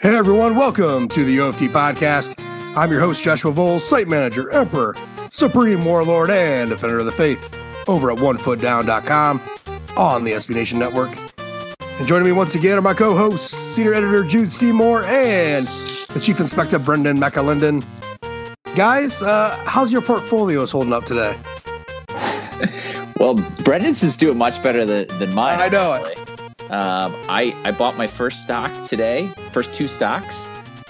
Hey everyone, welcome to the OFD podcast. I'm your host, Joshua Vowles, site manager, emperor, supreme warlord, and defender of the faith over at onefootdown.com on the SB Nation Network. And joining me once again are my co-hosts, senior editor Jude Seymour and the chief inspector Brendan McAlinden. Guys, uh, how's your portfolios holding up today? Well, Brendan's is doing much better than, than mine. I know it. Um, I I bought my first stock today, first two stocks.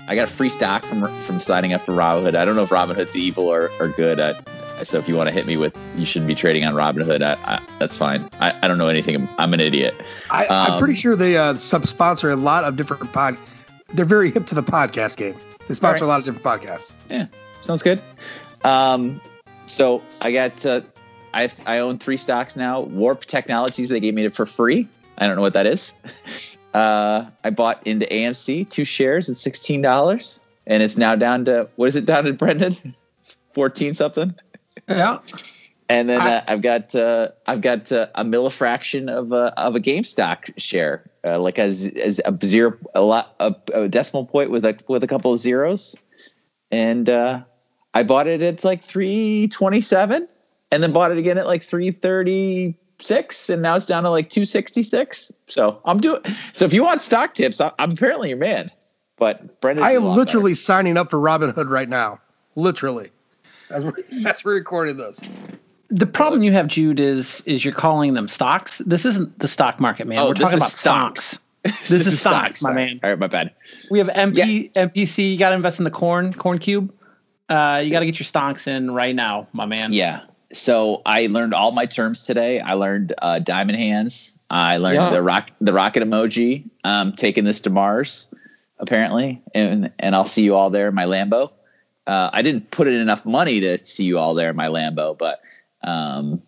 I got a free stock from from signing up for Robinhood. I don't know if Robinhood's evil or, or good. I, so if you want to hit me with you shouldn't be trading on Robinhood, I, I, that's fine. I, I don't know anything. I'm an idiot. I, am pretty sure they uh, sub-sponsor a lot of different pod. They're very hip to the podcast game. They sponsor right. a lot of different podcasts. Yeah, sounds good. Um, so I got uh, I I own three stocks now. Wrap Technologies they gave me it for free. I don't know what that is. Uh, I bought into AMC two shares at sixteen dollars, and it's now down to what is it down to Brendan? Fourteen something. Yeah. And then I, uh, I've got uh, I've got uh, a millifraction of a of a GameStop share, uh, like a, as a zero a lot a, a, decimal point with a with a couple of zeros, and uh, I bought it at like three twenty seven, and then bought it again at like three thirty six, and now it's down to like two sixty six. So I'm doing. So if you want stock tips, I, am apparently your man. But Brendan, I am literally better. signing up for Robinhood right now. Literally, as we're, as we're recording this. The problem you have, Jude, is is you're calling them stocks. This isn't the stock market, man. Oh, we're talking about stocks. stocks. this, this, is stocks, stocks my man. All right, my bad. We have MP, yeah. MPC. You got to invest in the corn, corn cube. Uh, you got to get your stocks in right now, my man. Yeah, so I learned all my terms today. I learned uh, diamond hands. I learned yeah. the rock, the rocket emoji. Um, taking this to Mars, apparently, and and I'll see you all there in my Lambo. Uh, I didn't put in enough money to see you all there in my Lambo, but um,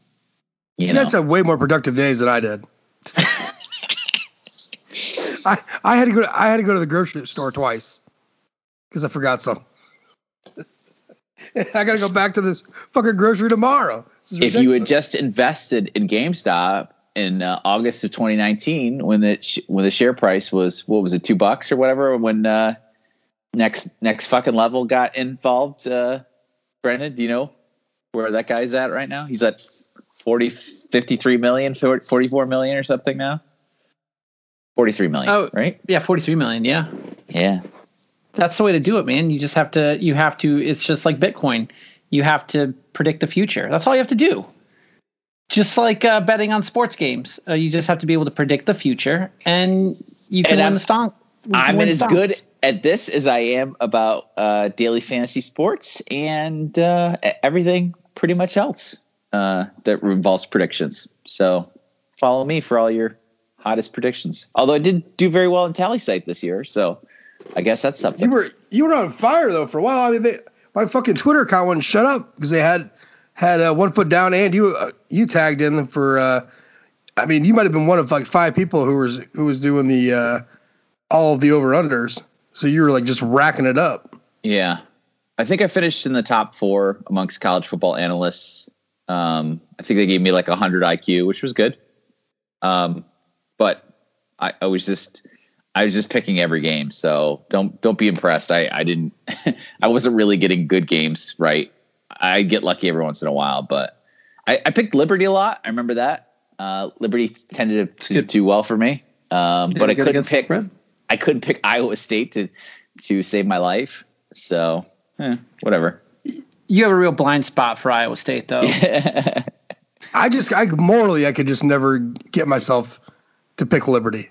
you, you know. guys have way more productive days than I did. I I had to go. To, I had to go to the grocery store twice because I forgot something. I got to go back to this fucking grocery tomorrow. If you had just invested in GameStop in uh, August of 2019, when the sh- when the share price was what was it, two bucks or whatever, when uh, next next fucking level got involved, uh, Brendan, do you know where that guy's at right now? He's at 40, 53 million, 44 million or something now. 43 million. Oh, right? Yeah, 43 million. Yeah. Yeah. That's the way to do it, man. You just have to. You have to. It's just like Bitcoin. You have to predict the future. That's all you have to do. Just like uh, betting on sports games, uh, you just have to be able to predict the future, and you can and win I'm, the stock. I'm as stocks. good at this as I am about uh, daily fantasy sports and uh, everything pretty much else uh, that involves predictions. So follow me for all your hottest predictions. Although I did do very well in Tallysight this year, so I guess that's something. You were you were on fire though for a while. I mean, they, my fucking Twitter account wouldn't shut up because they had had uh, one foot down and you uh, you tagged in for. Uh, I mean, you might have been one of like five people who was who was doing the uh, all of the over unders. So you were like just racking it up. Yeah, I think I finished in the top four amongst college football analysts. Um, I think they gave me like a hundred IQ, which was good. Um, but I, I was just I was just picking every game, so don't don't be impressed. I I didn't I wasn't really getting good games right. I get lucky every once in a while, but I, I picked Liberty a lot. I remember that. Uh, Liberty tended to do well for me, um, but I couldn't pick. I couldn't pick Iowa State to to save my life. So eh, whatever. You have a real blind spot for Iowa State, though. I just, I morally, I could just never get myself to pick Liberty.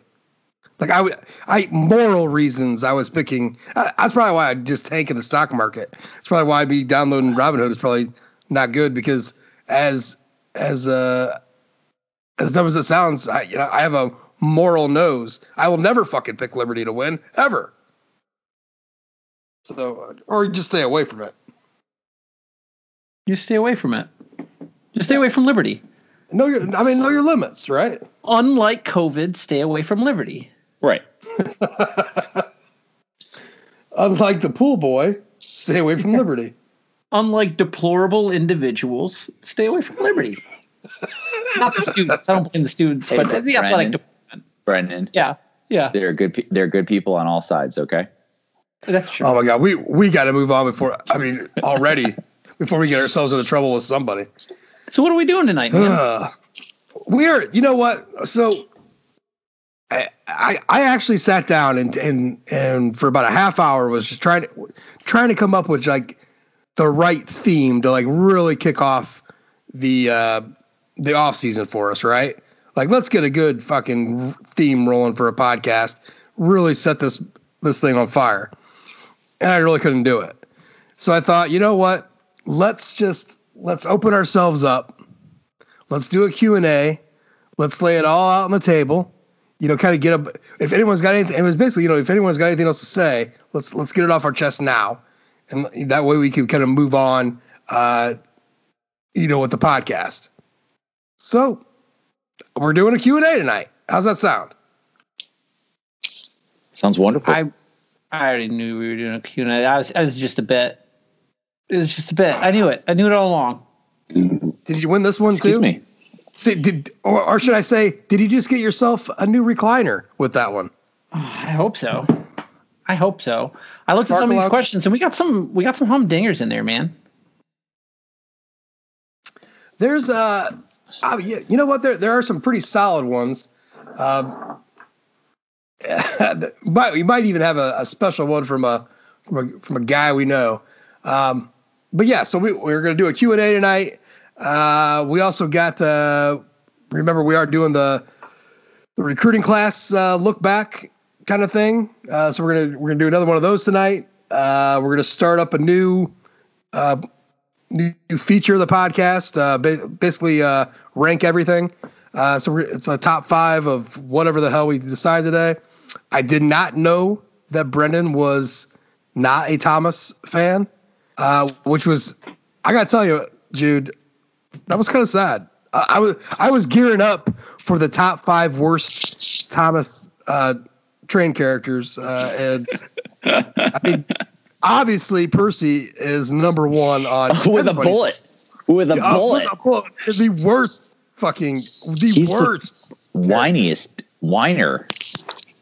Like I would, I moral reasons I was picking. Uh, that's probably why I just tank in the stock market. That's probably why I'd be downloading Robinhood is probably not good because as as uh as dumb as it sounds, I you know I have a moral nose. I will never fucking pick Liberty to win ever. So or just stay away from it. You stay away from it. Just stay away from Liberty. Know your, I mean, know your limits, right? Unlike COVID, stay away from Liberty. Right. Unlike the pool boy, stay away from Liberty. Unlike deplorable individuals, stay away from Liberty. Not the students. I don't blame the students, hey, but the athletic department. Brendan. Yeah. Yeah. They're good. They're good people on all sides. Okay. That's true. Oh my god, we we got to move on before. I mean, already before we get ourselves into trouble with somebody. So what are we doing tonight, man? Uh, we're you know what? So I, I actually sat down and and and for about a half hour was just trying to trying to come up with like the right theme to like really kick off the uh the off season for us, right? Like let's get a good fucking theme rolling for a podcast. Really set this this thing on fire. And I really couldn't do it. So I thought, you know what? Let's just let's open ourselves up. Let's do a Q&A. Let's lay it all out on the table. You know, kind of get up. if anyone's got anything it was basically, you know, if anyone's got anything else to say, let's let's get it off our chest now. And that way we can kind of move on uh you know with the podcast. So, we're doing a Q&A tonight. How's that sound? Sounds wonderful. I I already knew we were doing a Q&A. I was I was just a bit. It was just a bit. I knew it. I knew it all along. Did you win this one Excuse too? me. See, did or, or should I say, did you just get yourself a new recliner with that one? I hope so. I hope so. I looked at some of these questions and we got some we got some humdingers in there, man. There's uh, uh yeah, you know what? There there are some pretty solid ones. Um, but we might even have a, a special one from a, from a from a guy we know. Um, but yeah, so we we're gonna do a Q and A tonight. Uh, we also got uh, remember we are doing the the recruiting class uh, look back kind of thing. Uh, so we're gonna we're gonna do another one of those tonight. Uh, we're gonna start up a new uh, new feature of the podcast. Ba- basically, rank everything. So it's a top five of whatever the hell we decide today. I did not know that Brendan was not a Thomas fan, which was I gotta tell you, Jude, that was kind of sad. I, I was I was gearing up for the top five worst Thomas uh, train characters, uh, and I mean, obviously Percy is number one on With a bullet. With a Uh, bullet. with a bullet. The worst fucking the He's the- worst. Whiniest whiner.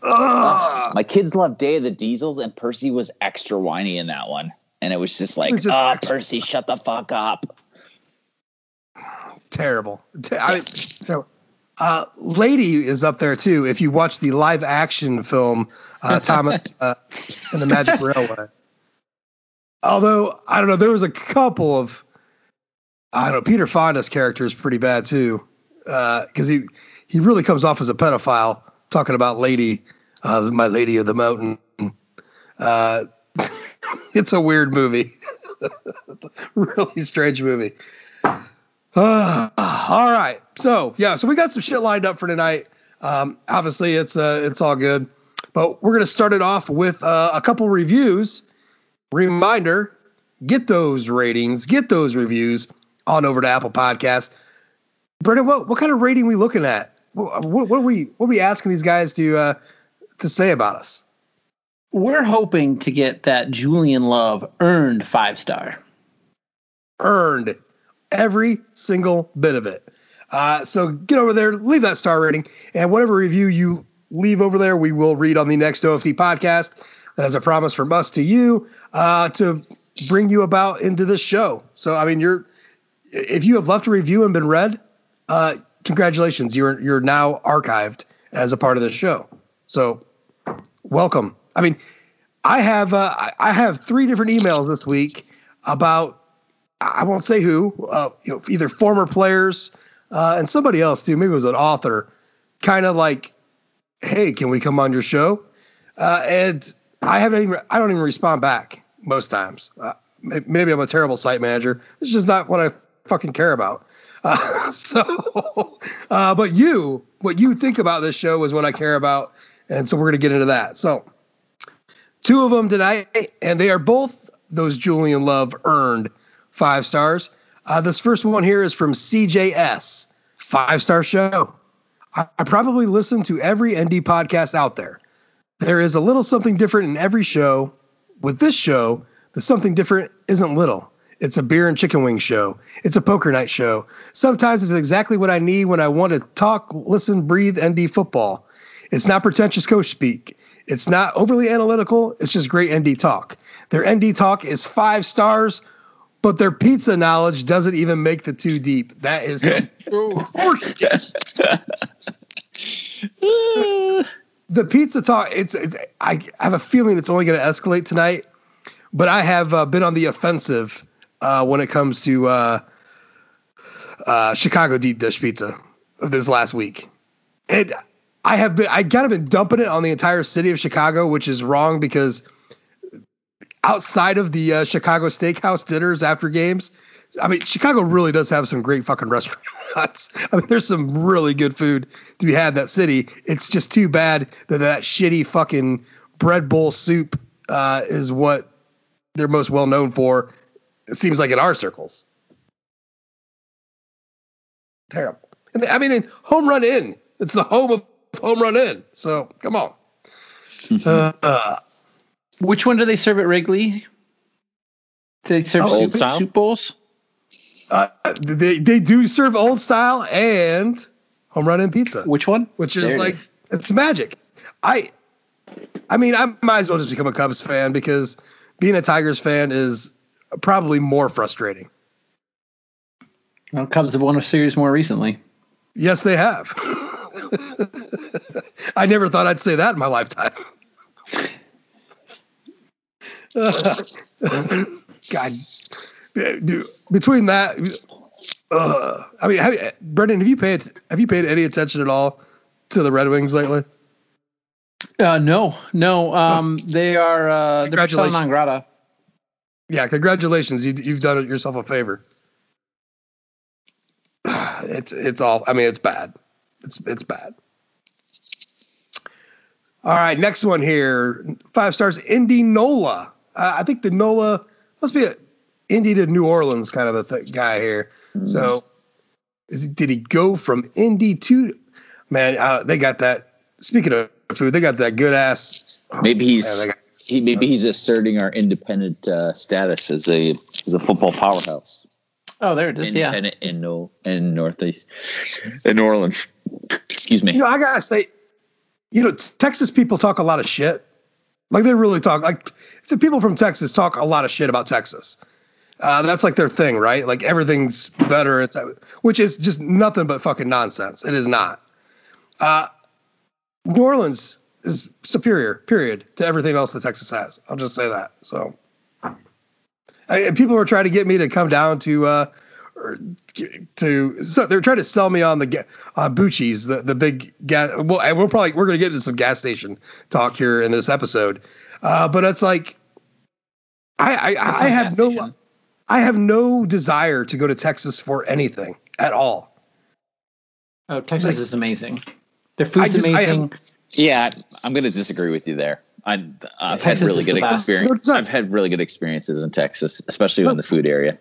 Ugh. My kids love Day of the Diesels, and Percy was extra whiny in that one. And it was just like, was just oh, Percy, shut the fuck up. Terrible. I terrible. Uh, Lady is up there too. If you watch the live action film, uh, Thomas uh, and the Magic Railway. Although I don't know, there was a couple of I don't know. Peter Fonda's character is pretty bad too, because he he really comes off as a pedophile talking about Lady, uh, my Lady of the Mountain. Uh, it's a weird movie, really strange movie. Uh, all right. So yeah, so we got some shit lined up for tonight. Um, obviously, it's uh, it's all good, but we're gonna start it off with uh, a couple reviews. Reminder: get those ratings, get those reviews on over to Apple Podcasts. Brendan, what what kind of rating we looking at? What, what, what are we what are we asking these guys to uh, to say about us? We're hoping to get that Julian Love earned five star. earned every single bit of it. Uh, so get over there, leave that star rating, and whatever review you leave over there, we will read on the next OFD podcast. That's a promise from us to you uh, to bring you about into this show. So I mean, you're if you have left a review and been read, uh, congratulations, you're you're now archived as a part of this show. So welcome. I mean, I have uh, I have three different emails this week about I won't say who, uh, you know, either former players uh, and somebody else too. Maybe it was an author, kind of like, "Hey, can we come on your show?" Uh, and I haven't even I don't even respond back most times. Uh, maybe I'm a terrible site manager. It's just not what I fucking care about. Uh, so, uh, but you, what you think about this show is what I care about, and so we're gonna get into that. So, two of them tonight, and they are both those Julian Love earned five stars. Uh, this first one here is from CJS, five star show. I, I probably listen to every ND podcast out there. There is a little something different in every show. With this show, the something different isn't little. It's a beer and chicken wing show. It's a poker night show. Sometimes it's exactly what I need when I want to talk, listen, breathe ND football. It's not pretentious coach speak. It's not overly analytical. It's just great ND talk. Their ND talk is five stars, but their pizza knowledge doesn't even make the two deep. That is the pizza talk. It's, it's I have a feeling it's only going to escalate tonight, but I have uh, been on the offensive uh, when it comes to uh, uh Chicago deep dish pizza of this last week. And I have been I kind of been dumping it on the entire city of Chicago, which is wrong because outside of the uh, Chicago steakhouse dinners after games, I mean Chicago really does have some great fucking restaurants. I mean there's some really good food to be had in that city. It's just too bad that that shitty fucking bread bowl soup uh, is what they're most well known for. It seems like in our circles. Terrible. And I mean, in Home Run Inn, it's the home of Home Run Inn. So come on. uh, uh, Which one do they serve at Wrigley? They serve Old soup, style? soup bowls? uh, they they do serve old style and Home Run Inn pizza, Which one? which is it like is. it's magic. I I mean, I might as well just become a Cubs fan because being a Tigers fan is probably more frustrating. Well, Cubs have won a series more recently. Yes, they have. I never thought I'd say that in my lifetime. God, dude, between that, uh, I mean, have, Brendan, have you paid have you paid any attention at all to the Red Wings lately? Uh, no, no. Um, they are uh, they're persona Congratulations. non grata. Yeah, congratulations, you, you've done yourself a favor. It's it's all. I mean, it's bad. It's it's bad. All right, next one here. Five stars. Indy Nola. Uh, I think the Nola must be a Indy to New Orleans kind of a th- guy here. So, is, did he go from Indy to? Man, uh, they got that. Speaking of food, they got that good ass. Maybe he's they got- he maybe he's asserting our independent uh, status as a as a football powerhouse Oh, there it is. in Yeah. in, in, no, in northeast in New Orleans. Excuse me. You know, I gotta say, you know, Texas people talk a lot of shit. Like they really talk. Like the people from Texas talk a lot of shit about Texas. Uh, that's like their thing, right? Like everything's better, it's, which is just nothing but fucking nonsense. It is not. Uh, New Orleans is superior, period, to everything else that Texas has. I'll just say that. So, I, people were trying to get me to come down to, uh, to, so they're trying to sell me on the ga- uh, Buc-ee's, the the big gas. Well, and we'll probably we're gonna get into some gas station talk here in this episode, uh, but it's like, I I, I have no. station. I have no desire to go to Texas for anything at all. Oh, Texas Like- is amazing. Their food's just- I amazing. Yeah, I'm going to disagree with you there. I, I've had really good experience. I've had really good experiences in Texas, especially in the food area.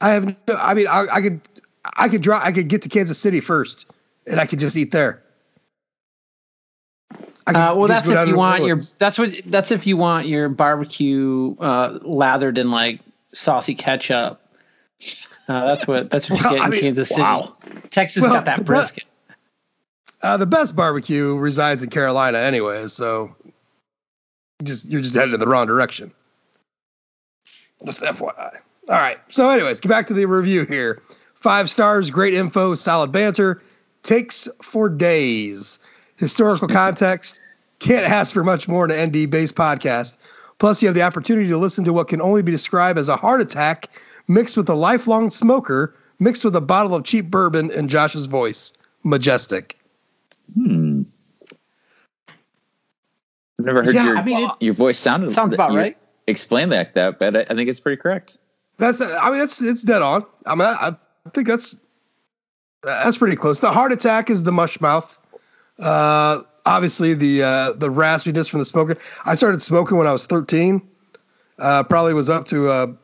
I have. No, I mean, I, I could, I could drive. I could get to Kansas City first, and I could just eat there. Uh, well, that's if you want your that's what that's if you want your barbecue uh, lathered in like saucy ketchup. Uh, that's what that's what you get I in mean, Kansas City. wow. Texas Well, got that brisket. Uh, the best barbecue resides in Carolina, anyway. So, just you're just headed in the wrong direction. Just FYI. All right. So, anyways, get back to the review here. Five stars, great info, solid banter, takes for days, historical context. Can't ask for much more in an ND based podcast. Plus, you have the opportunity to listen to what can only be described as a heart attack mixed with a lifelong smoker, mixed with a bottle of cheap bourbon and Josh's voice. Majestic. Hmm. I've never heard Yeah, your I mean, it- your voice sounded Sounds about right. Explain that that, but I, I think it's pretty correct. That's I mean it's it's dead on. I mean I, I think that's that's pretty close. The heart attack is the mush mouth. Uh, obviously the uh, the raspiness from the smoking. I started smoking when I was 13. Uh, probably was up to a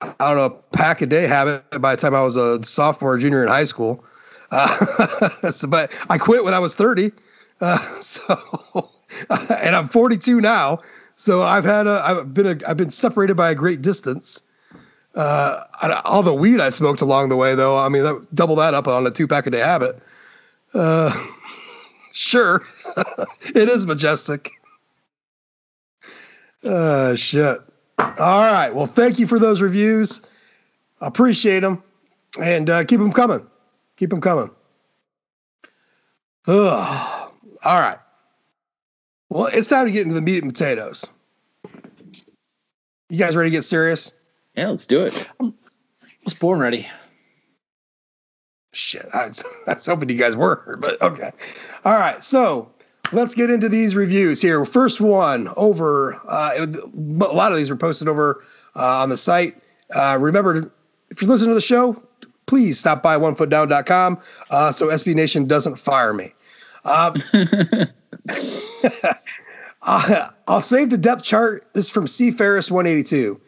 I don't know pack a day habit by the time I was a sophomore or junior in high school. Uh, so, but I quit when I was 30. Uh, so and I'm 42 now. So I've had a I've been a I've been separated by a great distance. Uh, all the weed I smoked along the way, though, I mean, that, double that up on a two pack a day habit. Uh, sure. it is majestic. Uh, shit. All right. Well, thank you for those reviews. Appreciate them. And uh, keep them coming. Keep them coming. Ugh. All right. Well, it's time to get into the meat and potatoes. You guys ready to get serious? Yeah, let's do it. I'm, I was born ready. Shit, I was, I was hoping you guys were, but okay. All right, so let's get into these reviews here. First one over, uh, a lot of these were posted over uh, on the site. Uh, remember, if you're listening to the show, please stop by onefootdown.com uh, so SB Nation doesn't fire me. Uh, I'll save the depth chart. This is from C Ferris 182.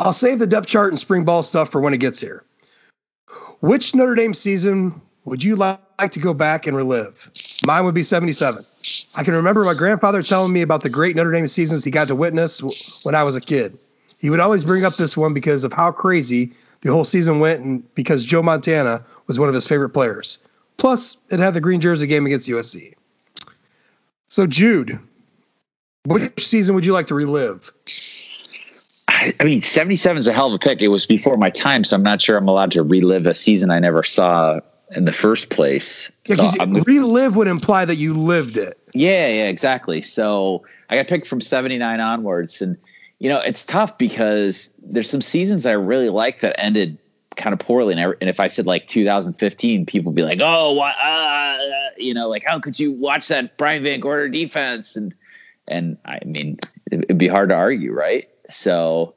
I'll save the depth chart and spring ball stuff for when it gets here. Which Notre Dame season would you like to go back and relive? Mine would be 77. I can remember my grandfather telling me about the great Notre Dame seasons he got to witness when I was a kid. He would always bring up this one because of how crazy the whole season went and because Joe Montana was one of his favorite players. Plus, it had the green jersey game against USC. So, Jude, which season would you like to relive? I, mean, 77 is a hell of a pick. It was before my time, so I'm not sure I'm allowed to relive a season I never saw in the first place. Yeah, so relive would imply that you lived it. Yeah, yeah, exactly. So I got picked from 79 onwards. And, you know, it's tough because there's some seasons I really like that ended kind of poorly. And, I, and if I said like 2015, people would be like, oh, uh, you know, like, how could you watch that Brian VanGorder defense? And, and I mean, it'd be hard to argue, right? So,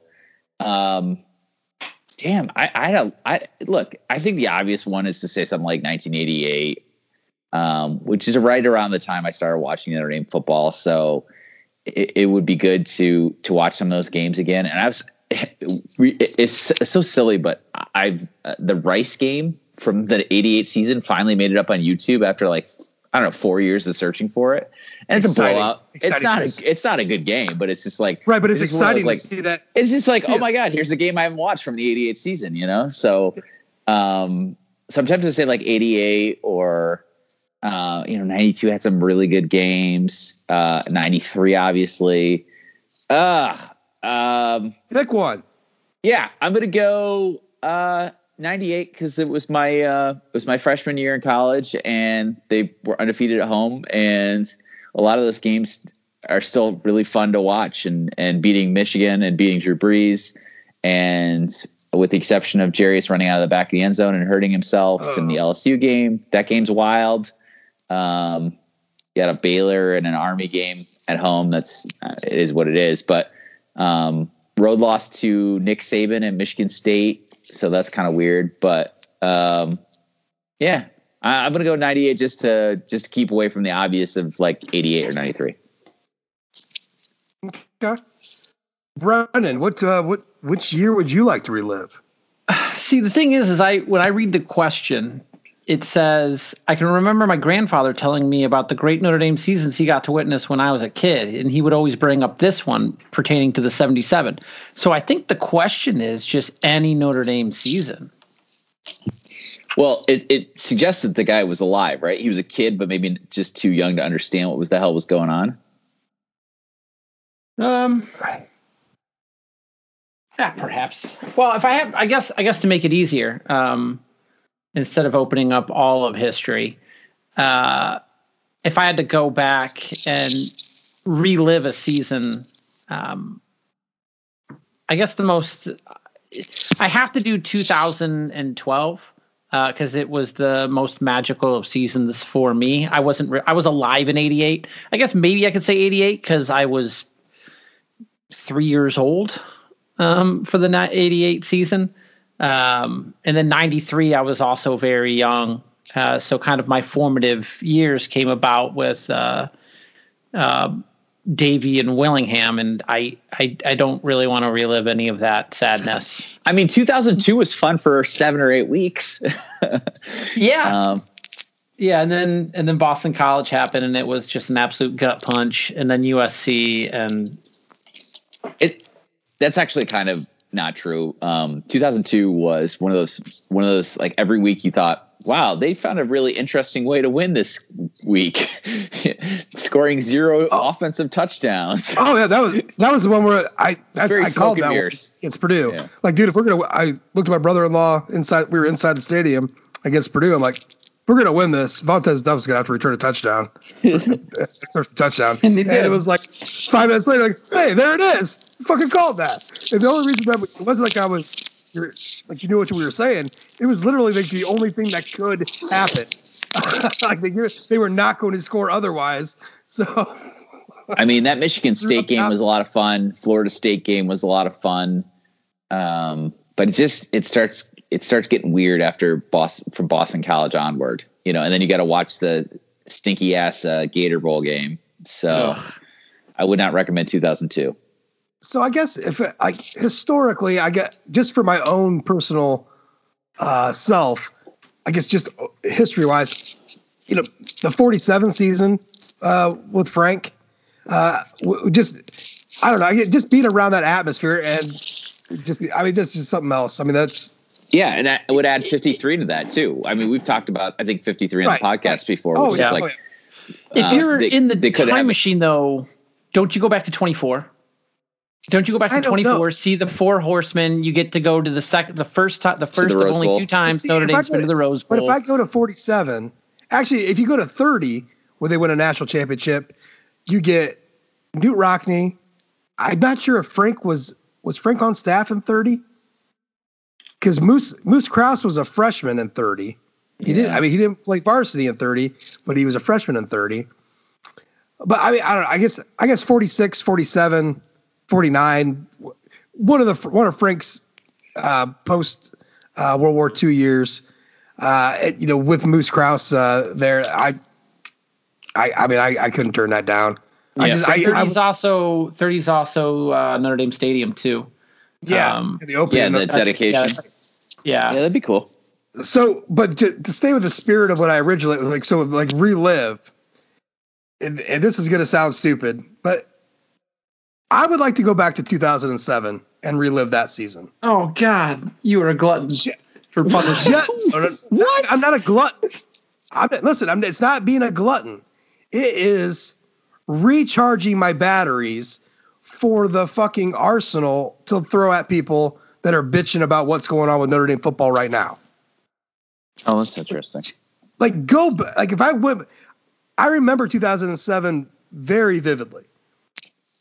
um, damn, I, I I look, I think the obvious one is to say something like 1988, um, which is right around the time I started watching Notre Dame football. So it, it would be good to, to watch some of those games again. And I was, it's so silly, but I've, uh, the Rice game from the 88 season finally made it up on YouTube after like I don't know, four years of searching for it, and it's exciting, a blowout. It's not a, it's not a good game, but it's just like right. But it's, it's exciting like, to see that. It's just like, oh my god, here's a game I haven't watched from the '88 season, you know. So, um, so I'm to say like '88 or, uh, you know, '92 had some really good games. Uh, '93 obviously. Uh, um, pick one. Yeah, I'm gonna go. Uh, 98 because it was my uh, it was my freshman year in college and they were undefeated at home and a lot of those games are still really fun to watch and and beating Michigan and beating Drew Brees and with the exception of Jarious running out of the back of the end zone and hurting himself oh. in the LSU game that game's wild um, you had a Baylor and an Army game at home that's uh, it is what it is but um, road loss to Nick Saban and Michigan State so that's kind of weird. But um, yeah, I, am gonna go 98 just to just to keep away from the obvious of like 88 or 93. Okay, Brendan, what uh, what which year would you like to relive? See, the thing is, is I when I read the question, it says, I can remember my grandfather telling me about the great Notre Dame seasons he got to witness when I was a kid, and he would always bring up this one pertaining to the 77. So I think the question is just any Notre Dame season. Well, it, it suggests that the guy was alive, right? He was a kid, but maybe just too young to understand what was the hell was going on. Um, yeah, perhaps. Well, if I have, I guess, I guess to make it easier, um, instead of opening up all of history. Uh, if I had to go back and relive a season, um, I guess the most I have to do 2012 because uh, it was the most magical of seasons for me. I wasn't re- I was alive in '88. I guess maybe I could say '88 because I was three years old um, for the '88 season. Um, and then 93, I was also very young. Uh, so kind of my formative years came about with uh, uh, Davie and Willingham, and I, I, I don't really want to relive any of that sadness. I mean, 2002 was fun for seven or eight weeks. yeah. Um, yeah, and then and then Boston College happened, and it was just an absolute gut punch. And then USC, and it that's actually kind of not true. Um, 2002 was one of those one of those like every week you thought wow, they found a really interesting way to win this week, scoring zero Oh. offensive touchdowns. Oh yeah, that was that was the one where I I, I called that one. It's Purdue. Yeah. Like, dude, if we're gonna, I looked at my brother-in-law inside. We were inside the stadium against Purdue. I'm like, if we're gonna win this. Vontez Duff's gonna have to return a touchdown. touchdown. And they did. it was like five minutes later, like, hey, there it is. Fucking called that. And the only reason that was- it wasn't like I was, you're, like you knew what we were saying. It was literally like the only thing that could happen. like they, they were not going to score otherwise. So. I mean, that Michigan State game was a lot of fun. Florida State game was a lot of fun. Um, but it just it starts it starts getting weird after Boston from Boston College onward, you know. And then you got to watch the stinky ass uh, Gator Bowl game. So I would not recommend 2002. So I guess if it, like historically, I get just for my own personal uh, self, I guess just history wise, you know, the 47 season uh, with Frank, uh, just I don't know, I just being around that atmosphere and just I mean, that's just something else. I mean, that's Yeah, and I would add 53 to that too. I mean, we've talked about I think 53 on the podcast right. before. oh which yeah, is oh, like yeah. If Uh, you're they- in the time have- machine, though, don't you go back to 24? Don't you go back to 24? know. See the four horsemen. You get to go to the second, the first time, the the first of only Bowl. two times See, Notre if I Dame's go been to to- the Rose Bowl. But if I go to 47, actually, if you go to 30, where they win a national championship, you get Knute Rockne. I'm not sure if Frank was was Frank on staff in 30, because Moose Moose Krause was a freshman in 30. He didn't. I mean, he didn't play varsity in 30, but he was a freshman in 30. But I mean, I don't know. I guess I guess 46, 47, 49. One of the one of Frank's uh, post uh, World War II years. Uh, it- you know, with Moose Krause uh, there, I, I, I mean, I, I couldn't turn that down. I Yeah, just, I, I, 30's also 30's also uh, Notre Dame Stadium too. yeah, um, the opening. yeah, the dedication. Yeah, Yeah, that'd be cool. so, but to, to stay with the spirit of what I originally like, so like relive, and, and this is gonna sound stupid, but I would like to go back to 2007 and relive that season. Oh God, you are a glutton for punishment. Yeah, what? I'm not a glutton. I'm, listen, I'm, it's not being a glutton. It is recharging my batteries for the fucking arsenal to throw at people that are bitching about what's going on with Notre Dame football right now. Oh, that's interesting. Like go like if I went, I remember 2007 very vividly,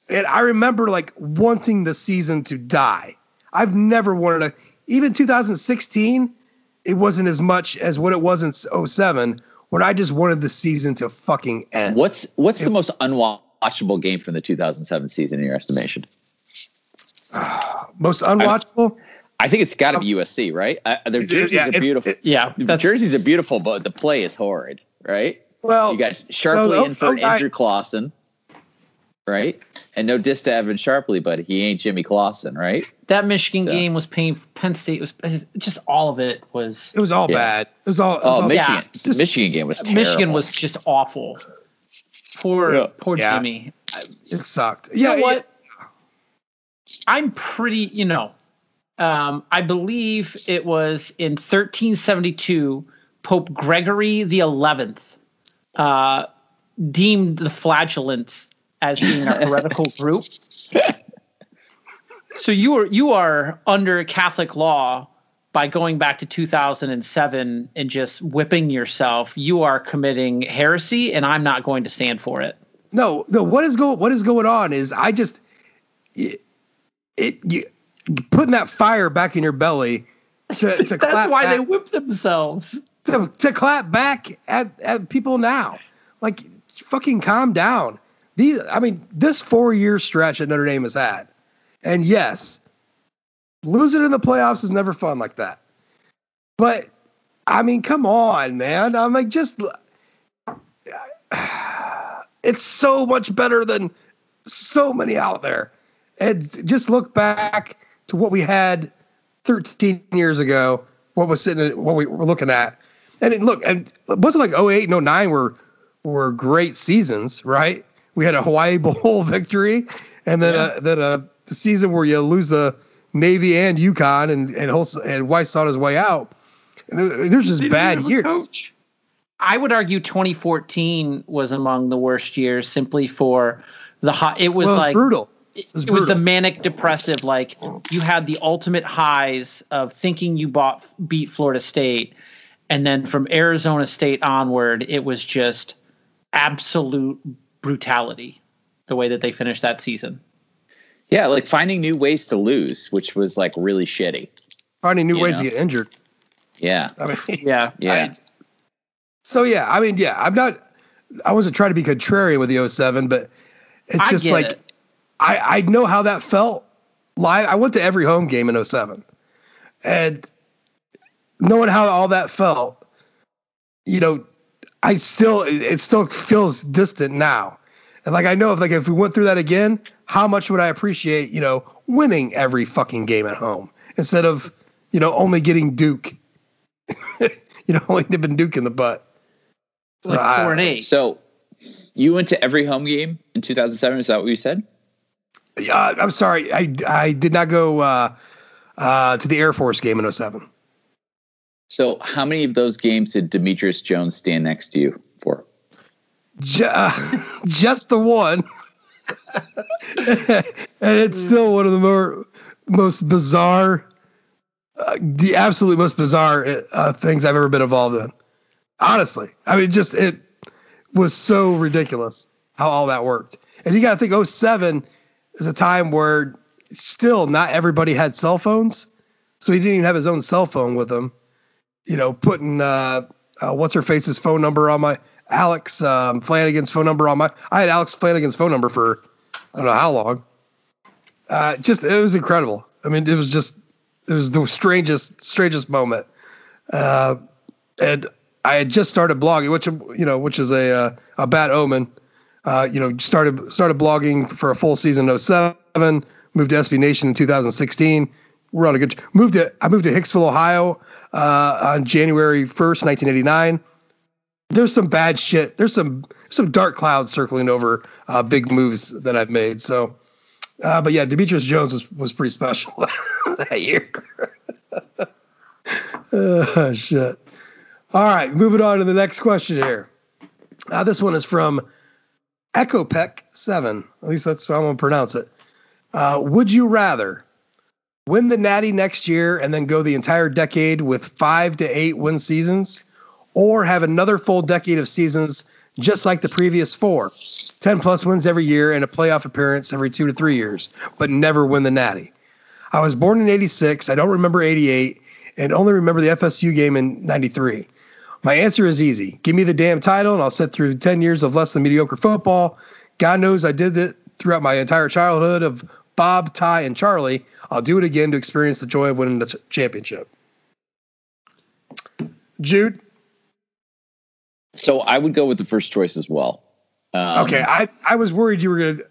and I remember like wanting the season to die. I've never wanted a even 2016. It wasn't as much as what it was in 07 when I just wanted the season to fucking end. What's what's the most unwatchable game from the 2007 season in your estimation? Most unwatchable? I think it's got to be USC, right? Uh, their It- it- jerseys yeah, are beautiful. it- yeah, the jerseys are beautiful, but the play is horrid, right? well, You got Sharpley no, in for I- Andrew Clausen, right? And no diss to Evan Sharpley, but he ain't Jimmy Clausen, right? that Michigan So- game was painful. Penn State was just all of it was. it was all Yeah. bad. It was all. It was Oh, all Michigan. yeah, the Michigan game was terrible. Michigan was just awful. Poor Yeah. poor Yeah. Jimmy. It sucked. You Yeah, know what? I'm pretty, you know, um, I believe it was in 1372, Pope Gregory the Eleventh uh, deemed the flagellants as being a heretical group. So you are you are under Catholic law by going back to 2007 and just whipping yourself. You are committing heresy, and I'm not going to stand for it. No, no. What is going What is going on is I just it, you putting that fire back in your belly to to That's why back, they whip themselves. to, to clap back at at people now. Like fucking calm down. These I mean this four year stretch that Notre Dame has had, and yes, losing in the playoffs is never fun like that. But I mean, come on, man. I'm like just it's so much better than so many out there. And just look back to what we had 13 years ago, what was sitting, what we were looking at. And it, look, and it wasn't like 08 and 09 were were great seasons, right? We had a Hawaii Bowl victory, and then Yeah. a, then a season where you lose the Navy and UConn, and and Holst, and Weis on his way out. There's just bad years. Coach. I would argue 2014 was among the worst years simply for the hot. It was well, like brutal. It was, it was the manic depressive. Like you had the ultimate highs of thinking you bought beat Florida State, and then from Arizona State onward, it was just absolute brutality. The way that they finished that season. Yeah, like finding new ways to lose, which was like really shitty. Finding new ways know? to get injured. Yeah. I mean, yeah. Yeah. I, so yeah, I mean, yeah, I'm not. I wasn't trying to be contrarian with the 07, but it's just like it. I I know how that felt. Live, I went to every home game in 07. and knowing how all that felt, you know, I still it still feels distant now. And like I know if like if we went through that again, how much would I appreciate, you know, winning every fucking game at home instead of, you know, only getting Duke. you know, only nipping Duke in the butt. So like four and eight. So you went to every home game in 2007. Is that what you said? Yeah, I'm sorry. I, I did not go uh, uh, to the Air Force game in 07. So how many of those games did Demetrius Jones stand next to you for? just the one. and it's still one of the more most bizarre, uh, the absolute most bizarre uh, things I've ever been involved in. Honestly, I mean, just it was so ridiculous how all that worked. And you got to think 07 is a time where still not everybody had cell phones. So he didn't even have his own cell phone with him. You know, putting uh, uh, what's her face's phone number on my Alex um, Flanagan's phone number on my. I had Alex Flanagan's phone number for I don't know how long. Uh, just it was incredible. I mean, it was just it was the strangest strangest moment. Uh, and I had just started blogging, which you know, which is a uh, a bad omen. Uh, you know, started started blogging for a full season in 07, moved to SB Nation in 2016. We're on a good moved to I moved to Hicksville, Ohio uh, on January 1st, 1989. There's some bad shit. There's some some dark clouds circling over uh, big moves that I've made. So, uh, but yeah, Demetrius Jones was was pretty special that year. oh, shit. All right, moving on to the next question here. Uh, this one is from EchoPec7. At least that's how I'm going to pronounce it. Uh, would you rather win the Natty next year and then go the entire decade with five to eight win seasons, or have another full decade of seasons just like the previous four 10 plus wins every year and a playoff appearance every two to three years, but never win the Natty? I was born in 86. I don't remember 88 and only remember the FSU game in 93. My answer is easy. Give me the damn title, and I'll sit through 10 years of less than mediocre football. God knows I did it throughout my entire childhood of Bob, Ty, and Charlie. I'll do it again to experience the joy of winning the championship. Jude? So I would go with the first choice as well. Um, okay, I, I was worried you were going to.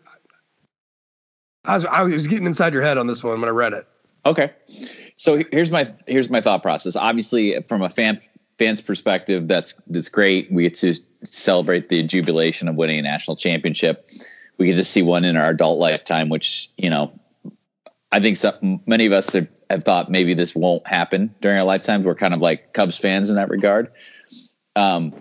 I was, I was getting inside your head on this one when I read it. Okay. So here's my here's my thought process. Obviously, from a fan fans' perspective, that's that's great. We get to celebrate the jubilation of winning a national championship. We get to see one in our adult lifetime, which you know, I think many of us have, have thought maybe this won't happen during our lifetimes. We're kind of like Cubs fans in that regard. Um,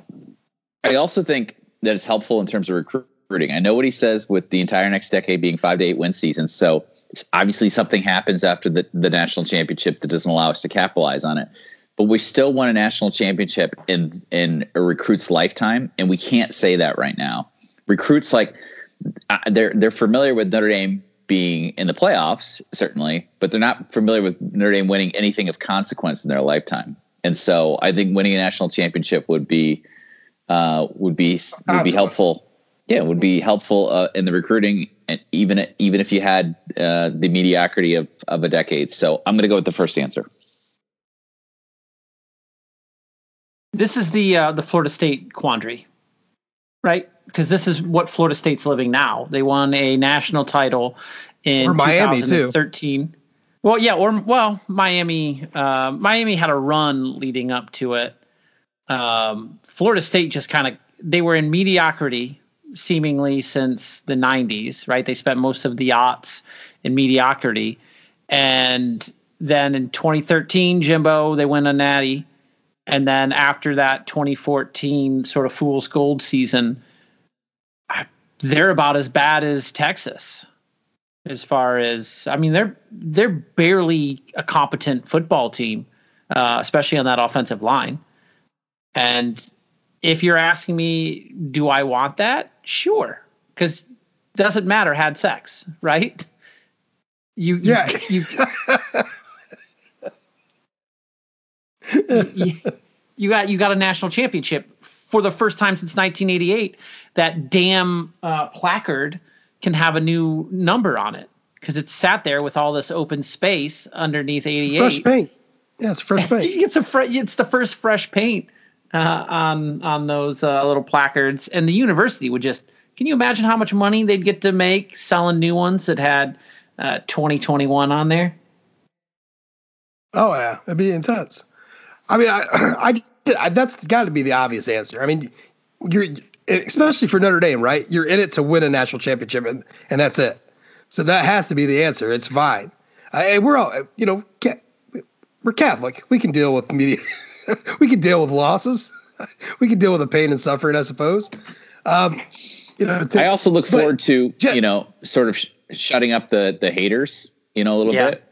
I also think that it's helpful in terms of recruiting. I know what he says with the entire next decade being five to eight win seasons. So obviously something happens after the, the national championship that doesn't allow us to capitalize on it but we still won a national championship in in a recruit's lifetime, and we can't say that right now. Recruits like uh, they're they're familiar with Notre Dame being in the playoffs, certainly, but they're not familiar with Notre Dame winning anything of consequence in their lifetime. And so, I think winning a national championship would be uh, would be would be helpful. Yeah, would be helpful uh, in the recruiting, and even even if you had uh, the mediocrity of of a decade. So, I'm going to go with the first answer. This is the uh, the Florida State quandary, right? Because this is what Florida State's living now. They won a national title in or Miami 2013. Too. Well, yeah, or well, Miami. Uh, Miami had a run leading up to it. Um, Florida State just kind of they were in mediocrity seemingly since the 90s, right? They spent most of the aughts in mediocrity, and then in 2013, Jimbo they win a Natty And then after that 2014 sort of fool's gold season, they're about as bad as Texas as far as I mean they're they're barely a competent football team, uh, especially on that offensive line. And if you're asking me, do I want that? Sure, because doesn't matter. Had sex, right? You, Yeah. you, you, you got you got a national championship for the first time since 1988. That damn uh, placard can have a new number on it because it's sat there with all this open space underneath 88. Fresh paint. Yeah, it's fresh paint. it's a fre- it's the first fresh paint uh, on on those uh, little placards, and the university would just. Can you imagine how much money they'd get to make selling new ones that had uh, 2021 on there? Oh yeah, it'd be intense. I mean, I, I, I that's got to be the obvious answer. I mean, you're especially for Notre Dame, right? You're in it to win a national championship, and, and that's it. So that has to be the answer. It's fine. I, we're all, you know, we're Catholic. We can deal with media. we can deal with losses. we can deal with the pain and suffering, I suppose. Um, you know, to, I also look but- forward to Ja- you know sort of sh- shutting up the the haters, you know, a little Yeah. bit.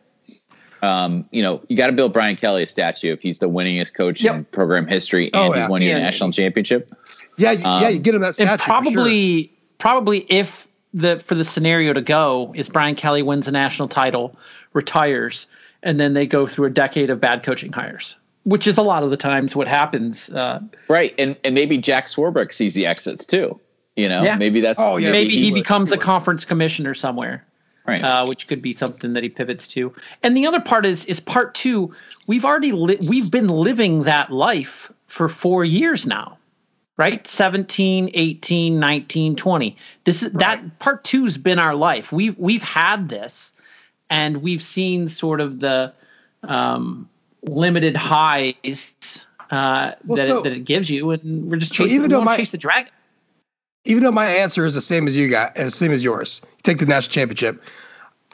Um, you know, you got to build Brian Kelly a statue if he's the winningest coach in program history and Oh, yeah. he's won you a national championship. yeah, you- yeah, you get him that statue. and for sure. probably probably if the for the scenario to go is Brian Kelly wins a national title, retires, and then they go through a decade of bad coaching hires, which is a lot of the times what happens. Uh, Right. And and maybe Jack Swarbrick sees the exits too. You know, Yeah. maybe that's Oh, yeah. maybe he, he would, becomes he a conference commissioner somewhere. Right. uh, which could be something that he pivots to. And the other part is is part two. We've already li- we've been living that life for four years now, right? 17, 18, 19, 20. This is that part two's been our life. We've we've had this, and we've seen sort of the um, limited highs uh, Well, that, so- it, that it gives you, and we're just So even though my- chase the dragon. Even though my answer is the same as you got, as same as yours, take the national championship.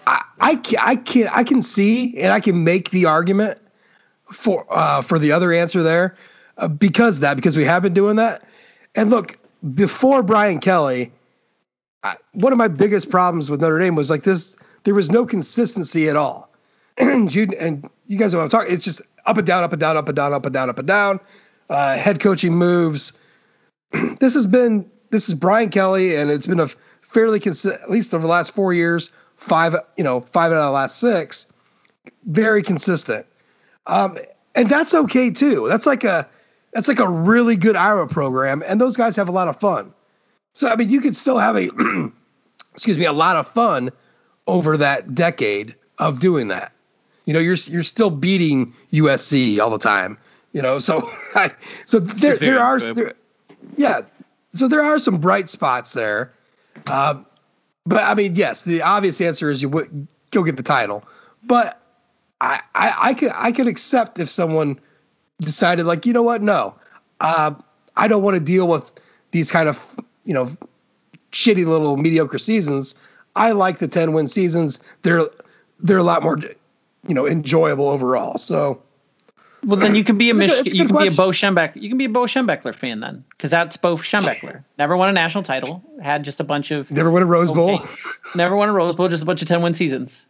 I, I can I can I can see and I can make the argument for uh, for the other answer there uh, because that because we have been doing that. And look, before Brian Kelly, I, one of my biggest problems with Notre Dame was like this: there was no consistency at all. and you and you guys know what I'm talking. It's just up and down, up and down, up and down, up and down, up and down. Uh, head coaching moves. this has been this is Brian Kelly, and it's been a fairly consistent, at least over the last four years, five you know five out of the last six, very consistent. Um, and that's okay too. That's like a that's like a really good Iowa program, and those guys have a lot of fun. So I mean, you could still have a excuse me a lot of fun over that decade of doing that. You know, you're you're still beating USC all the time. You know, so I, so there there are there, yeah, so there are some bright spots there. Um, but I mean, yes, the obvious answer is you would go get the title. But I, I, I could I could accept if someone decided like, you know what, no, uh, I don't want to deal with these kind of you know shitty little mediocre seasons. I like the ten win seasons. They're they're a lot more you know enjoyable overall. So Well, then you can be a It's a good- Mich- a you good can be a. Bo Schembechler. You can be a Bo Schembechler fan then, because that's Bo Schembechler. Never won a national title. Had just a bunch of never win a Rose Bowl. Never won a Rose Bowl. Just a bunch of ten win seasons.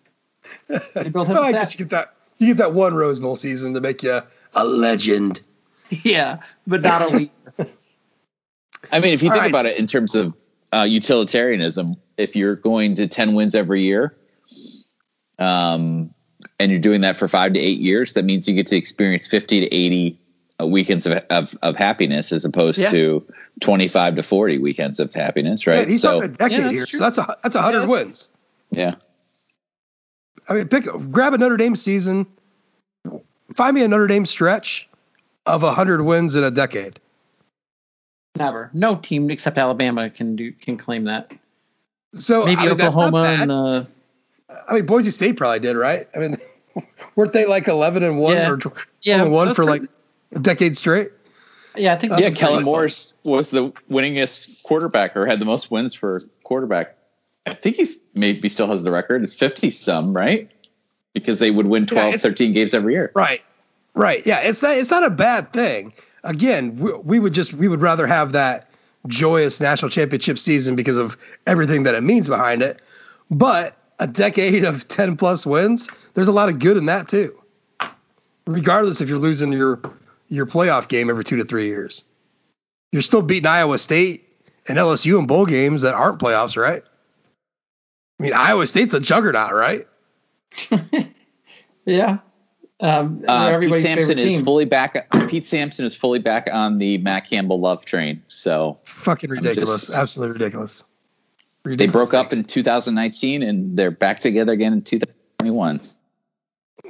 They built him Well, I a guess you get that you get that one Rose Bowl season to make you a legend. yeah, but not a leader. I mean, if you All think right. about it in terms of uh, utilitarianism, if you're going to 10 wins every year, um, and you're doing that for five to eight years, that means you get to experience 50 to 80 uh, weekends of, of, of happiness as opposed Yeah. to 25 to 40 weekends of happiness, Yeah, right? he's so, talking a decade Yeah, that's here, true. so that's a that's a hundred Yeah. wins. yeah. I mean, pick grab a Notre Dame season, find me a Notre Dame stretch of a hundred wins in a decade. Never. No team except Alabama can do can claim that. So Maybe I mean, Oklahoma and uh, I mean, Boise State probably did, right? I mean, weren't they like eleven and one Yeah. or tw- Yeah, 12 and one that's for like pretty- a decade straight? yeah, I think Yeah, Kellen pretty- Morris was the winningest quarterback or had the most wins for quarterback. I think he's maybe still has the record. It's 50 some, right? Because they would win 12, it's- 13 games every year. Right. Right. Yeah. It's not. It's not a bad thing. Again, we, we would just we would rather have that joyous national championship season because of everything that it means behind it. But a decade of ten plus wins, there's a lot of good in that too. Regardless if you're losing your your playoff game every two to three years, you're still beating Iowa State and LSU in bowl games that aren't playoffs, right? I mean, Iowa State's a juggernaut, right? yeah. Um, uh, Pete Sampson is fully back. Pete Sampson is fully back on the Matt Campbell love train. So fucking ridiculous, just, absolutely ridiculous. They broke up in 2019 and they're back together again in 2021.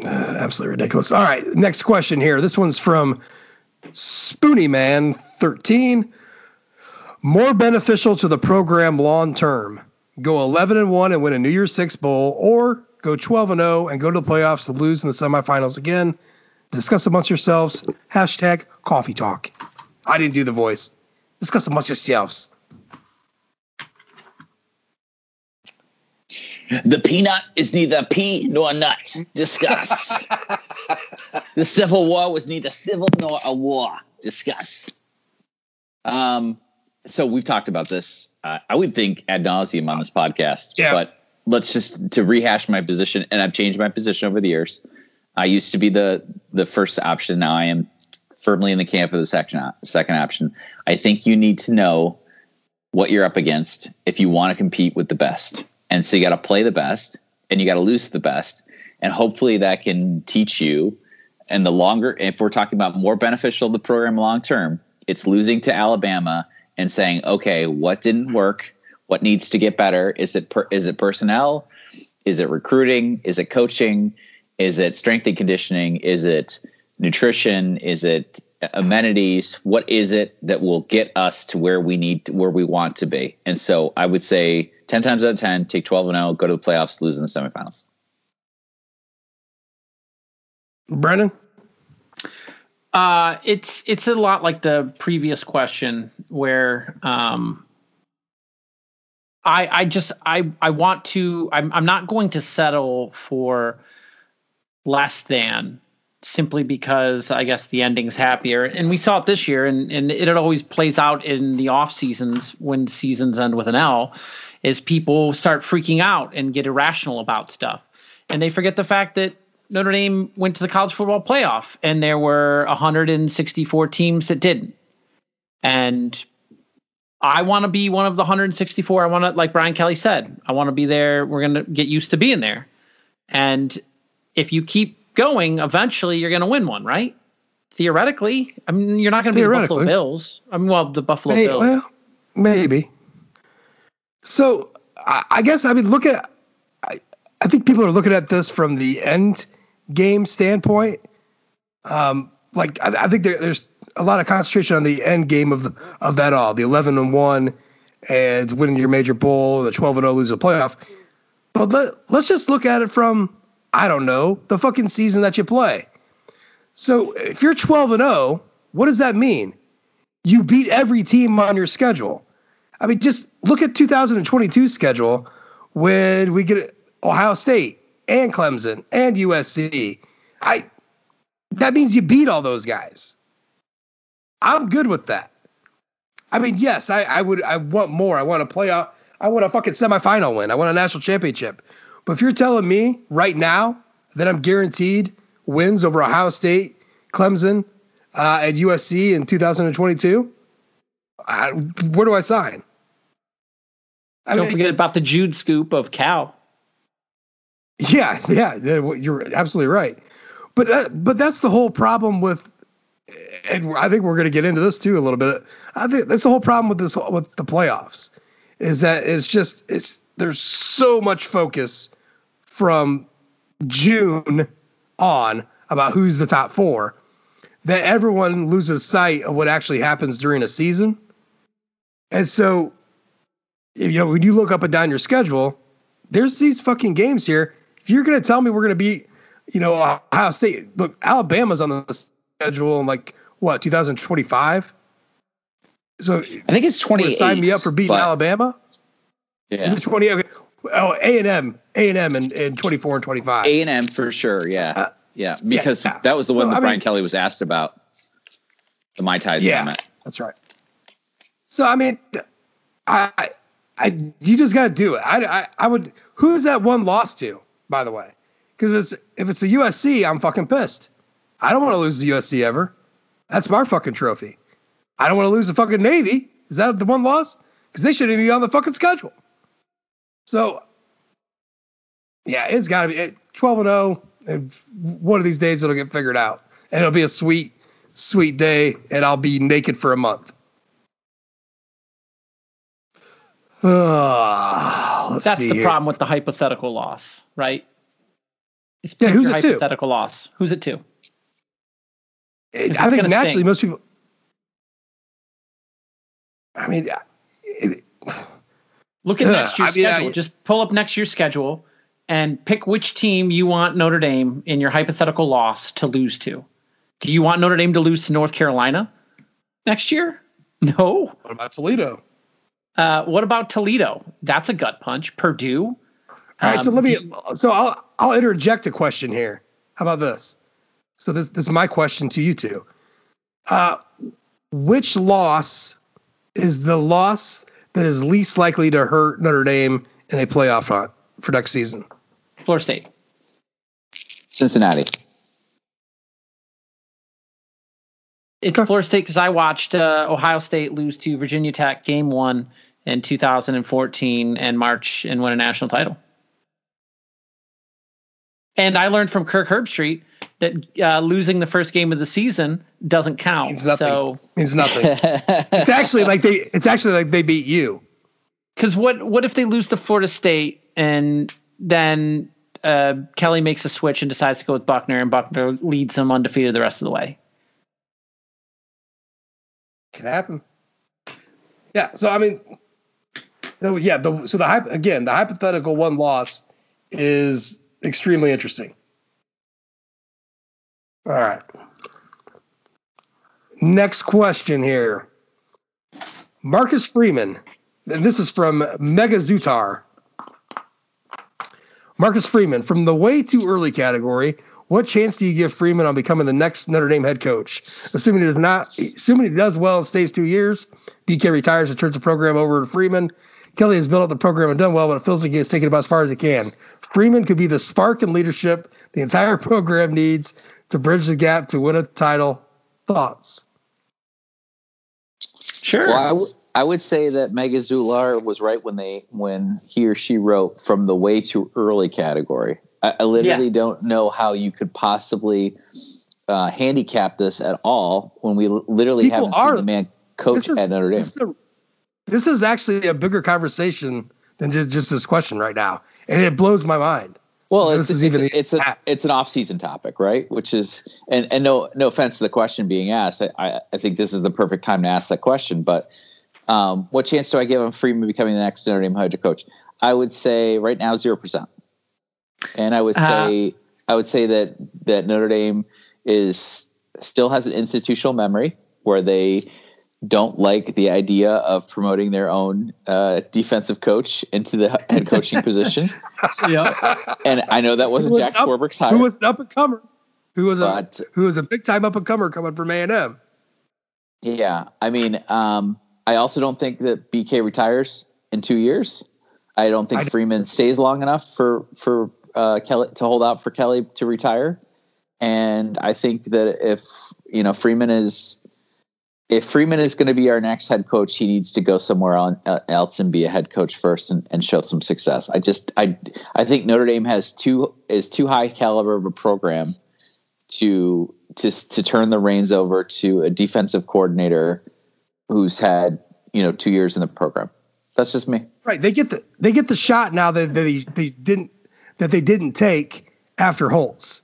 Uh, absolutely ridiculous. All right, next question here. This one's from Spoonie Man 13. More beneficial to the program long term. Go 11 and 1 and win a New Year's Six bowl, or go 12 and 0 and go to the playoffs to lose in the semifinals again. Discuss amongst yourselves. Hashtag coffee talk. I didn't do the voice. Discuss amongst yourselves. The peanut is neither pea nor nut. Discuss. the Civil War was neither civil nor a war. Discuss. Um, so we've talked about this. Uh, I would think ad nauseum on this podcast. Yeah. But let's just to rehash my position, and I've changed my position over the years. I used to be the the first option. Now I am firmly in the camp of the second second option. I think you need to know what you're up against if you want to compete with the best, and so you got to play the best, and you got to lose the best, and hopefully that can teach you. And the longer, if we're talking about more beneficial the program long term, it's losing to Alabama and saying, okay, what didn't work? what needs to get better? Is it per, is it personnel? Is it recruiting? Is it coaching? Is it strength and conditioning? Is it nutrition? Is it amenities? What is it that will get us to where we need to, where we want to be? And so i would say 10 times out of 10 take 12 and 0 go to the playoffs lose in the semifinals. Brennan uh, it's it's a lot like the previous question where um, I, I just I I want to I'm I'm not going to settle for less than simply because I guess the ending's happier. And we saw it this year and, and it, it always plays out in the off seasons when seasons end with an L is people start freaking out and get irrational about stuff. And they forget the fact that Notre Dame went to the college football playoff and there were 164 teams that didn't. And I want to be one of the 164. I want to, like Brian Kelly said, I want to be there. We're going to get used to being there. And if you keep going, eventually you're going to win one, right? Theoretically, I mean, you're not going to be the Buffalo Bills. I mean, well, the Buffalo hey, Bills. Well, maybe. So I, guess I mean, look at. I, I think people are looking at this from the end game standpoint. Um, like I, I think there, there's a lot of concentration on the end game of the, of that all, the 11 and 1 and winning your major bowl, the 12 and 0 lose a playoff. But let, let's just look at it from I don't know, the fucking season that you play. So if you're 12 and 0, what does that mean? You beat every team on your schedule. I mean, just look at 2022 schedule when we get Ohio State and Clemson and USC. I that means you beat all those guys. I'm good with that. I mean, yes, I, I would. I want more. I want to play. I want a fucking semifinal win. I want a national championship. But if you're telling me right now that I'm guaranteed wins over Ohio State, Clemson, uh, and USC in 2022, I, where do I sign? I Don't mean, forget about the Jude scoop of Cal. Yeah, yeah, you're absolutely right. But that, but that's the whole problem with and I think we're going to get into this too a little bit. I think that's the whole problem with this with the playoffs is that it's just it's there's so much focus from June on about who's the top four that everyone loses sight of what actually happens during a season. And so, you know, when you look up and down your schedule, there's these fucking games here. If you're going to tell me we're going to beat, you know, Ohio State, look, Alabama's on the schedule and like what 2025. So I think it's 28. Sign me up for beating Alabama. Yeah, is it 20? Okay. Oh, A and M, A and M, and 24 and 25. A and M for sure. Yeah. Uh, Yeah, because Yeah. that was the one So, that I Brian mean- Kelly was asked about. The Mai Tais Yeah, tournament. that's right. So I mean, I, I, you just got to do it. I, I, I would. Who's that one lost to, by the way? Because it's if it's the USC, I'm fucking pissed. I don't want to lose the USC ever. That's my fucking trophy. I don't want to lose the fucking Navy. Is that the one loss? Because they shouldn't even be on the fucking schedule. So, yeah, it's got to be it- 12 and 0. And one of these days it'll get figured out, and it'll be a sweet, sweet day, and I'll be naked for a month. Let's That's the here. problem with the hypothetical loss, right? It's Yeah, who's your it to? hypothetical loss. Who's it to? It- I think naturally stink. most people. I mean, uh, it, Look at Yeah, next year's I mean, I- schedule. Just pull up next year's schedule and pick which team you want Notre Dame in your hypothetical loss to lose to. Do you want Notre Dame to lose to North Carolina next year? No. what about Toledo? Uh, what about Toledo? That's a gut punch. Purdue. All right, so Um, let me. So I'll I'll interject a question here. How about this? So this this is my question to you two. Uh, which loss is the loss that is least likely to hurt Notre Dame in a playoff hunt for next season? Florida State. Cincinnati. It's Okay. Florida State because I watched uh, Ohio State lose to Virginia Tech game one in 2014 and March and win a national title. And I learned from Kirk Herbstreit that uh, losing the first game of the season doesn't count. Means nothing. So, it's nothing. it's actually like they. It's actually like they beat you. because what what if they lose to Florida State and then uh, Kelly makes a switch and decides to go with Buchner and Buchner leads them undefeated the rest of the way? Can happen. Yeah. So I mean, so yeah. The so the again. The hypothetical one loss is extremely interesting. All right. Next question here. Marcus Freeman. And this is from Mega Zutar. Marcus Freeman, from the way too early category, what chance do you give Freeman on becoming the next Notre Dame head coach? Assuming he does not, assuming he does well and stays two years, BK retires and turns the program over to Freeman. Kelly has built up the program and done well, but it feels like he has taken about as far as he can. Freeman could be the spark and leadership the entire program needs to bridge the gap to win a title. Thoughts? Sure. Well, I, w- I would say that Mega Zular was right when they when he or she wrote from the way too early category. I, I literally Yeah. don't know how you could possibly uh, handicap this at all when we literally People haven't are- seen the man coach at Notre Dame. This is, a- this is actually a bigger conversation than just, just this question right now, and it blows my mind. Well, This it's is it's, even it's a it's an off season topic, right? Which is and and no no offense to the question being asked, I I, I think this is the perfect time to ask that question. But um, what chance do I give him Freeman becoming the next Notre Dame head coach? I would say right now zero percent, and I would Uh, say I would say that that Notre Dame is still has an institutional memory where they don't like the idea of promoting their own uh, defensive coach into the head coaching position. yeah. And I know that wasn't was Jack up- Swarbrick's hire. Who was an up and comer? Who was But- a who was a big time up and comer coming from A and M? Yeah, I mean, um, I also don't think that BK retires in two years. I don't think I- Freeman stays long enough for for uh, Kelly to hold out for Kelly to retire. And I think that if you know Freeman is if Freeman is going to be our next head coach, he needs to go somewhere on, uh, else and be a head coach first and, and show some success. I just I I think Notre Dame has too is too high caliber of a program to to to turn the reins over to a defensive coordinator who's had you know two years in the program. That's just me. Right. They get the they get the shot now that they they didn't that they didn't take after Holtz.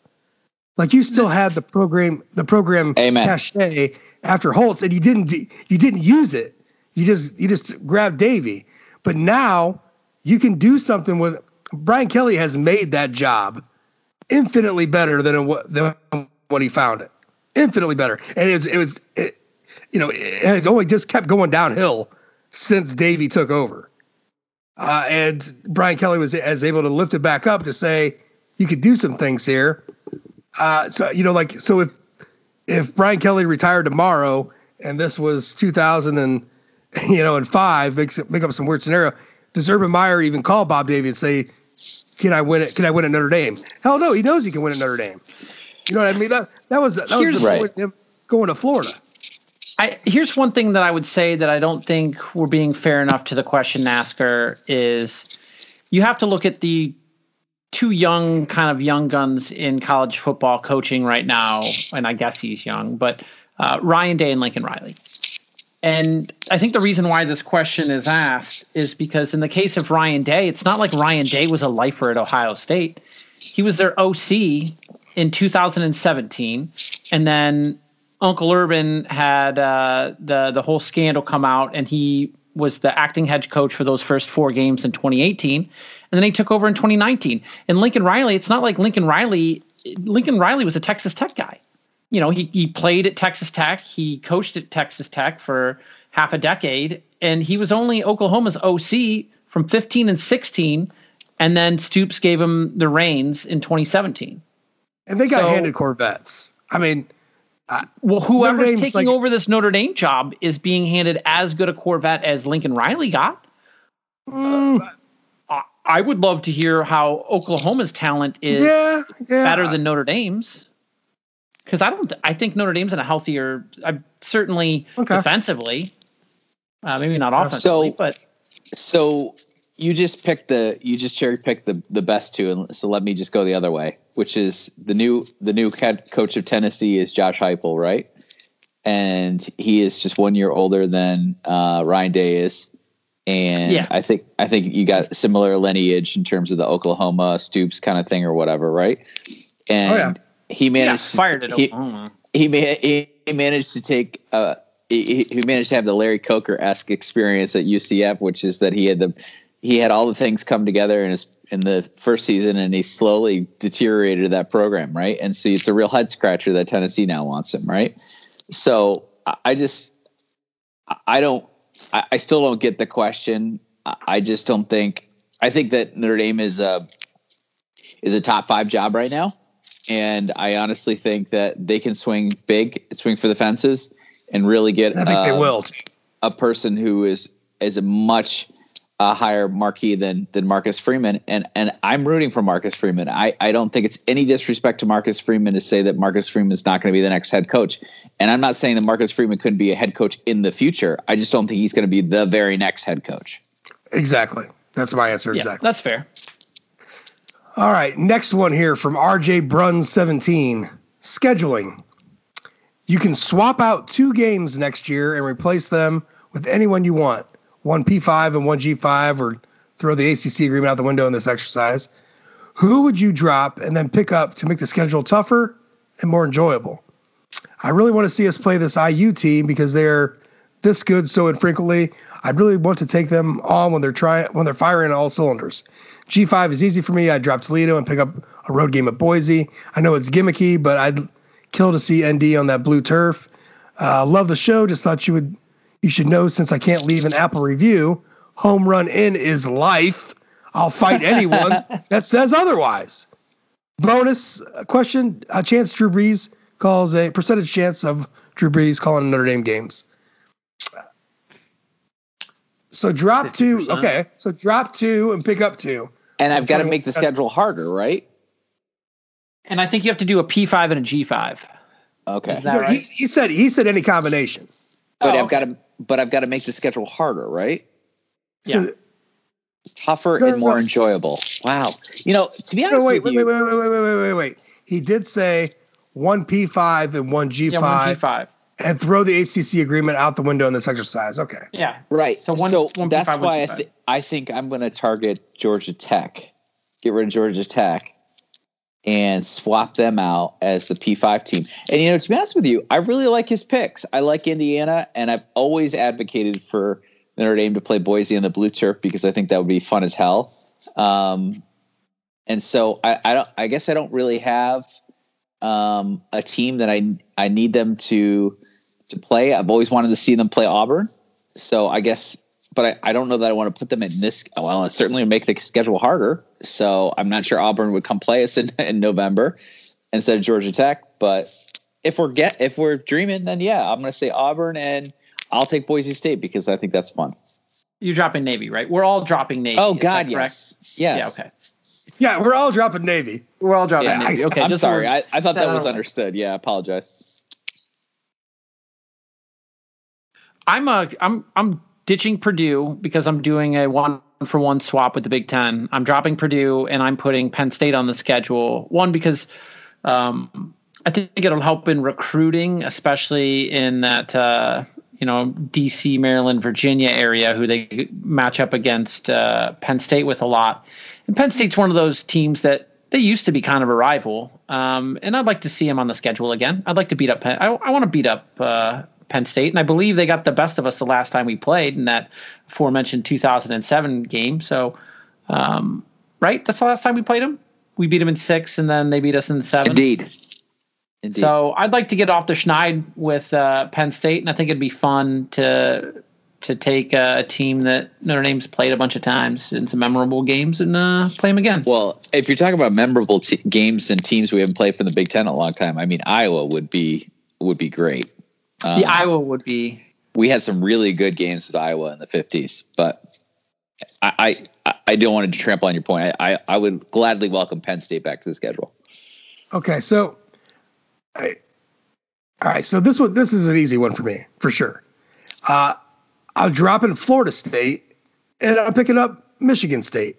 Like you still had the program the program Amen. cachet after Holtz, and you didn't you didn't use it. You just you just grabbed Davie. But now you can do something with Brian Kelly has made that job infinitely better than what than when he found it. Infinitely better, and it was it was it, you know it has only just kept going downhill since Davie took over. Uh, and Brian Kelly was as able to lift it back up to say you could do some things here. Uh, so you know, like so if if Brian Kelly retired tomorrow and this was 2000 and you know and five, make make up some weird scenario. Does Urban Meyer even call Bob Davie and say, "Can I win it? Can I win at Notre Dame?" Hell no, he knows he can win at Notre Dame. You know what I mean? That that was that Here's- was the Right. him going to Florida. I, here's one thing that I would say that I don't think we're being fair enough to the question asker is you have to look at the two young kind of young guns in college football coaching right now, and I guess he's young, but uh, Ryan Day and Lincoln Riley. And I think the reason why this question is asked is because in the case of Ryan Day, it's not like Ryan Day was a lifer at Ohio State. He was their OC in 2017, and then Uncle Urban had uh, the the whole scandal come out, and he was the acting head coach for those first four games in 2018, and then he took over in 2019. And Lincoln Riley, it's not like Lincoln Riley. Lincoln Riley was a Texas Tech guy. You know, he he played at Texas Tech, he coached at Texas Tech for half a decade, and he was only Oklahoma's OC from 15 and 16, and then Stoops gave him the reins in 2017. And they got So- handed Corvettes. I mean, Well, whoever's taking like- over this Notre Dame job is being handed as good a Corvette as Lincoln Riley got. mm, I, I would love to hear how Oklahoma's talent is yeah, yeah. better than Notre Dame's. Because I don't, I think Notre Dame's in a healthier, I certainly Okay. defensively, uh, maybe not offensively, So- but So you just picked the you just cherry picked the the best two, and so let me just go the other way, which is the new the new head coach of Tennessee is Josh Heupel, right? And he is just one year older than uh, Ryan Day is, and Yeah. I think I think you got similar lineage in terms of the Oklahoma Stoops kind of thing or whatever, right? And Oh, yeah. he he got managed fired at he, Oklahoma. he, he he managed to take uh he, he managed to have the Larry Coker esque experience at UCF, which is that he had the he had all the things come together in his in the first season, and he slowly deteriorated that program, right? And so it's a real head scratcher that Tennessee now wants him, right? So I- just I- don't I, still don't get the question. I, just don't think I think that Notre Dame is a is a top five job right now. And I honestly think that they can swing big, swing for the fences, and really get I think they uh, will. a person who is is a much uh, higher marquee than than Marcus Freeman. And and I'm rooting for Marcus Freeman. I I don't think it's any disrespect to Marcus Freeman to say that Marcus Freeman is not going to be the next head coach. And I'm not saying that Marcus Freeman couldn't be a head coach in the future. I just don't think he's going to be the very next head coach. Exactly. That's my answer. Yeah, exactly. that's fair. All right, next one here from RJ Brun 17. Scheduling. You can swap out two games next year and replace them with anyone you want. One P5 and one G5, or throw the ACC agreement out the window in this exercise. Who would you drop and then pick up to make the schedule tougher and more enjoyable? I really want to see us play this IU team because they're this good so infrequently. I'd really want to take them on when they're trying when they're firing all cylinders. G5 is easy for me. I'd drop Toledo and pick up a road game at Boise. I know it's gimmicky, but I'd kill to see ND on that blue turf. Uh, love the show. Just thought you would you should know since I can't leave an Apple review. Home Run Inn is life. I'll fight anyone that says otherwise. Bonus uh, question: A chance Drew Brees calls a percentage chance of Drew Brees calling Notre Dame games. So drop two. 50%. Okay, so drop two and pick up two. And I've got to make the schedule harder, right? And I think you have to do a P5 and a G5. Okay. Is that right? he, he said he said any combination. But Oh, I've okay. got to but I've oh. got to make the schedule harder, right? Yeah. So, Tougher and more no. enjoyable. Wow. You know, to be honest no, wait, with wait, you, wait, wait, wait, wait, wait, wait, wait. He did say one P5 and one G5, Yeah, one G5. and throw the ACC agreement out the window in this exercise. Okay. Yeah. right? So one- one that's P5, why I, G5. th- I think I'm going to target Georgia Tech, get rid of Georgia Tech, and swap them out as the P5 team. And you know, to be honest with you, I really like his picks. I like Indiana, and I've always advocated for Notre Dame to play Boise on the blue turf because I think that would be fun as hell. Um, and so I, I don't. I guess I don't really have um, a team that I I need them to to play. I've always wanted to see them play Auburn. So I guess, but I, I don't know that I want to put them in this. Well, it certainly would make the schedule harder. So I'm not sure Auburn would come play us in, in November. instead of Georgia Tech. But if we're get if we're dreaming, then yeah, I'm going to say Auburn, and I'll take Boise State because I think that's fun. You're dropping Navy, right? We're all dropping Navy. Oh God, yes, yes. Yeah, okay. Yeah, we're all dropping Navy. We're all dropping Yeah, Navy. Okay, I'm just sorry. I, I thought that that was understood. Yeah, I apologize. I'm uh I'm I'm ditching Purdue because I'm doing a one for one swap with the Big Ten. I'm dropping Purdue and I'm putting Penn State on the schedule. One because um, I think it'll help in recruiting, especially in that uh, you know D.C., Maryland, Virginia area, who they match up against uh, Penn State with a lot. And Penn State's one of those teams that they used to be kind of a rival, um, and I'd like to see them on the schedule again. I'd like to beat up Penn. I, I want to beat up uh, Penn State, and I believe they got the best of us the last time we played in that aforementioned 2007 game. So, um, right, that's the last time we played them. We beat them in six, and then they beat us in seven. Indeed. Indeed. So I'd like to get off the schneid with uh, Penn State, and I think it'd be fun to to take uh, a team that Notre Dame's played a bunch of times in some memorable games and uh, play them again. Well, if you're talking about memorable t- games and teams we haven't played from the Big Ten in a long time, I mean Iowa would be would be great. Um, the Iowa would be we had some really good games with Iowa in the 50s, but I I, I don't want to trample on your point. I, I, I would gladly welcome Penn State back to the schedule. Okay, so, I, all right, so this one, this is an easy one for me for sure. Uh, I'm dropping Florida State, and I'm picking up Michigan State.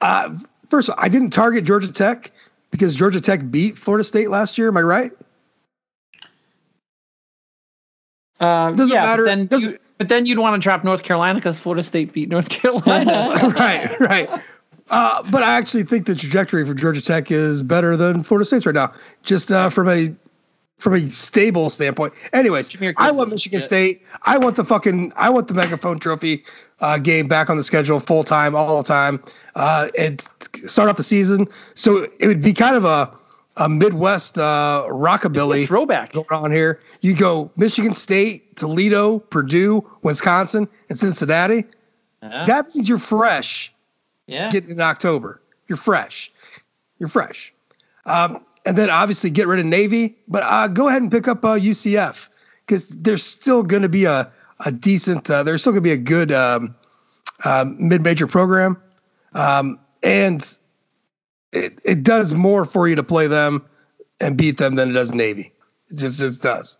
Uh, first, of all, I didn't target Georgia Tech because Georgia Tech beat Florida State last year. Am I right? Uh, Doesn't yeah, matter. But then, Doesn't- you, but then you'd want to drop North Carolina because Florida State beat North Carolina. right, right. Uh, but I actually think the trajectory for Georgia Tech is better than Florida State's right now, just uh, from a from a stable standpoint. Anyways, I want Michigan. State. I want the fucking I want the Megaphone Trophy uh, game back on the schedule full time, all the time, uh, and start off the season. So it would be kind of a a Midwest uh, rockabilly Throwback. going on here. You go Michigan State, Toledo, Purdue, Wisconsin, and Cincinnati. Yeah. That means you're fresh yeah. getting in October. You're fresh. You're fresh. Um, and then obviously get rid of Navy, but uh, go ahead and pick up uh, UCF because there's still going to be a, a decent, uh, there's still going to be a good um, um, mid-major program. Um, and it, it does more for you to play them and beat them than it does Navy. It just, just does.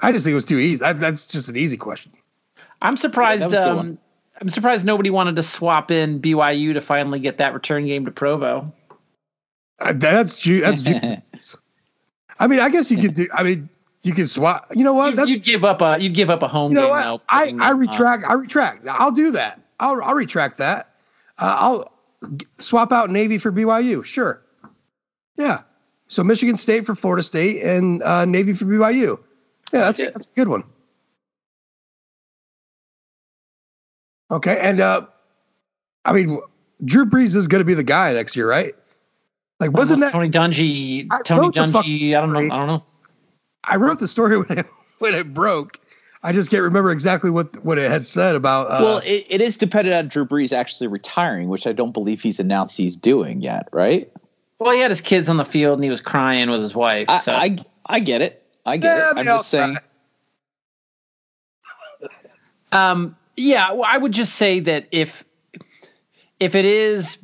I just think it was too easy. I, that's just an easy question. I'm surprised. Yeah, that was a good um. I'm surprised nobody wanted to swap in BYU to finally get that return game to Provo. Uh, that's ju- that's ju- I mean, I guess you could do. I mean, you could swap. You know what? You, That's you'd give up a you'd give up a home you know game what? though. I I them, uh, retract. I retract. I'll do that. I'll I'll retract that. Uh, I'll swap out Navy for BYU. Sure. Yeah. So Michigan State for Florida State and uh, Navy for BYU. Yeah, that's that's a good one. Okay, and uh, I mean, Drew Brees is going to be the guy next year, right? Like, wasn't that Tony Dungy? Tony Dungy. I don't know. I don't know. I wrote the story when it, when it broke. I just can't remember exactly what what it had said about. Uh, well, it, it is dependent on Drew Brees actually retiring, which I don't believe he's announced he's doing yet, right? Well, he had his kids on the field and he was crying with his wife. I, so I I get it. I get Yeah, it. I'm all just saying. Um, yeah, well, I would just say that if if it is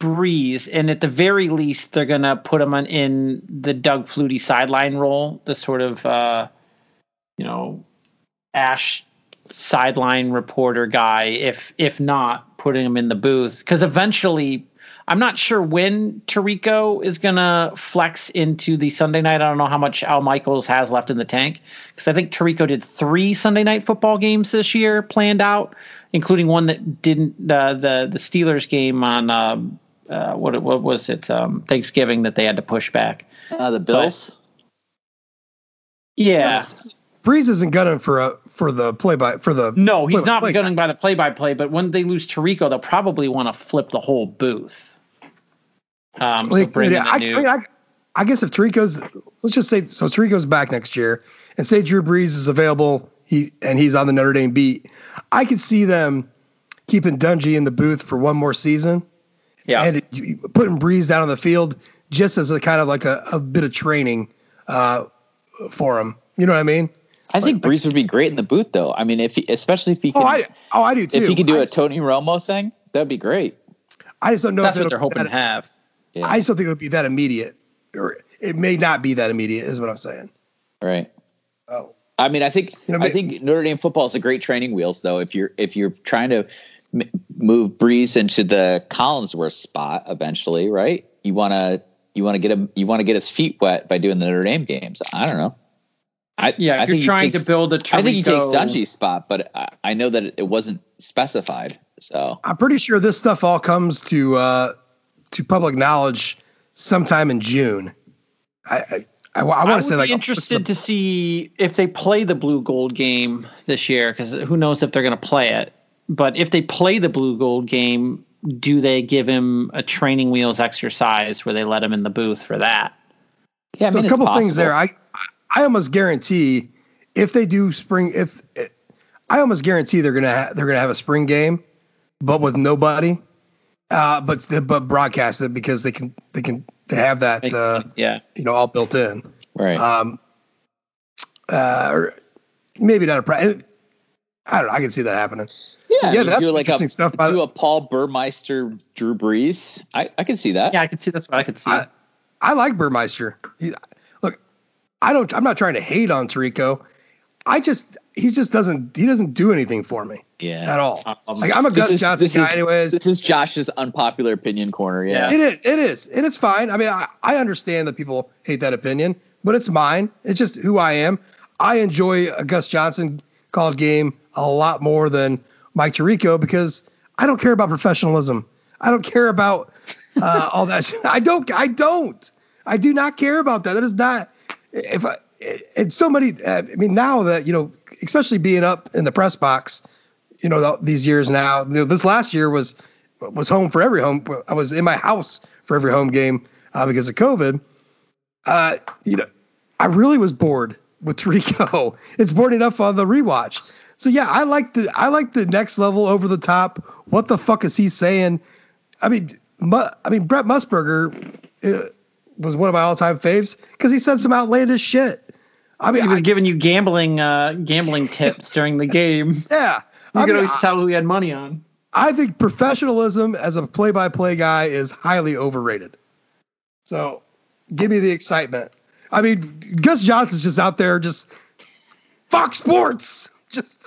Brees, and at the very least they're gonna put him on in the Doug Flutie sideline role, the sort of uh, you know Ash sideline reporter guy. If if not putting him in the booth, because eventually. I'm not sure when Tirico is gonna flex into the Sunday night. I don't know how much Al Michaels has left in the tank because I think Tirico did three Sunday night football games this year planned out, including one that didn't uh, the the Steelers game on um, uh, what what was it um, Thanksgiving that they had to push back. Uh, the Bills. Yeah, Brees isn't gunning for a for the play by for the no, he's not play- gunning by the play by play. But when they lose Tirico, they'll probably want to flip the whole booth. Um, so Like, bring in I, new- I, I guess if Tirico's let's just say so Tirico's back next year and say Drew Brees is available he and he's on the Notre Dame beat, I could see them keeping Dungy in the booth for one more season Yeah. And it, putting Brees down on the field just as a kind of like a, a bit of training uh, for him. You know what I mean? I think Brees would be great in the booth, though. I mean, if he, especially if he Oh, can, I oh I do too. if he could do I, a Tony Romo thing, that'd be great. I just don't know if That's if what they're hoping to have. Yeah. I just don't think it would be that immediate, or it may not be that immediate. Is what I'm saying. right. Oh, I mean, I think You know, I but- think Notre Dame football is a great training wheels, though. If you're if you're trying to m- move Brees into the Collinsworth spot eventually, right? You want to you want to get him you want to get his feet wet by doing the Notre Dame games. I don't know. I, Yeah, I if think you're he trying takes- to build a Tirico, I think he takes Dungy's spot, but I, I know that it wasn't specified. So I'm pretty sure this stuff all comes to uh, to public knowledge sometime in June. I I, I, I want would to say be like interested to see if they play the blue gold game this year because who knows if they're going to play it. But if they play the blue gold game, do they give him a training wheels exercise where they let him in the booth for that? yeah, I So mean, a it's couple things there. I I almost guarantee if they do spring, if I almost guarantee they're gonna ha- they're gonna have a spring game, but with nobody, uh, but but broadcast it because they can they can they have that uh, yeah, you know all built in. right. Um, uh, or maybe not a. Pra- I don't know. I can see that happening. yeah, yeah, you that's do like a interesting stuff do a Paul Burmeister, Drew Brees. I I can see that. yeah, I can see that's what I could see. I, I like Burmeister. He, look, I don't. I'm not trying to hate on Tirico. I just he just doesn't he doesn't do anything for me Yeah. at all. Um, like I'm a Gus is, Johnson guy, is, anyways. This is Josh's unpopular opinion corner. Yeah. It is. It is, and it's fine. I mean, I, I understand that people hate that opinion, but it's mine. It's just who I am. I enjoy a Gus Johnson called game a lot more than Mike Tirico because I don't care about professionalism. I don't care about uh, all that. Shit. I don't. I don't. I do not care about that. That is not. If I, it's so many. Uh, I mean, now that you know, especially being up in the press box, you know, these years now. You know, this last year was was home for every home. I was in my house for every home game uh, because of COVID. Uh, you know, I really was bored with Rico. It's bored enough on the rewatch. So yeah, I like the I like the next level over the top. What the fuck is he saying? I mean, I mean Brent Musberger uh, was one of my all time faves because he said some outlandish shit. I mean, he was I, giving you gambling uh, gambling tips during the game. yeah. You I could mean, always I- tell who he had money on. I think professionalism as a play-by-play guy is highly overrated. So, give me the excitement. I mean, Gus Johnson's just out there just Fox Sports, just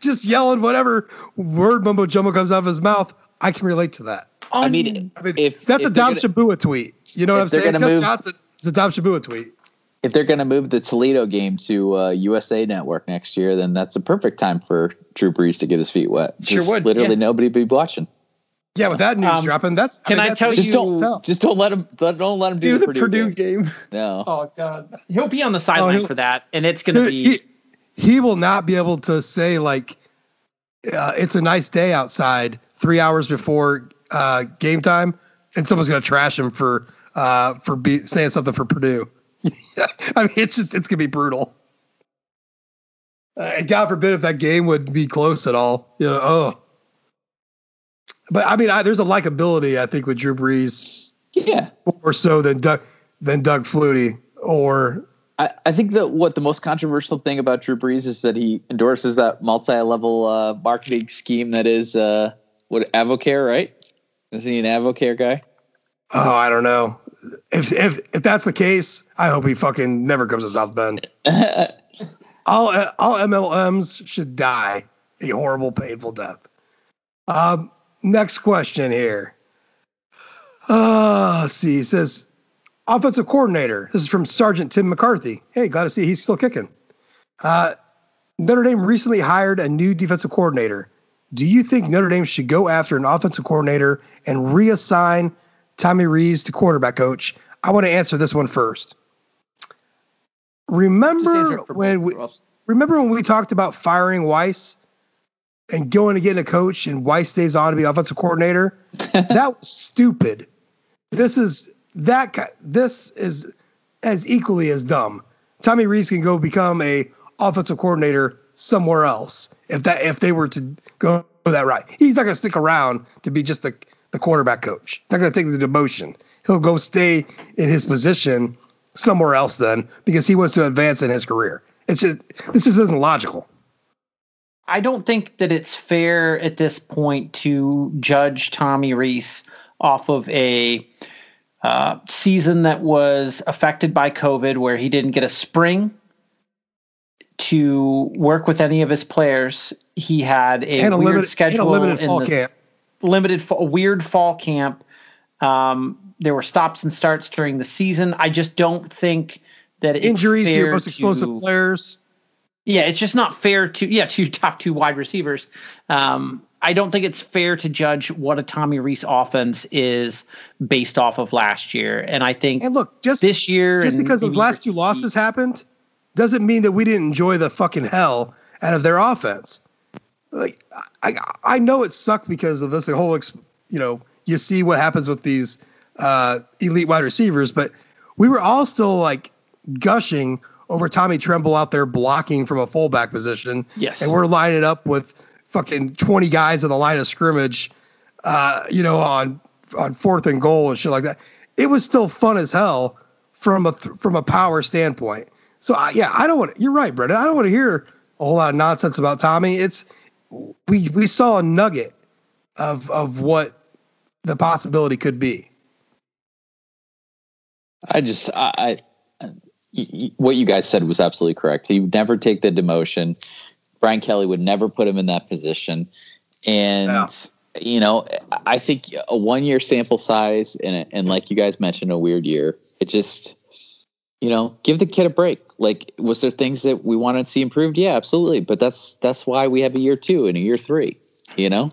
just yelling whatever word mumbo jumbo comes out of his mouth. I can relate to that. I mean, I mean, if that's if a they're Dom gonna- Shabua tweet. You know what if I'm they're saying? gonna Gus move- Johnson is a Dom Shabua tweet. if they're going to move the Toledo game to uh, USA Network next year, then that's a perfect time for Drew Brees to get his feet wet. Sure Just would, Literally, yeah. nobody be watching. Yeah, with that news Um, dropping, that's can mean, I that's- tell Just you- don't, tell. just don't let him, don't let him do, Do the, the Purdue, game. game. No, Oh god, he'll be on the sideline he'll- for that, and it's going to be. he, he will not be able to say like uh, it's a nice day outside three hours before uh, game time and someone's going to trash him for uh, for be, saying something for Purdue. I mean, it's just it's going to be brutal. Uh, and God forbid if that game would be close at all. You know, oh. But I mean, I, there's a likability I think with Drew Brees yeah. more so than Doug than Doug Flutie or I, I think that what the most controversial thing about Drew Brees is that he endorses that multi-level uh, marketing scheme that is uh, what AdvoCare, right? Isn't he an AdvoCare guy? Oh, I don't know. If if if that's the case, I hope he fucking never comes to South Bend. all all MLMs should die a horrible, painful death. Um, next question here. Uh, let's see. He says, offensive coordinator. This is from Sergeant Tim McCarthy. Hey, glad to see he's still kicking. Uh, Notre Dame recently hired a new defensive coordinator. Do you think Notre Dame should go after an offensive coordinator and reassign Tommy Rees to quarterback coach? I want to answer this one first. Remember when we remember when we talked about firing Weis and going to get a coach and Weis stays on to be offensive coordinator? that was stupid. This is that this is as equally as dumb. Tommy Rees can go become a offensive coordinator somewhere else if that if they were to go that right. He's not going to stick around to be just the the quarterback coach. Not going to take the demotion. He'll go stay in his position somewhere else then because he wants to advance in his career. It's just this just isn't logical. I don't think that it's fair at this point to judge Tommy Rees off of a uh, season that was affected by COVID, where he didn't get a spring to work with any of his players. He had a, And a weird limited, schedule a limited in fall the- camp. Limited, a weird fall camp. Um, there were stops and starts during the season. I just don't think that it's Injuries to your most explosive to- players. yeah, it's just not fair to yeah to your top two wide receivers. Um, I don't think it's fair to judge what a Tommy Rees offense is based off of last year. And I think And look, just this year, just because maybe last two losses happened doesn't mean that we didn't enjoy the fucking hell out of their offense. Like I I know it sucked because of this the whole you know you see what happens with these uh, elite wide receivers, but we were all still like gushing over Tommy Tremble out there blocking from a fullback position. Yes. and we're lining up with fucking twenty guys on the line of scrimmage, uh, you know, on on fourth and goal and shit like that. It was still fun as hell from a from a power standpoint. So I, yeah, I don't want. You're right, Brendan. I don't want to hear a whole lot of nonsense about Tommy. It's we we saw a nugget of of what the possibility could be. I just, I, I what you guys said was absolutely correct. He would never take the demotion. Brian Kelly would never put him in that position. And, you know, I think a one year sample size and, and like you guys mentioned, a weird year, it just, you know, give the kid a break. Like, was there things that we wanted to see improved? Yeah, absolutely. But that's, that's why we have a year two and a year three, you know?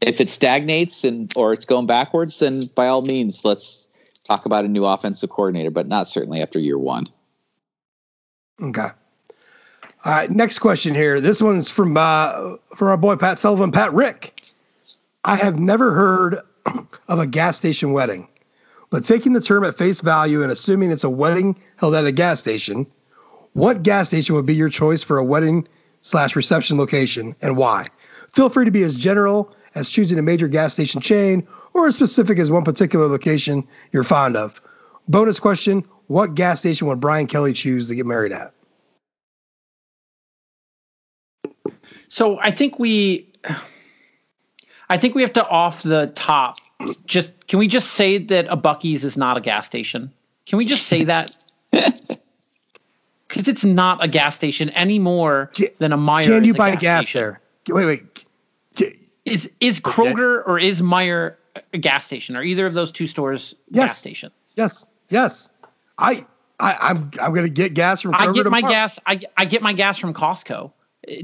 If it stagnates and or it's going backwards, then by all means, let's talk about a new offensive coordinator, but not certainly after year one. Okay. All right. Next question here. This one's from uh, from our boy Pat Sullivan, Pat Rick. I have never heard of a gas station wedding, but taking the term at face value and assuming it's a wedding held at a gas station, what gas station would be your choice for a wedding slash reception location and why? Feel free to be as general as choosing a major gas station chain or as specific as one particular location you're fond of. Bonus question What gas station would Brian Kelly choose to get married at? So I think we, I think we have to off the top. Just can we just say that a Buc-ee's is not a gas station? Can we just say that? Because it's not a gas station any more than a Meijer. Can you buy gas gas there? Wait, wait. Is is Kroger or is Meijer a gas station? Are either of those two stores gas Yes. station? Yes, yes. I, I, I'm, I'm gonna get gas from. I Kroger get my gas. I, I get my gas from Costco.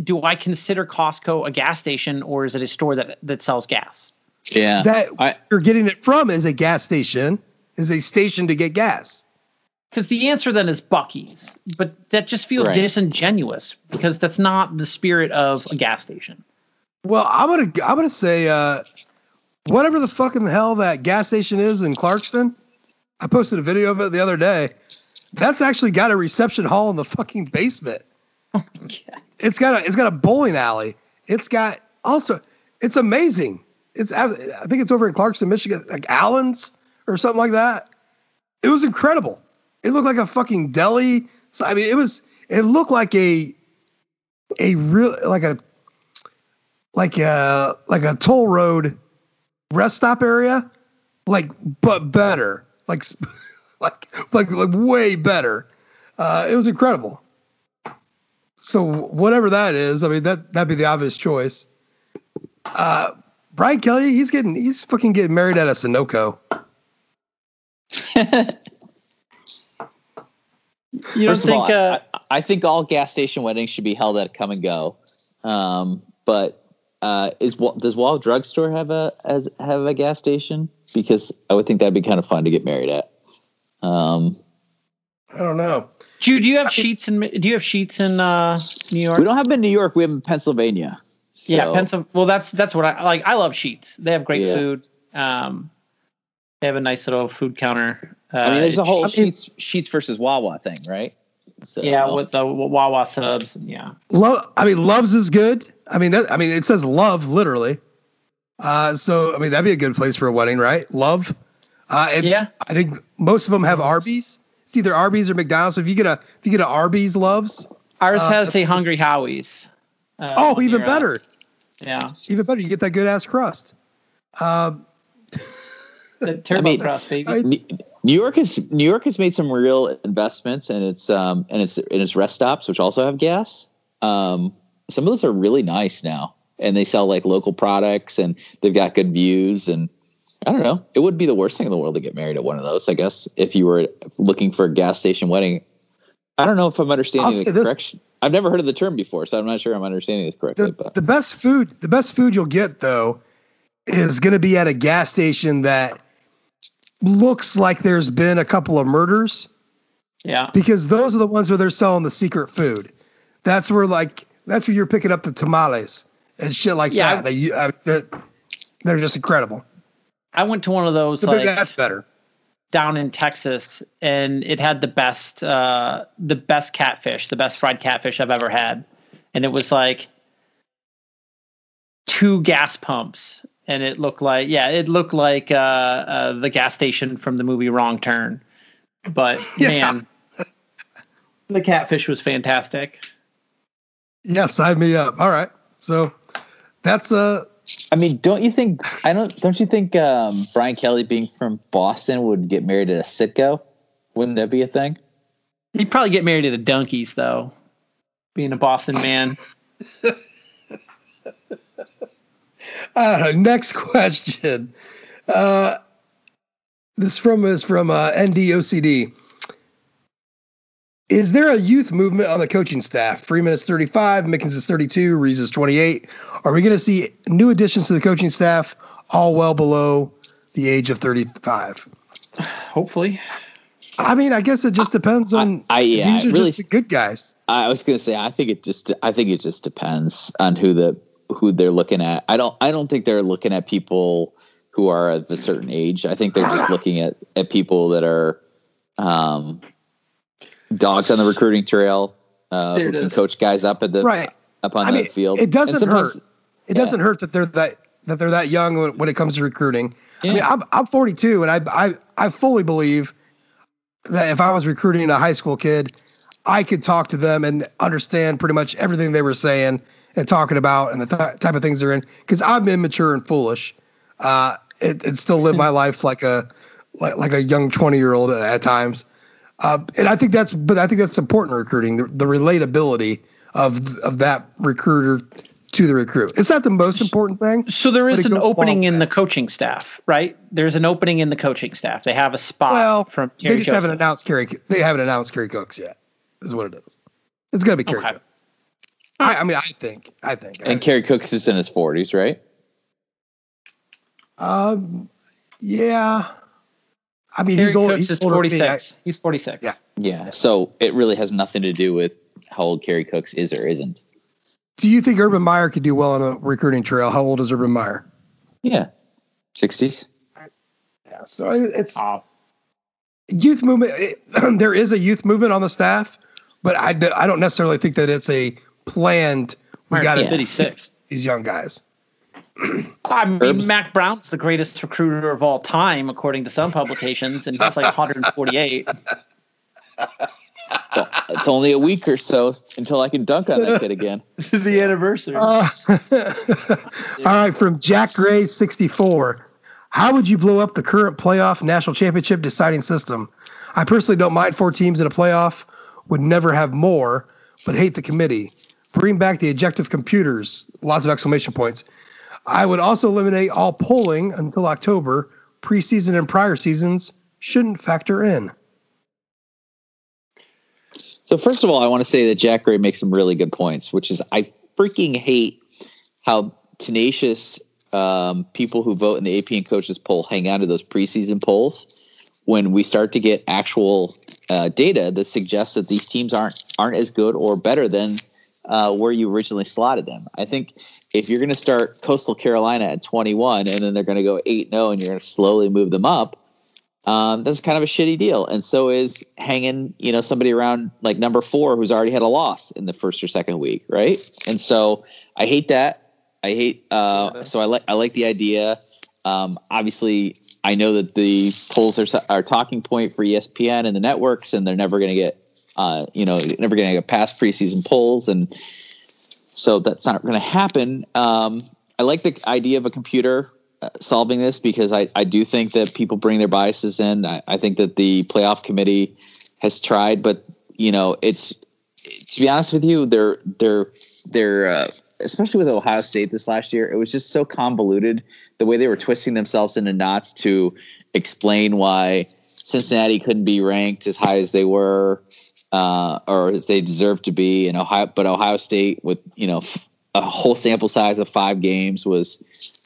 Do I consider Costco a gas station or is it a store that that sells gas? Yeah. That I, you're getting it from is a gas station. Is a station to get gas. Because the answer then is Buc-ee's, but that just feels Right. disingenuous because that's not the spirit of a gas station. Well, I'm gonna, I'm gonna say, uh, whatever the fucking hell that gas station is in Clarkston. I posted a video of it the other day. That's actually got a reception hall in the fucking basement. It's got a it's got a bowling alley. It's got also it's amazing. It's I think it's over in Clarkston, Michigan, like Allen's or something like that. It was incredible. It looked like a fucking deli. So I mean, it was it looked like a a real like a like a like a toll road rest stop area, like but better, like like like like way better. Uh, it was incredible. So whatever that is, I mean that that'd be the obvious choice. Uh, Brian Kelly, he's getting he's fucking getting married at a Sunoco. You don't First of think? all, uh, I, I think all gas station weddings should be held at Kum & Go. Um, but uh, is Wa- does Wall Drugstore have a as have a gas station? Because I would think that'd be kind of fun to get married at. Um, I don't know. do, you- do you have Sheetz in Do you have Sheetz in uh, New York? we don't have them in New York. We have them in Pennsylvania. Yeah, So- Pennsylvania. Well, that's that's what I like. I love Sheetz. They have great Yeah. food. Um, they have a nice little food counter. Uh, I mean, there's a whole I mean- Sheetz Sheetz versus Wawa thing, right? So, yeah with the Wawa subs. and Yeah, Love, I mean, Love's is good. I mean, that, I mean, it says love literally. Uh, so I mean that'd be a good place for a wedding, right? Love. Uh, and Yeah. I think most of them have Arby's. It's either Arby's or McDonald's. So if you get a if you get a Arby's Love's, Ours Uh, has a Hungry Howie's. Uh, oh, one even year, uh, better, yeah, even better. You get that good ass crust. Um, the turbo mean, crust, baby. I- New New York has New York has made some real investments in its um and its in its rest stops, which also have gas. Um, some of those are really nice now, and they sell like local products, and they've got good views. And I don't know, it would be the worst thing in the world to get married at one of those. I guess if you were looking for a gas station wedding, I don't know if I'm understanding say the this- correction. I've never heard of the term before, so I'm not sure I'm understanding this correctly. the, but the best food the best food you'll get though is going to be at a gas station that looks like there's been a couple of murders yeah, because those are the ones where they're selling the secret food. That's where like that's where you're picking up the tamales and shit like Yeah. that. They uh, they're, they're just incredible. I went to one of those So like that's better. Down in Texas, and it had the best uh, the best catfish, the best fried catfish I've ever had, and it was like two gas pumps, and it looked like yeah, it looked like uh, uh, the gas station from the movie Wrong Turn, but Yeah. man, the catfish was fantastic. Yeah, sign me up. All right. So that's uh I mean, don't you think? I don't. Don't you think um, Brian Kelly, being from Boston, would get married at a Citgo? Wouldn't that be a thing? He'd probably get married at a Dunkies though, being a Boston man. Uh, next question. Uh, this from is from uh, NDOCD. Is there a youth movement on the coaching staff? Freeman is 35, Mickens is 32, Rees is 28. Are we going to see new additions to the coaching staff, all well below the age of 35? Hopefully, I mean, I guess it just depends on. I- yeah, these are really- just the good guys. I was gonna say. I think it just. I think it just depends on who the who they're looking at. I don't. I don't think they're looking at people who are of a certain age. I think they're just looking at at people that are um, dogs on the recruiting trail. Uh, who can is. coach guys up at the Right. up on I the mean, field. it doesn't hurt. It doesn't hurt that they're that that they're that young when, when it comes to recruiting. I mean, I'm I'm 42, and I I I fully believe that if I was recruiting a high school kid, I could talk to them and understand pretty much everything they were saying and talking about and the th- type of things they're in. Because I'm immature and foolish, uh, and, and still live my life like a like, like a young 20 year old at times. Uh, and I think that's, but I think that's important recruiting the, the relatability of of that recruiter to the recruit. It's not the most important thing. So there But is it an opening in with the coaching staff, right? There's an opening in the coaching staff. They have a spot Well, from they Terry just haven't announced Kerry. They haven't announced Kerry Cooks yet. Is what it is. It's gonna be Kerry Okay. Cooks. I, I mean, I think. I think. and Kerry Cooks is in his forties, right? um, yeah. I mean, Terry he's old. Cooks He's is older than me. 46. He's 46. Yeah. Yeah. So it really has nothing to do with how old Kerry Cooks is or isn't. Do you think Urban Meyer could do well on a recruiting trail? How old is Urban Meyer? Yeah. Sixties. Yeah. So it's Oh, youth movement. It, there is a youth movement on the staff, but I, I don't necessarily think that it's a planned. We got to 56. these young guys. I mean, Herbs. Mack Brown's the greatest recruiter of all time, according to some publications, and he's like 148. So it's only a week or so until I can dunk on that kid again. the anniversary. Uh, all right, from Jack Gray, 64. How would you blow up the current playoff national championship deciding system? I personally don't mind four teams in a playoff, would never have more, but hate the committee. Bring back the objective computers, lots of exclamation points. I would also eliminate all polling until October. Preseason and prior seasons shouldn't factor in. So first of all, I want to say that Jack Gray makes some really good points, which is I freaking hate how tenacious um, people who vote in the AP and coaches poll hang on to those preseason polls when we start to get actual uh, data that suggests that these teams aren't aren't as good or better than uh, where you originally slotted them. I think if you're going to start Coastal Carolina at 21 and then they're going to go 8 0 and you're going to slowly move them up, um, that's kind of a shitty deal. And so is hanging, you know, somebody around like number four who's already had a loss in the first or second week, right? And so I hate that. I hate. Uh, so I like I like the idea. Um, obviously, I know that the polls are are talking point for ESPN and the networks, and they're never going to get, uh, you know, never going to get past preseason polls, and so that's not going to happen. Um, I like the idea of a computer uh, solving this because I, I do think that people bring their biases in. I, I think that the playoff committee has tried, but you know, it's to be honest with you, they're they're they're uh, especially with Ohio State this last year, it was just so convoluted the way they were twisting themselves into knots to explain why Cincinnati couldn't be ranked as high as they were uh, or as they deserve to be, and Ohio, but Ohio State with you know a whole sample size of five games was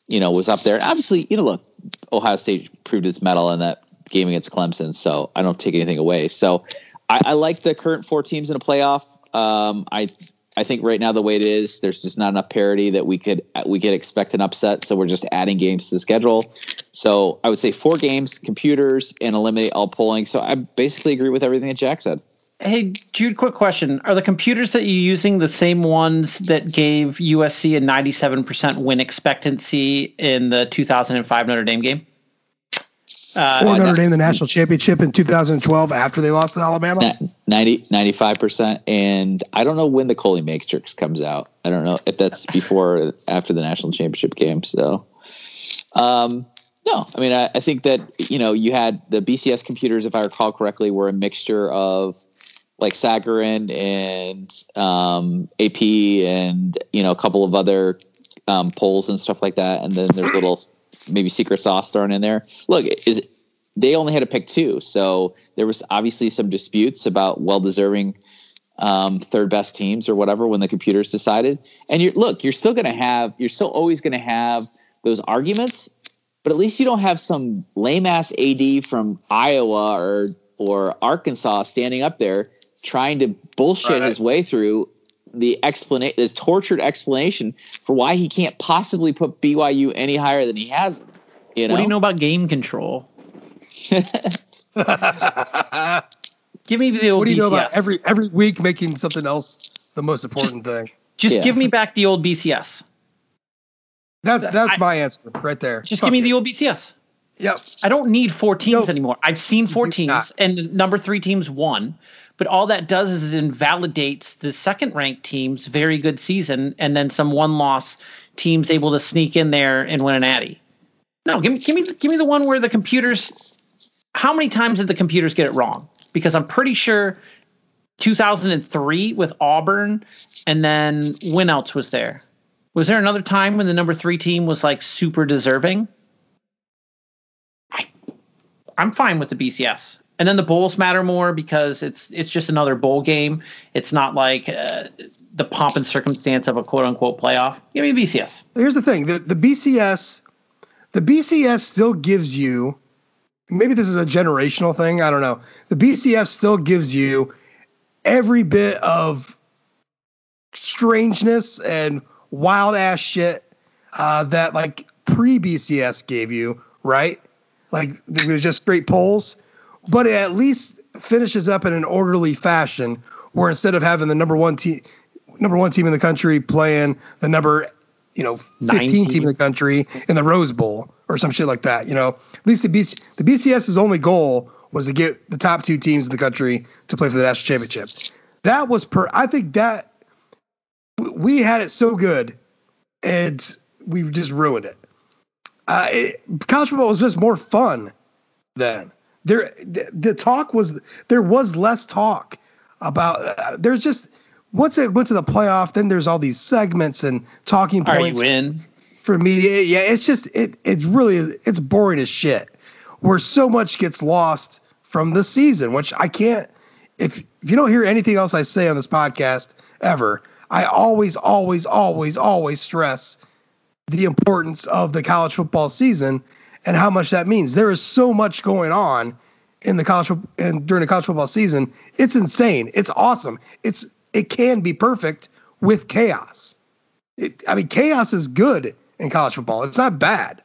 you know was up there. obviously, you know, look, Ohio State proved its mettle in that game against Clemson, so I don't take anything away. So I, I like the current four teams in a playoff. Um, I I think right now the way it is, there's just not enough parity that we could we could expect an upset. So we're just adding games to the schedule. So I would say four games, computers, and eliminate all polling. So I basically agree with everything that Jack said. Hey Jude, quick question: Are the computers that you're using the same ones that gave USC a 97% win expectancy in the 2005 Notre Dame game? Uh, or Notre Dame the national championship in 2012 after they lost to Alabama? 90, 95%. And I don't know when the Colley Matrix comes out. I don't know if that's before or after the national championship game. So, um, no, I mean, I, I, think that, you know, you had the BCS computers, if I recall correctly, were a mixture of like Sagarin and um, AP and, you know, a couple of other um, polls and stuff like that. And then there's little maybe secret sauce thrown in there. Look, is they only had to pick two, so there was obviously some disputes about well deserving um, third best teams or whatever when the computers decided. And you look, you're still going to have, you're still always going to have those arguments, but at least you don't have some lame ass AD from Iowa or or Arkansas standing up there trying to bullshit right. his way through the explanation, this tortured explanation for why he can't possibly put BYU any higher than he has. You know? What do you know about game control? Give me the old. What do you BCS. know about every every week making something else the most important just, thing? Just yeah. give me back the old BCS. That's that's I, my answer right there. Just Fuck give me it. the old BCS. Yep. I don't need four teams anymore. I've seen four teams, not. and number three teams won. But all that does is it invalidates the second ranked team's very good season, and then some one loss teams able to sneak in there and win an Addy. No, give me give me give me the one where the computers. How many times did the computers get it wrong? Because I'm pretty sure 2003 with Auburn, and then when else was there? Was there another time when the number three team was like super deserving? I'm fine with the BCS and then the bowls matter more because it's it's just another bowl game. It's not like uh, the pomp and circumstance of a quote unquote playoff. Give me BCS. Here's the thing: the the BCS, the BCS still gives you. Maybe this is a generational thing. I don't know. The BCS still gives you every bit of strangeness and wild ass shit uh, that like pre BCS gave you, right? Like it was just straight polls but it at least finishes up in an orderly fashion where instead of having the number one team number one team in the country playing the number you know 15 19. team in the country in the Rose Bowl or some shit like that. You know, at least the BC, the BCS's only goal was to get the top two teams in the country to play for the national championship. That was per. I think that we had it so good, and we just ruined it. Uh, it, college football was just more fun then there the, the talk was there was less talk about uh, there's just once it went to the playoff then there's all these segments and talking points Are you in? for media yeah it's just it it's really it's boring as shit where so much gets lost from the season which I can't if if you don't hear anything else I say on this podcast ever I always always always always stress the importance of the college football season and how much that means. There is so much going on in the college and during the college football season. It's insane. It's awesome. It's it can be perfect with chaos. It, I mean, chaos is good in college football. It's not bad.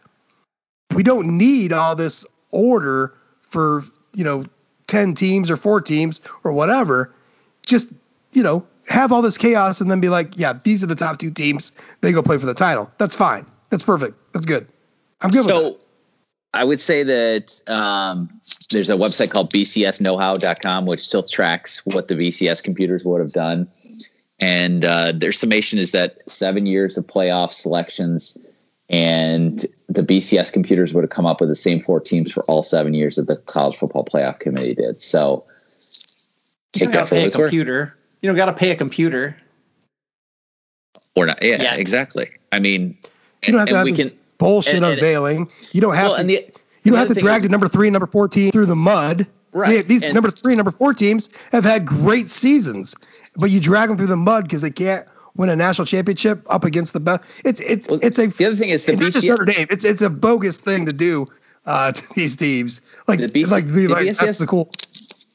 We don't need all this order for you know ten teams or four teams or whatever. Just you know, have all this chaos and then be like, yeah, these are the top two teams. They go play for the title. That's fine. That's perfect. That's good. I'm good so, with that. I would say that um, there's a website called bcsknowhow.com, which still tracks what the BCS computers would have done. And uh, their summation is that seven years of playoff selections and the BCS computers would have come up with the same four teams for all seven years that the college football playoff committee did. So take you don't that for pay a computer. You don't got to pay a computer. Or not? Yeah, yeah. exactly. I mean, you don't have to have we can bullshit and, and, unveiling. You don't have well, to. The, you don't have to drag the number three and number four fourteen through the mud. Right. They, these and, number three and number four teams have had great seasons, but you drag them through the mud because they can't win a national championship up against the best. It's it's well, it's a. The other thing is the BCS, Notre Dame. It's it's a bogus thing to do uh, to these teams. Like the BC, like the, the like BCS, that's the cool.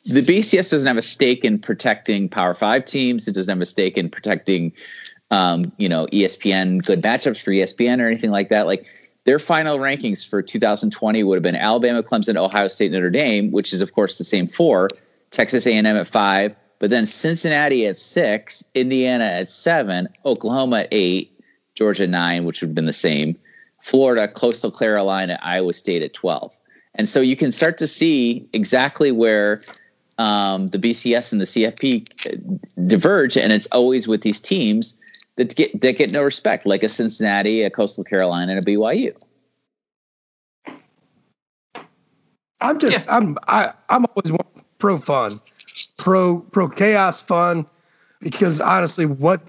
The BCS doesn't have a stake in protecting Power Five teams. It doesn't have a stake in protecting, um, you know, ESPN good matchups for ESPN or anything like that. Like their final rankings for 2020 would have been Alabama, Clemson, Ohio State, Notre Dame, which is of course the same four. Texas A&M at five, but then Cincinnati at six, Indiana at seven, Oklahoma at eight, Georgia nine, which would have been the same, Florida, Coastal Carolina, Iowa State at 12. And so you can start to see exactly where um, the BCS and the CFP diverge, and it's always with these teams that get that get no respect, like a Cincinnati, a Coastal Carolina, and a BYU. I'm just yeah. I'm I, I'm always pro fun pro pro chaos fun because honestly, what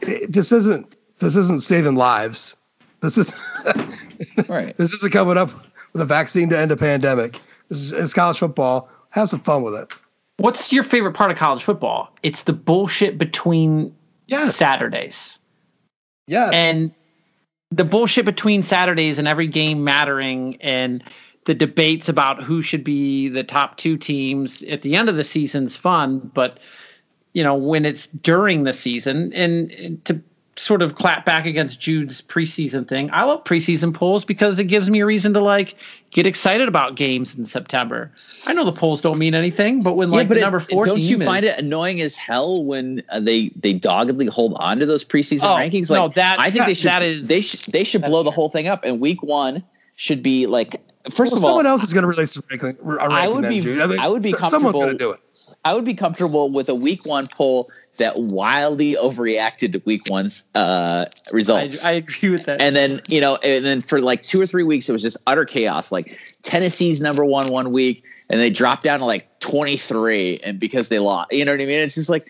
this isn't this isn't saving lives. This is right. This isn't coming up with a vaccine to end a pandemic. This is it's college football. Have some fun with it. What's your favorite part of college football? It's the bullshit between yes. Saturdays. Yes. And the bullshit between Saturdays and every game mattering and the debates about who should be the top two teams at the end of the season's fun, but you know when it's during the season and, and to sort of clap back against Jude's preseason thing. I love preseason polls because it gives me a reason to like get excited about games in September. I know the polls don't mean anything, but when like yeah, but number four, don't you is, find it annoying as hell when uh, they they doggedly hold on to those preseason oh, rankings? Like, no, that I think that, they should that is they should they should blow the whole thing up. And week one should be like First well, of all, someone else is going to release a ranking. Ranking I would be. I, mean, I, would be comfortable. Someone's going to do it. I would be comfortable with a week one poll that wildly overreacted to week one's uh, results. I, I, agree with that. And then you know, and then for like two or three weeks, it was just utter chaos. Like Tennessee's number one one week, and they dropped down to like twenty three, and because they lost, you know what I mean? It's just like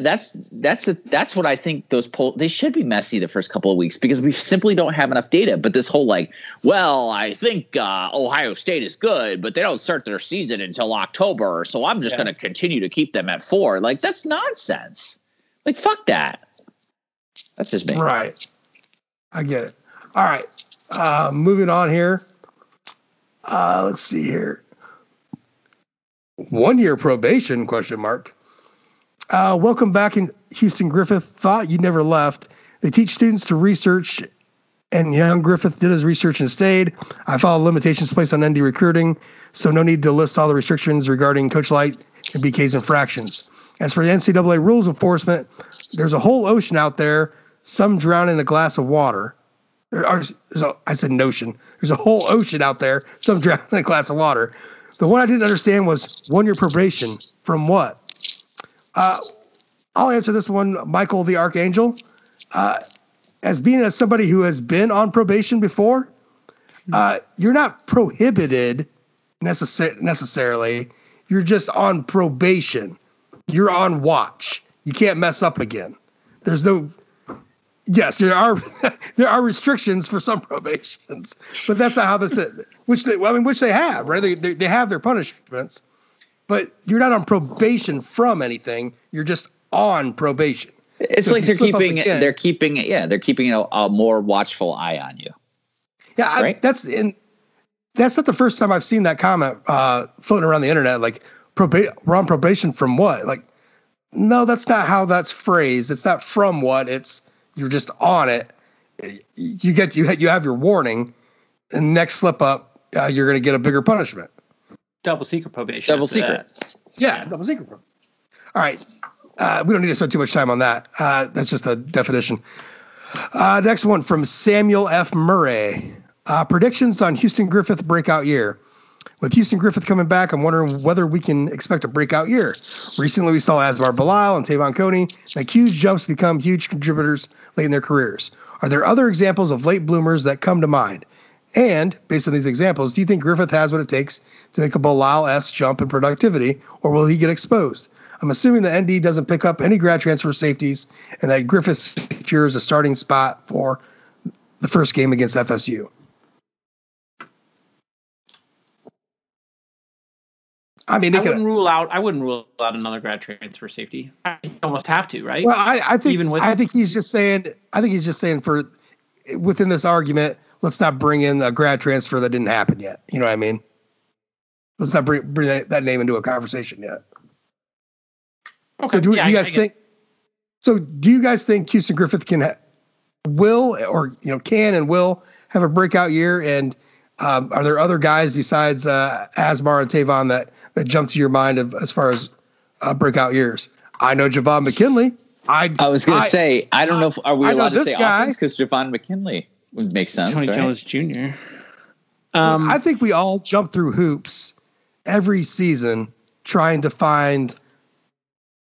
that's that's a, that's what I think those polls they should be messy the first couple of weeks because we simply don't have enough data. But this whole like, well, I think uh, Ohio State is good, but they don't start their season until October, so I'm just yeah. going to continue to keep them at four. Like that's nonsense. Like fuck that. That's just me. Right. I get it. All right. Uh, moving on here. Uh, let's see here. One year probation question mark. Uh, welcome back in Houston Griffith. Thought you never left. They teach students to research, and young Griffith did his research and stayed. I follow limitations placed on ND recruiting, so no need to list all the restrictions regarding Coach Light and BK's infractions. As for the NCAA rules enforcement, there's a whole ocean out there. Some drown in a glass of water. There are, I said notion. There's a whole ocean out there. Some drown in a glass of water. The one I didn't understand was one year probation from what? Uh, I'll answer this one, Michael the Archangel. Uh, as being as somebody who has been on probation before, uh, you're not prohibited necessar- necessarily. You're just on probation. You're on watch. You can't mess up again. There's no. Yes, there are there are restrictions for some probations, but that's not how this is. Which they, well, I mean, which they have, right? They, they, they have their punishments, but you're not on probation from anything. You're just on probation. It's so like they're keeping again, they're keeping yeah they're keeping a, a, more watchful eye on you. Yeah, right? I, that's in that's not the first time I've seen that comment uh, floating around the internet. Like proba- we're on probation from what? Like no, that's not how that's phrased. It's not from what. It's you're just on it. You get you you have your warning, and next slip up, uh, you're going to get a bigger punishment double secret probation. Double secret. That. Yeah, double secret. All right. uh, we don't need to spend too much time on that. Uh, that's just a definition. Uh, next one from Samuel F. Murray. Uh, predictions on Houston Griffith breakout year. With Houston Griffith coming back, I'm wondering whether we can expect a breakout year. Recently, we saw Asmar Bilal and Te'von Coney make huge jumps, become huge contributors late in their careers. Are there other examples of late bloomers that come to mind? And based on these examples, do you think Griffith has what it takes to make a Bilal s jump in productivity, or will he get exposed? I'm assuming the ND doesn't pick up any grad transfer safeties, and that Griffith secures a starting spot for the first game against FSU. I mean, I wouldn't rule out. I wouldn't rule out another grad transfer safety. I almost have to, right? Well, I, I think even with I think he's just saying. I think he's just saying for within this argument, let's not bring in a grad transfer that didn't happen yet. You know what I mean? Let's not bring, bring that, that name into a conversation yet. Okay. So do, yeah, do you guys think? So do you guys think Houston Griffith can, ha- will or you know can and will have a breakout year? And um, are there other guys besides uh, Asmar and Te'von that that jump to your mind of, as far as uh, breakout years? I know Javon McKinley. I I was gonna I, say I don't know if are we I allowed to say guy. offense because Javon McKinley would make sense. Tony right? Jones Jr. Um, I think we all jump through hoops every season trying to find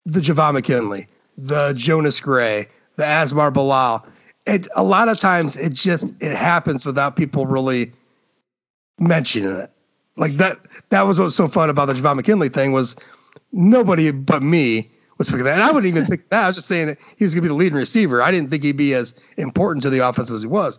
the Javon McKinley, the Jonas Gray, the Asmar Bilal. It a lot of times it just it happens without people really mentioning it. Like that that was what's so fun about the Javon McKinley thing was nobody but me was picking that. And I wouldn't even pick that. I was just saying that he was gonna be the leading receiver. I didn't think he'd be as important to the offense as he was.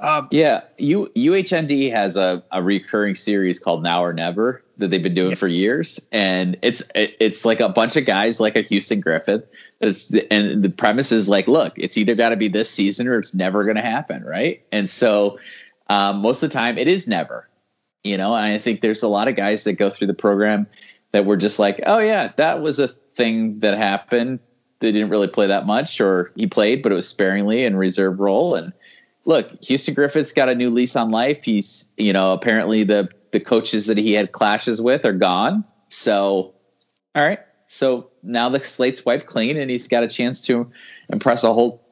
Um, yeah, U, UHND has a, a recurring series called Now or Never that they've been doing yeah. for years, and it's it, it's like a bunch of guys like a Houston Griffith. It's, and the premise is like, look, it's either got to be this season or it's never going to happen, right? And so um, most of the time, it is never. You know, and I think there's a lot of guys that go through the program that were just like, oh yeah, that was a thing that happened. They didn't really play that much, or he played, but it was sparingly in reserve role, and look, Houston Griffith's got a new lease on life. He's, you know, apparently the the coaches that he had clashes with are gone. So, all right. So now the slate's wiped clean, and he's got a chance to impress a whole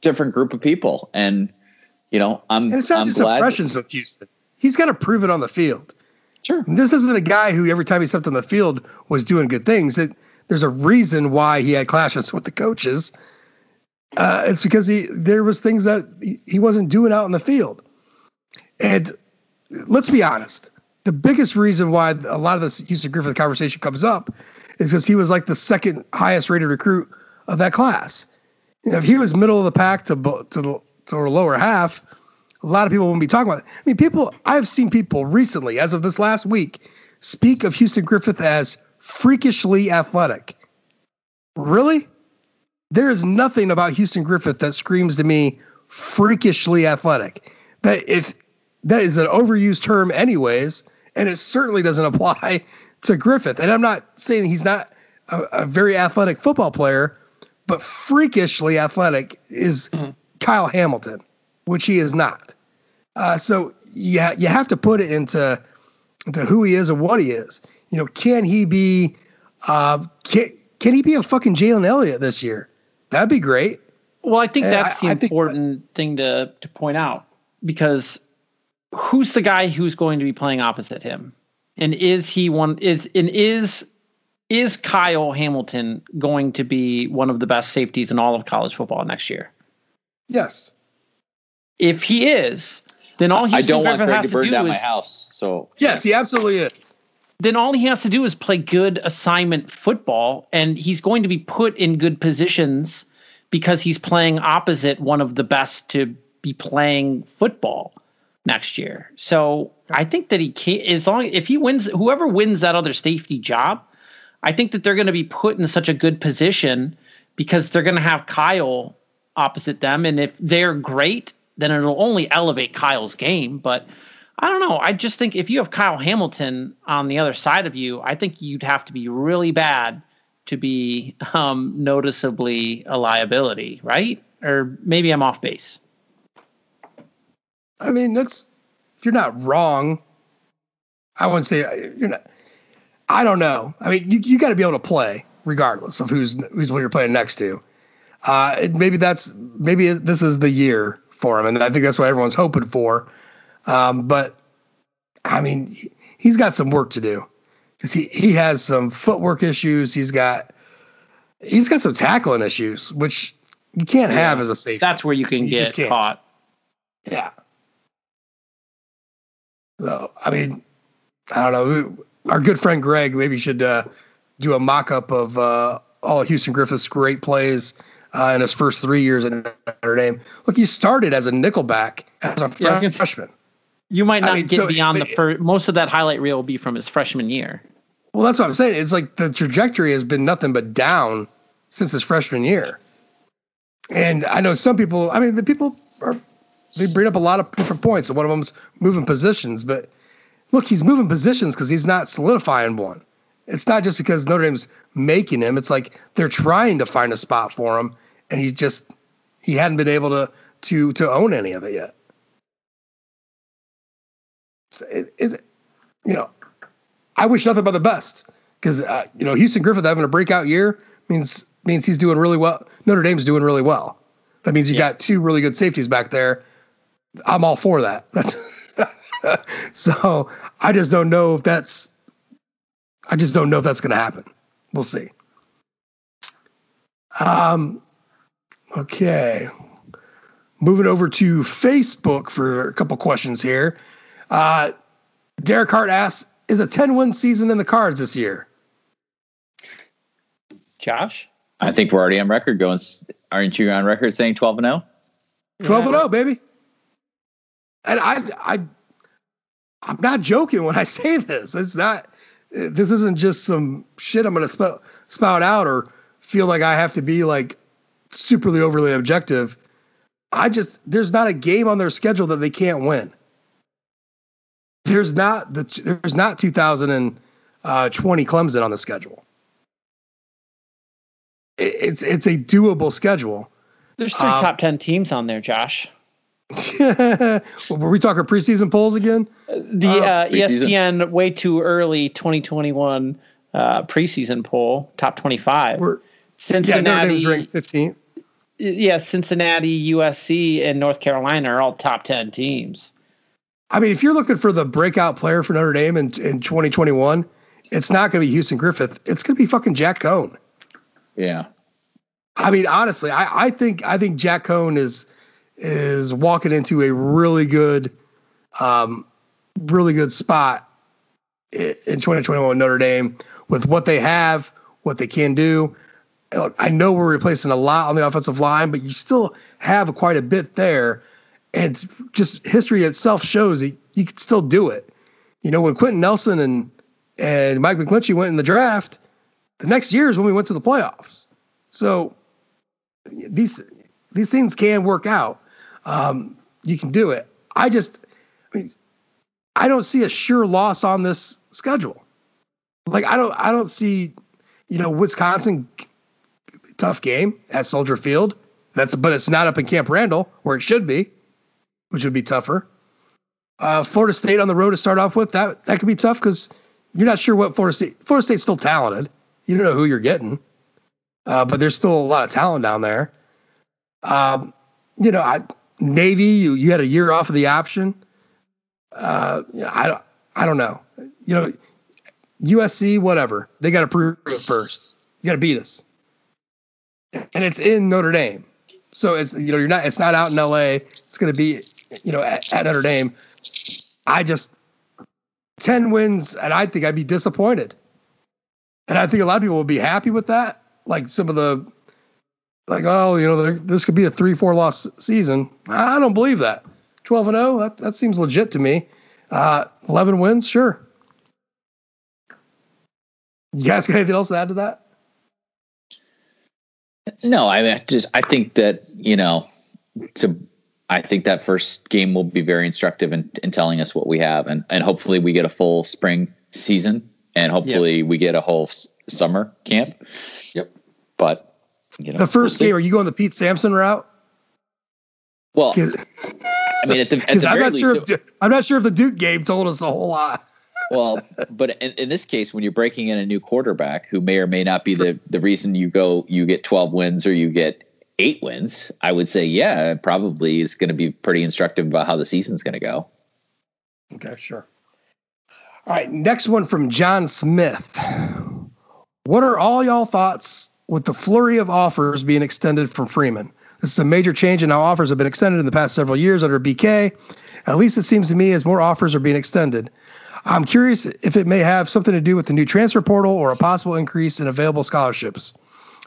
different group of people. And you know, I'm. And it's not I'm just impressions with Houston. He's got to prove it on the field. Sure. This isn't a guy who every time he stepped on the field was doing good things. It, there's a reason why he had clashes with the coaches uh, it's because he there was things that he wasn't doing out in the field. And let's be honest, the biggest reason why a lot of this Houston Griffith conversation comes up is because he was like the second highest rated recruit of that class. You know, if he was middle of the pack to to the, to the lower half, a lot of people wouldn't be talking about it. I mean, people I've seen people recently, as of this last week, speak of Houston Griffith as freakishly athletic. Really? There is nothing about Houston Griffith that screams to me freakishly athletic. That if that is an overused term, anyways, and it certainly doesn't apply to Griffith. And I'm not saying he's not a, a very athletic football player, but freakishly athletic is mm-hmm. Kyle Hamilton, which he is not. Uh, so yeah, you have to put it into into who he is and what he is. You know, can he be? Uh, can, can he be a fucking Jalen Elliott this year? That'd be great. Well, I think uh, that's the I, important think, thing to to point out because who's the guy who's going to be playing opposite him, and is he one is and is is Kyle Hamilton going to be one of the best safeties in all of college football next year? Yes. If he is, then all Houston I don't Griffith want Greg to burn down is, my house. So yes, he absolutely is. Then all he has to do is play good assignment football, and he's going to be put in good positions because he's playing opposite one of the best to be playing football next year. So I think that he can as long if he wins whoever wins that other safety job, I think that they're going to be put in such a good position because they're going to have Kyle opposite them and if they're great, then it'll only elevate Kyle's game, but I don't know. I just think if you have Kyle Hamilton on the other side of you, I think you'd have to be really bad to be um, noticeably a liability, right? Or maybe I'm off base. I mean, that's you're not wrong. I wouldn't say you're not. I don't know. I mean, you, you got to be able to play, regardless of who's who's what you're playing next to. Uh, maybe that's maybe this is the year for him, and I think that's what everyone's hoping for. Um, but I mean, he's got some work to do because he he has some footwork issues. He's got he's got some tackling issues, which you can't have as a safety. That's where you can You get caught. Yeah. So I mean, I don't know. Our good friend Greg maybe should uh, do a mock-up of uh, all Houston Griffith's great plays uh, in his first three years at Notre Dame. Look, he started as a nickelback as a Yeah, I was gonna say- freshman. You might I not mean, get so- beyond the first. Most of that highlight reel will be from his freshman year. Well, that's what I'm saying. It's like the trajectory has been nothing but down since his freshman year. And I know some people. I mean, the people are they bring up a lot of different points. And one of them's moving positions, but look, he's moving positions because he's not solidifying one. It's not just because Notre Dame's making him. It's like they're trying to find a spot for him, and he just he hadn't been able to to to own any of it yet. It, it, you know, I wish nothing but the best because uh, you know Houston Griffith having a breakout year means means he's doing really well. Notre Dame's doing really well. That means you Yeah. got two really good safeties back there. I'm all for that. That's so I just don't know if that's I just don't know if that's going to happen. We'll see. Um okay. Moving over to Facebook for a couple questions here. Uh Derek Hart asks, is a 10 win season in the cards this year? Josh, I think we're already on record going. Aren't you on record saying 12 and oh? 0? 12 and 0, baby. And I, I, I'm not joking when I say this. It's not. This isn't just some shit I'm going to spout, spout out or feel like I have to be like superly overly objective. I just there's not a game on their schedule that they can't win. There's not the there's not 2020 Clemson on the schedule. It's it's a doable schedule. there's three Um, top ten teams on there. Josh, Were we talking preseason polls again? the uh, preseason. ESPN way too early 2021 uh, preseason poll, top 25. We're, Cincinnati, Dame's ranked 15th. yeah, Cincinnati, USC, and North Carolina are all top 10 teams. I mean, if you're looking for the breakout player for Notre Dame in, in 2021, it's not going to be Houston Griffith. It's going to be fucking Jack Coan. Yeah. I mean, honestly, I, I think I think Jack Coan is is walking into a really good, um, really good spot in 2021 Notre Dame with what they have, what they can do. Look, I know we're replacing a lot on the offensive line, but you still have quite a bit there, and just history itself shows that you can still do it. You know, when Quenton Nelson and and Mike McGlinchey went in the draft, the next year is when we went to the playoffs. So these these things can work out. Um, you can do it. I just, I, mean, I don't see a sure loss on this schedule. Like I don't, I don't see, you know, Wisconsin, tough game at Soldier Field. That's, but it's not up in Camp Randall where it should be, which would be tougher. Uh, Florida State on the road to start off with that that could be tough because you're not sure what Florida State. Florida State's still talented. You don't know who you're getting, uh, but there's still a lot of talent down there. Um, you know, I, Navy, you you had a year off of the option. Uh, I don't I don't know. You know, USC, whatever. They got to prove it first. You got to beat us, and it's in Notre Dame. So it's you know you're not it's not out in LA. It's going to be you know at, at Notre Dame. I just ten wins, and I think I'd be disappointed. And I think a lot of people will be happy with that. Like some of the like, oh, you know, this could be a three, four loss season. I don't believe that. 12 and 0, that, that seems legit to me. Uh, 11 wins, sure. You guys got anything else to add to that? No, I mean, I just I think that you know, to I think that first game will be very instructive in, in telling us what we have, and and hopefully we get a full spring season, and hopefully we get a whole s- summer camp. Yep. But you know, The 1st we'll game, are you going the Pete Sampson route? Well, I mean, at the, at the I'm very not least, sure. it- If, I'm not sure if the Duke game told us a whole lot. well, but in, in, this case, when you're breaking in a new quarterback who may or may not be the the reason you go, you get 12 wins or you get eight wins. I would say, yeah, probably is going to be pretty instructive about how the season's going to go. Okay, sure. All right, next one from John Smith. What are all y'all thoughts with the flurry of offers being extended from Freeman? This is a major change in how offers have been extended in the past several years under BK. At least it seems to me as more offers are being extended. I'm curious if it may have something to do with the new transfer portal or a possible increase in available scholarships.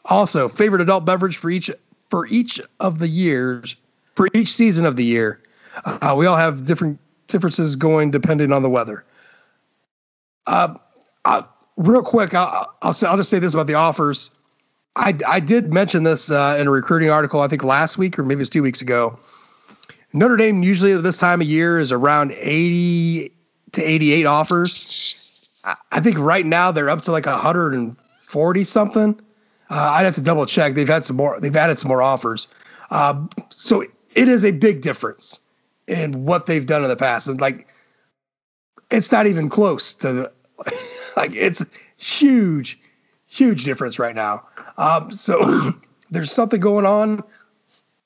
Also, favorite adult beverage for each for each of the years for each season of the year. Uh, we all have different differences going depending on the weather. Uh, real quick, I'll, I'll, say, I'll just say this about the offers. I, I did mention this uh, in a recruiting article, I think last week or maybe it was two weeks ago. Notre Dame usually at this time of year is around 80 to 88 offers. I think right now they're up to like 140 something. Uh, I'd have to double check. They've had some more. They've added some more offers. Uh, so it is a big difference in what they've done in the past, and like it's not even close to the, like it's huge, huge difference right now. Um, so there's something going on.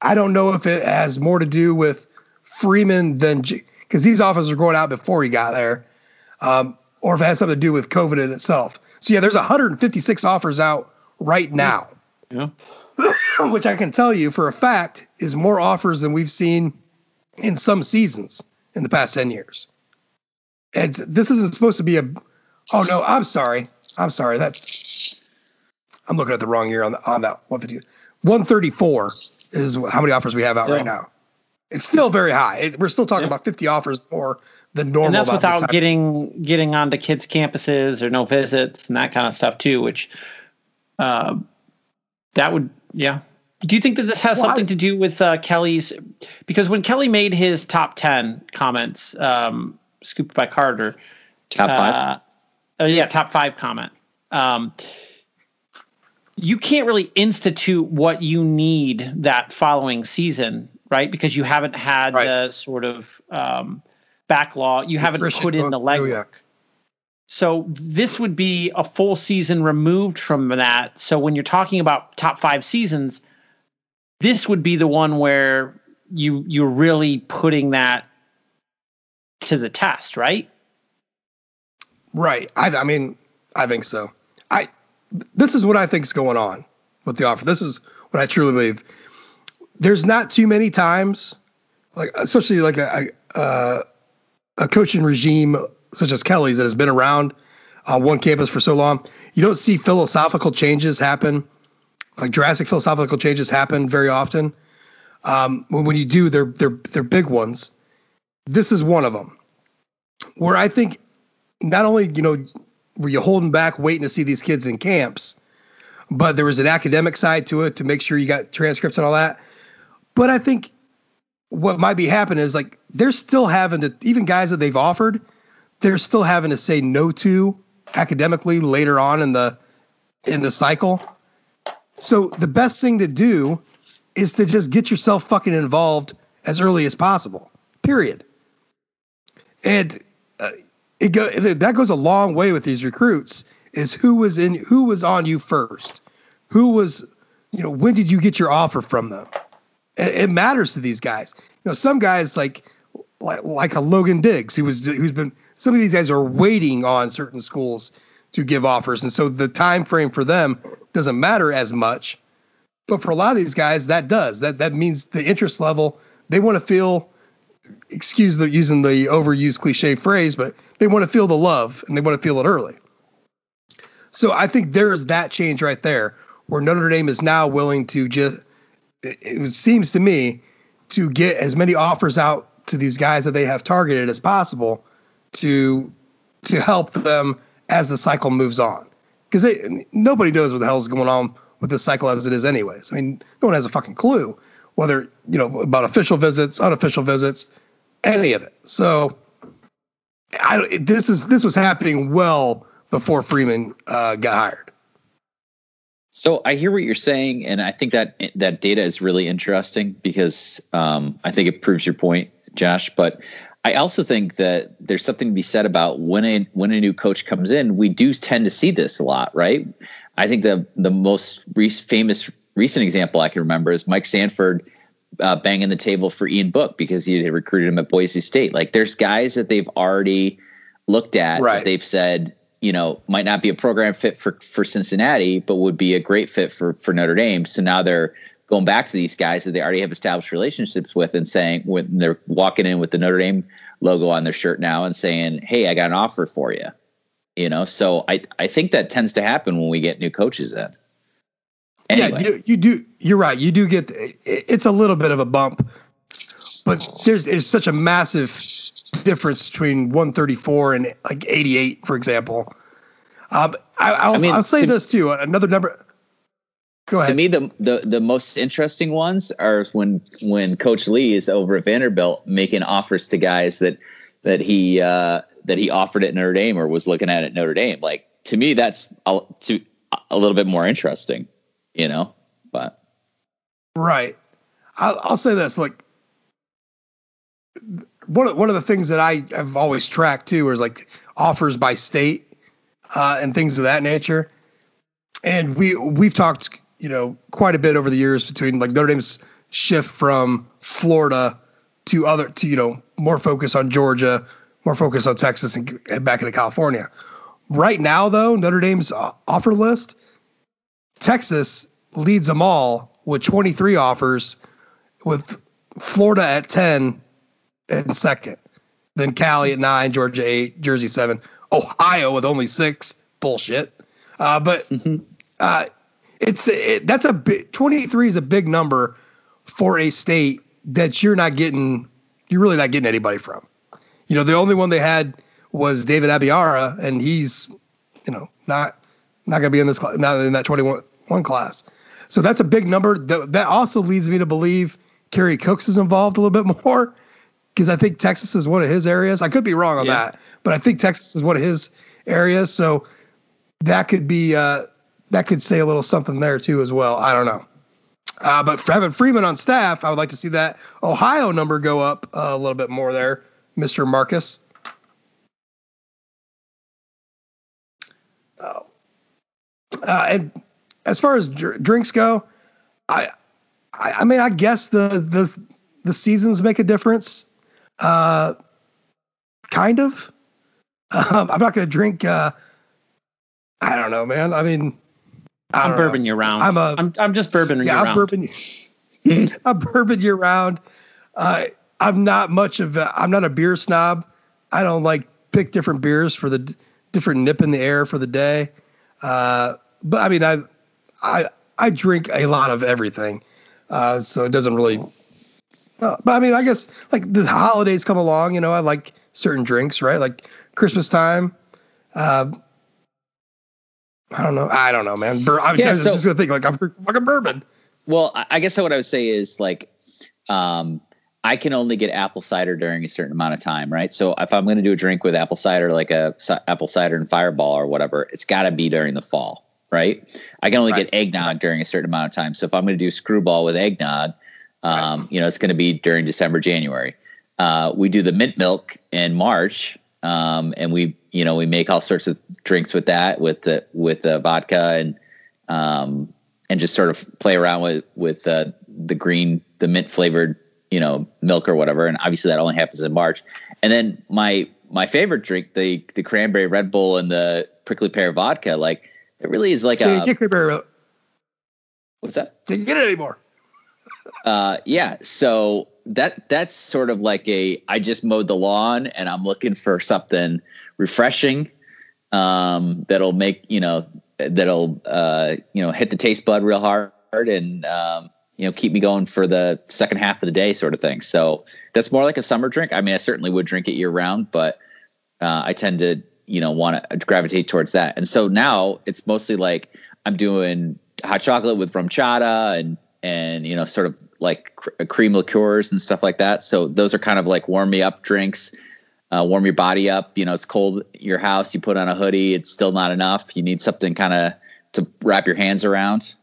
I don't know if it has more to do with Freeman than because these offers are going out before he got there, um, or if it has something to do with COVID in itself. So yeah, there's 156 offers out right now. Yeah. Which I can tell you for a fact is more offers than we've seen in some seasons in the past 10 years. And this isn't supposed to be a Oh no, I'm sorry. I'm sorry. That's I'm looking at the wrong year on the, on that 150. 134 is how many offers we have out yeah. right now. It's still very high. It, we're still talking yeah. about 50 offers more than normal. And that's without getting getting onto kids' campuses or no visits and that kind of stuff too. Which, uh, that would yeah. Do you think that this has well, something I, to do with uh, Kelly's? Because when Kelly made his top 10 comments, um, scooped by Carter, top five. Uh, uh, yeah, top five comment. Um, you can't really institute what you need that following season, right? Because you haven't had right. the sort of um, backlog. You haven't put in the legwork. So this would be a full season removed from that. So when you're talking about top five seasons, this would be the one where you you're really putting that to the test, right? Right. I, I mean, I think so. I this is what I think is going on with the offer. This is what I truly believe. There's not too many times, like especially like a a, uh, a coaching regime such as Kelly's that has been around on one campus for so long. You don't see philosophical changes happen, like drastic philosophical changes happen very often. Um, when, when you do, they're they're they're big ones. This is one of them, where I think not only you know were you holding back waiting to see these kids in camps, but there was an academic side to it to make sure you got transcripts and all that. But I think what might be happening is like they're still having to even guys that they've offered, they're still having to say no to academically later on in the in the cycle. So the best thing to do is to just get yourself fucking involved as early as possible. Period. And uh, it go that goes a long way with these recruits is who was in who was on you first who was you know when did you get your offer from them it, it matters to these guys you know some guys like like like a Logan Diggs who was who's been some of these guys are waiting on certain schools to give offers. And so the time frame for them doesn't matter as much. But for a lot of these guys that does. That that means the interest level they want to feel excuse the using the overused cliche phrase, but they want to feel the love and they want to feel it early. So I think there is that change right there where Notre Dame is now willing to just it seems to me to get as many offers out to these guys that they have targeted as possible to to help them as the cycle moves on because nobody knows what the hell is going on with this cycle as it is anyways i mean no one has a fucking clue whether you know about official visits, unofficial visits, any of it. So I, this is this was happening well before Freeman uh, got hired. So I hear what you're saying, and I think that that data is really interesting because um, I think it proves your point, Josh. But I also think that there's something to be said about when a when a new coach comes in, we do tend to see this a lot, right? I think the the most re- famous recent example I can remember is Mike Sanford uh, banging the table for Ian Book because he had recruited him at Boise State. Like there's guys that they've already looked at Right. that they've said, you know, might not be a program fit for for Cincinnati, but would be a great fit for for Notre Dame. So now they're going back to these guys that they already have established relationships with and saying when they're walking in with the Notre Dame logo on their shirt now and saying, "Hey, I got an offer for you." You know, so I I think that tends to happen when we get new coaches in. Anyway, Yeah, you, you do. You're right. You do get. It's a little bit of a bump, but there's is such a massive difference between 134 and like 88, for example. Um, I, I'll, I mean, I'll say to- this too. Another number. To me the, the the most interesting ones are when when coach Lea is over at vanderbilt making offers to guys that that he uh that he offered at notre dame or was looking at at notre dame like to me that's a, to, a little bit more interesting you know but Right. I'll, I'll say this. Like one of, one of the things that I have always tracked too is like offers by state uh, and things of that nature. And we we've talked, you know, quite a bit over the years between like Notre Dame's shift from Florida to other to you know more focus on Georgia, more focus on Texas, and, and back into California. Right now, though, Notre Dame's offer list, Texas leads them all with 23 offers, with Florida at 10 and second, then Cali at nine, Georgia eight, Jersey seven, Ohio with only six. Bullshit. Uh, but uh, it's it, that's a big 23 is a big number for a state that you're not getting. You're really not getting anybody from. You know, the only one they had was David Abiara, and he's, you know, not not going to be in this class, not in that 21 one class. So that's a big number. That, that also leads me to believe Kerry Cooks is involved a little bit more because I think Texas is one of his areas. I could be wrong on Yeah. that, but I think Texas is one of his areas. So that could be uh, that could say a little something there too as well. I don't know. Uh, but for having Freeman on staff, I would like to see that Ohio number go up uh, a little bit more there, Mr. Marcus. Oh. Uh, and as far as dr- drinks go, I, I, I mean, I guess the the the seasons make a difference. Uh, kind of. Um, I'm not going to drink. Uh, I don't know, man. I mean, I'm know. bourbon year round. I'm a- I'm I'm just bourbon year Yeah, I'm round. bourbon. I'm bourbon year round. Uh, I'm not much of. A, I'm not a beer snob. I don't like pick different beers for the d- different nip in the air for the day. Uh, but I mean, I, I, I drink a lot of everything, uh, so it doesn't really. Uh, but I mean, I guess like the holidays come along, you know, I like certain drinks, right? Like Christmas time. Uh, I don't know. I don't know, man. Bur- I was Yeah, just so- gonna think like I'm fucking bourbon. Well, I guess what I would say is like, um, I can only get apple cider during a certain amount of time, right? So if I'm going to do a drink with apple cider, like a apple cider and Fireball or whatever, it's got to be during the fall, right? I can only Right. get eggnog during a certain amount of time. So if I'm going to do screwball with eggnog, um, you know, it's going to be during December, January. Uh, we do the mint milk in March, um, and we, you know, we make all sorts of drinks with that, with the with the vodka and um, and just sort of play around with with uh, the green, the mint flavored, you know, milk or whatever. And obviously that only happens in March. And then my my favorite drink, the the cranberry Red Bull and the prickly pear vodka, like it really is like a cranberry. what's that? Can't get it anymore. Uh, yeah. So that that's sort of like a I just mowed the lawn and I'm looking for something refreshing um, that'll make you know that'll uh, you know hit the taste bud real hard and um, you know keep me going for the second half of the day sort of thing. So that's more like a summer drink. I mean, I certainly would drink it year round, but uh, I tend to you know want to gravitate towards that. And so now it's mostly like I'm doing hot chocolate with RumChata and and you know sort of like cr- cream liqueurs and stuff like that. So those are kind of like warm me up drinks. Uh, warm your body up. You know, it's cold your house. You put on a hoodie. It's still not enough. You need something kind of to wrap your hands around.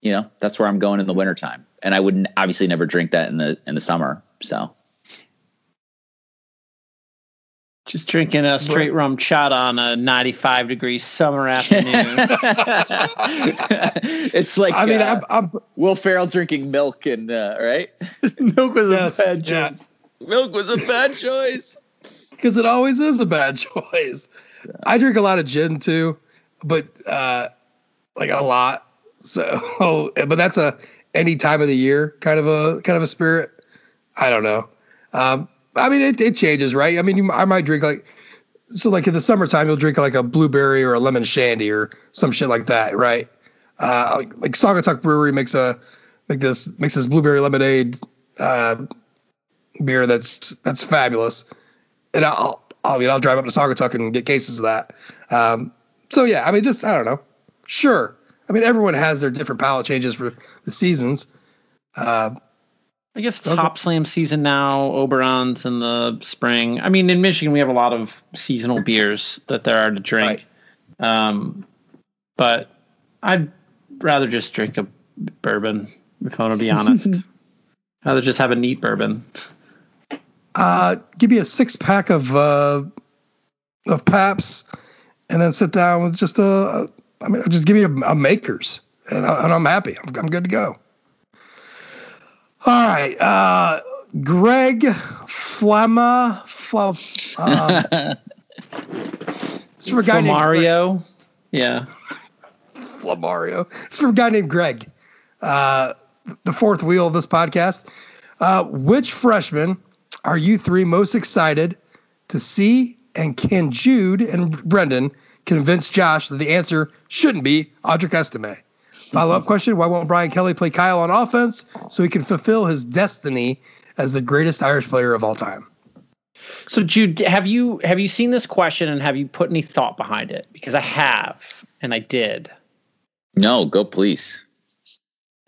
You know, that's where I'm going in the wintertime. And I wouldn't obviously never drink that in the in the summer. So Just drinking a straight rum shot on a 95 degree summer afternoon. it's like I mean, uh, I'm, I'm Will Ferrell drinking milk and uh, right. Milk was Yes, a bad yeah. choice. milk was a bad choice. because it always is a bad choice. I drink a lot of gin too, but uh, like a lot. So, but that's a any time of the year kind of a kind of a spirit. I don't know. Um, I mean, it, it changes, right? I mean, you, I might drink like so, like in the summertime, you'll drink like a blueberry or a lemon shandy or some shit like that, right? Uh, like, like Saugatuck Brewery makes a like this makes this blueberry lemonade uh, beer that's that's fabulous and I'll, I'll mean, I'll drive up to Saugatuck and get cases of that. Um, so yeah, I mean, just I don't know. Sure, I mean, everyone has their different palate changes for the seasons. Uh, I guess it's Okay. Hopslam season now. Oberon's in the spring. I mean, in Michigan, we have a lot of seasonal beers that there are to drink. Um, but I'd rather just drink a bourbon, if I want to be honest. rather just have a neat bourbon. uh, give me a six pack of uh, of Paps, and then sit down with just a. I mean, just give me a, a Makers, and, I, and I'm happy. I'm, I'm good to go. All right, uh, Greg Flemma. Fla, uh, it's from a guy For named Mario. Yeah. Flamario. It's from a guy named Greg, uh, the fourth wheel of this podcast. Uh, which freshman are you three most excited to see? And can Jude and Brendan convince Josh that the answer shouldn't be Audric Estime? Follow up question Why won't Brian Kelly play Kyle on offense so he can fulfill his destiny as the greatest Irish player of all time? So Jude, have you have you seen this question and have you put any thought behind it? Because I have, and I did. No, go please.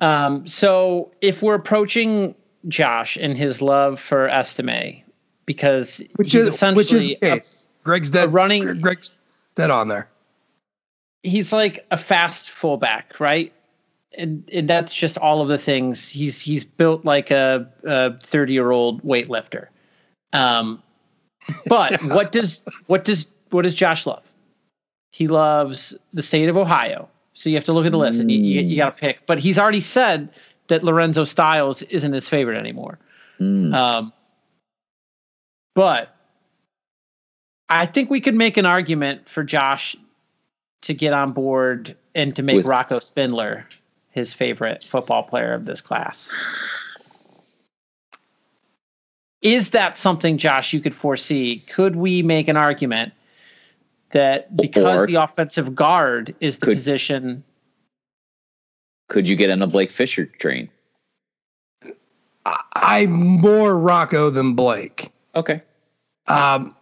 Um, so if we're approaching Josh and his love for Estime, because Which he's is essentially which is the a- Greg's dead. running- Greg's dead on there. He's like a fast fullback, right? And and that's just all of the things. He's he's built like a thirty year old weightlifter. Um, but what does what does what does Josh love? He loves the state of Ohio. So you have to look at the list and you, you, you got to pick. But he's already said that Lorenzo Styles isn't his favorite anymore. Mm. Um, but I think we could make an argument for Josh to get on board and to make With- Rocco Spindler his favorite football player of this class. Is that something, Josh, you could foresee? Could we make an argument that because the offensive guard is the Could- position Could you get on the Blake Fisher train? I- I'm more Rocco than Blake. Okay. Um,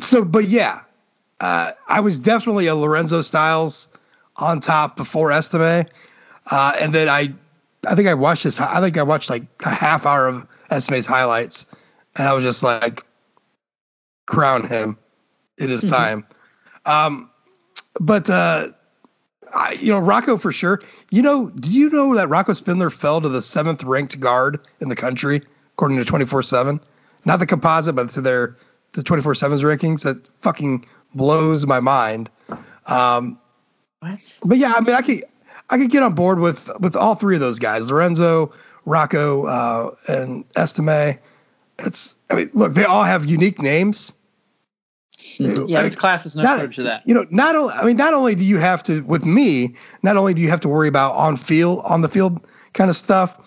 so, but yeah, uh, I was definitely a Lorenzo Styles on top before Estime, uh, and then I, I think I watched this. I think I watched like a half hour of Estime's highlights, and I was just like, crown him. It is time. Um, but uh, I, you know, Rocco for sure. You know, did you know that Rocco Spindler fell to the seventh ranked guard in the country according to 24 seven? Not the composite, but to their the 24 7's rankings. That fucking blows my mind. Um, what? but yeah, I mean, I could I could get on board with with all three of those guys, Lorenzo, Rocco, uh, and Estime. It's I mean, look, they all have unique names. Yeah, this class is no Not- shortage of that. You know, not only I mean, not only do you have to with me, not only do you have to worry about on field on the field kind of stuff,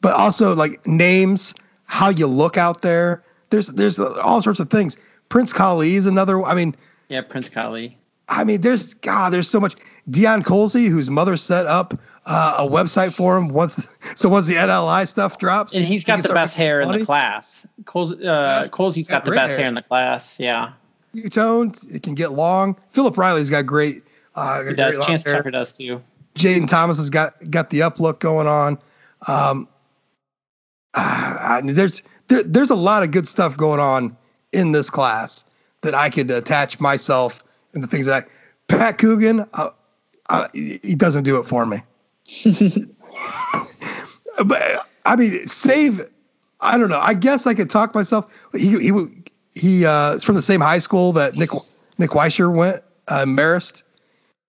but also like names, how you look out there. There's there's all sorts of things. Prince Kollie is another. I mean, Yeah, Prince Kollie. I mean, there's God, there's so much. Deion Colzie, whose mother set up uh, a website for him once, so once the NLI stuff drops, And he's got the best hair in the class. Cole, uh, Colzie's got the best hair. hair in the class. Yeah, Two-toned, it can get long. Philip Riley's got great. Uh, he does. great Chance hair. Tucker does too. Jayden Thomas has got got the up look going on. Um, ah, I mean, there's there, there's a lot of good stuff going on in this class that I could attach myself and the things that I, Pat Coogan, uh, uh, he doesn't do it for me. but I mean, save. I don't know. I guess I could talk myself. He he he uh, is from the same high school that Nick Nick Weisher went, uh, Marist.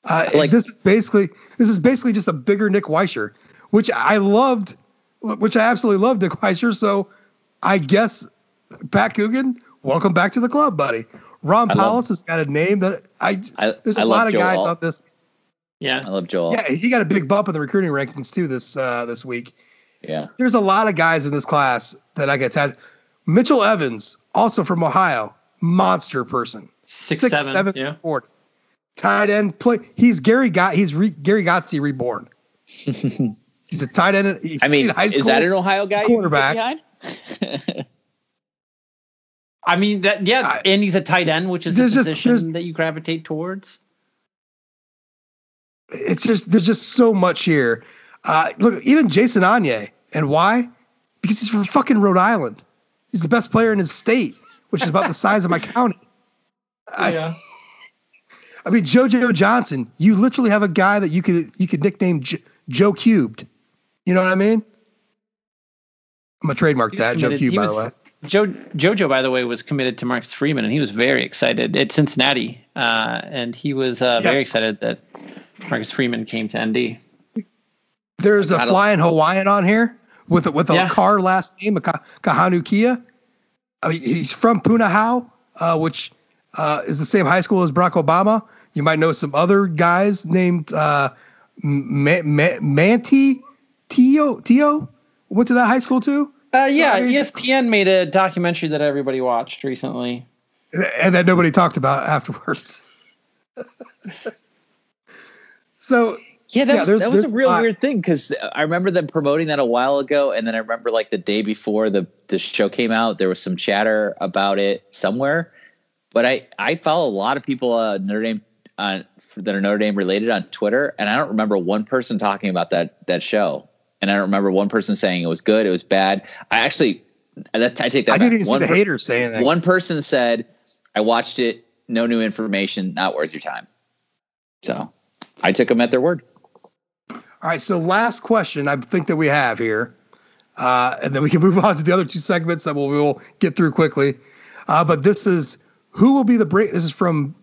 Uh, Like- this is basically this is basically just a bigger Nick Weisher, which I loved, which I absolutely loved Nick Weisher. So I guess Pat Coogan, welcome back to the club, buddy. Ron I love- has got a name that I, I- there's a I love lot of Joe guys Alt. on this. Yeah. I love Joel. Yeah, he got a big bump in the recruiting rankings too this uh, this week. Yeah. There's a lot of guys in this class that I get tagged. Mitchell Evans, also from Ohio, monster person. Six, seven, yeah. four. Tight end play. He's Gary Got. He's re, Gary Godsey reborn. he's a tight end. I mean, played high is that an Ohio guy? you quarterback. behind? I mean that yeah, I- and he's a tight end, which is a There's just- position that you gravitate towards. It's just there's just so much here. Uh, look, even Jason Onye, and why? Because he's from fucking Rhode Island. He's the best player in his state, which is about the size of my county. I, I mean, JoJo Johnson. You literally have a guy that you could you could nickname J- Joe Cubed. You know what I mean? I'm gonna trademark He was that Joe committed- Cube, by the way. Joe Jojo, by the way, was committed to Marcus Freeman, and he was very excited at Cincinnati, uh, and he was uh, very excited that Marcus Freeman came to ND. There's a flying Hawaiian on here with a, with a Yeah. car last name, a Ka- Kahanu Kia. I mean, he's from Punahou, uh, which uh, is the same high school as Barack Obama. You might know some other guys named uh, Ma- Ma- Manti Te'o. Te'o went to that high school too, Uh, yeah, I mean- ESPN made a documentary that everybody watched recently. and that nobody talked about afterwards. so Yeah, that Yeah, was there's- that was a real lot. weird thing because I remember them promoting that a while ago, and then I remember like the day before the the show came out, there was some chatter about it somewhere. But I I follow a lot of people uh, Notre Dame on that are Notre Dame related on Twitter, and I don't remember one person talking about that that show, and I don't remember one person saying it was good, it was bad. I actually that I take that. I back. didn't even see One the per- haters saying that. One person said, "I watched it, no new information, not worth your time." So I took them at their word. All right, so last question I think that we have here, uh, and then we can move on to the other two segments that we'll, we will get through quickly. Uh, but this is who will be the break? This is from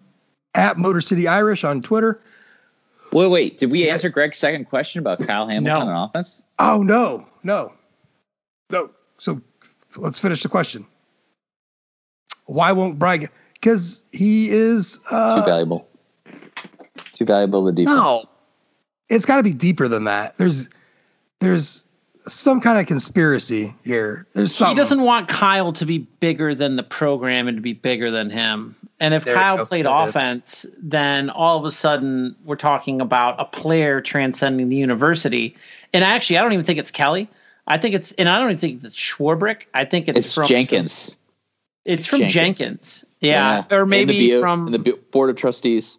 at Motor City Irish on Twitter. Wait, wait. Did we answer Greg's second question about Kyle Hamilton No. on offense? Oh no, no, no. So let's finish the question. Why won't Brian? Because he is uh, Too valuable. Too valuable to defense. No, it's got to be deeper than that. There's there's some kind of conspiracy here. There's something. He doesn't want Kyle to be bigger than the program and to be bigger than him. And if There Kyle played There it is. offense, then all of a sudden we're talking about a player transcending the university. And actually, I don't even think it's Kelly. I think it's, and I don't even think it's Swarbrick. I think it's, It's from Jenkins. It's from Jenkins. Jenkins. Yeah, or And maybe the, B- from and the B- board of trustees.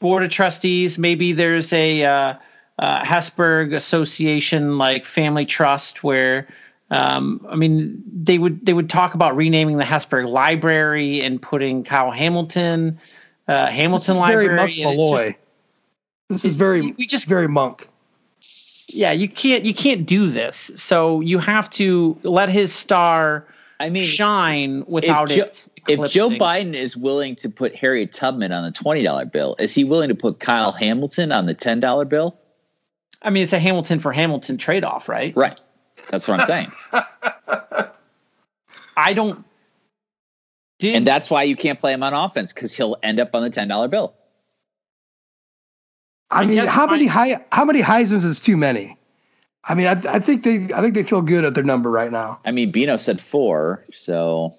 board of trustees. Maybe there's a uh, uh, Hesburgh Association like family trust where, um, I mean, they would they would talk about renaming the Hesburgh Library and putting Kyle Hamilton uh, Hamilton This Hamilton is very Library. Monk Malloy. just- this is very we just- very monk. yeah, you can't you can't do this. So you have to let his star I mean, shine without if, Joe, it. if Joe. Biden is willing to put Harriet Tubman on the twenty dollar bill, is he willing to put Kyle Hamilton on the ten dollar bill? I mean, it's a Hamilton for Hamilton trade off, right? Right. That's what I'm saying. I don't. Did, and that's why you can't play him on offense because he'll end up on the ten dollar bill. I I mean, how my- many high how many Heisman's is too many? I mean, I, I think they I think they feel good at their number right now. I mean, Bino said four, so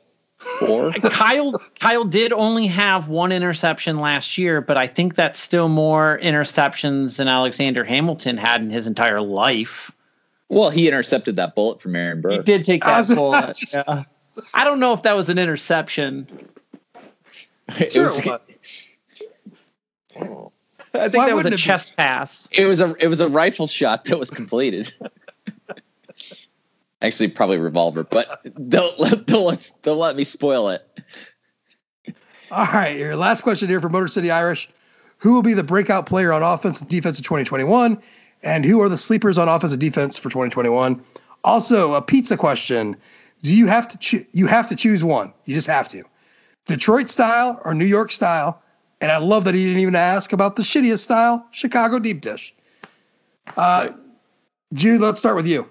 four. Kyle Kyle did only have one interception last year, but I think that's still more interceptions than Alexander Hamilton had in his entire life. well, he intercepted that bullet from Aaron Burr. He did take I that was just- I bullet. just- yeah. I don't know if that was an interception. It Sure, was, but- I think Why that was a wouldn't it chest pass. it was a it was a rifle shot that was completed. Actually, probably revolver, but don't let don't let, don't let me spoil it. All right, your last question here for Motor City Irish: Who will be the breakout player on offense and defense in 2021, and who are the sleepers on offense and defense for 2021? Also, a pizza question: Do you have to choo- you have to choose one? You just have to. Detroit style or New York style. And I love that he didn't even ask about the shittiest style, Chicago deep dish. Uh, Jude, let's start with you.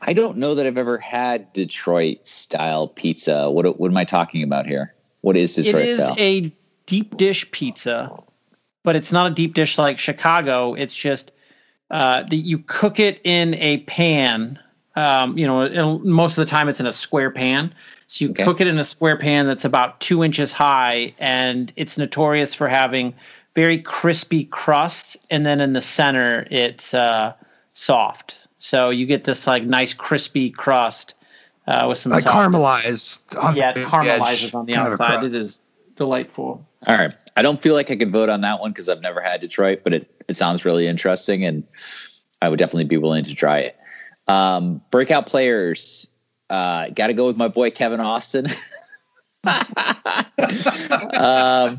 I don't know that I've ever had Detroit style pizza. What what am I talking about here? What is Detroit style? It is style? a deep dish pizza, but it's not a deep dish like Chicago. It's just uh, that you cook it in a pan. Um, you know, most of the time it's in a square pan. So you Okay. cook it in a square pan that's about two inches high, and it's notorious for having very crispy crust, and then in the center it's uh, soft. So you get this like nice crispy crust uh, with some Like soft- caramelized. On Yeah, it the caramelizes edge, on the kind of a outside. It is delightful. All right. I don't feel like I could vote on that one because I've never had Detroit, but it, it sounds really interesting and I would definitely be willing to try it. Um, breakout players. Uh, got to go with my boy Kevin Austin. um,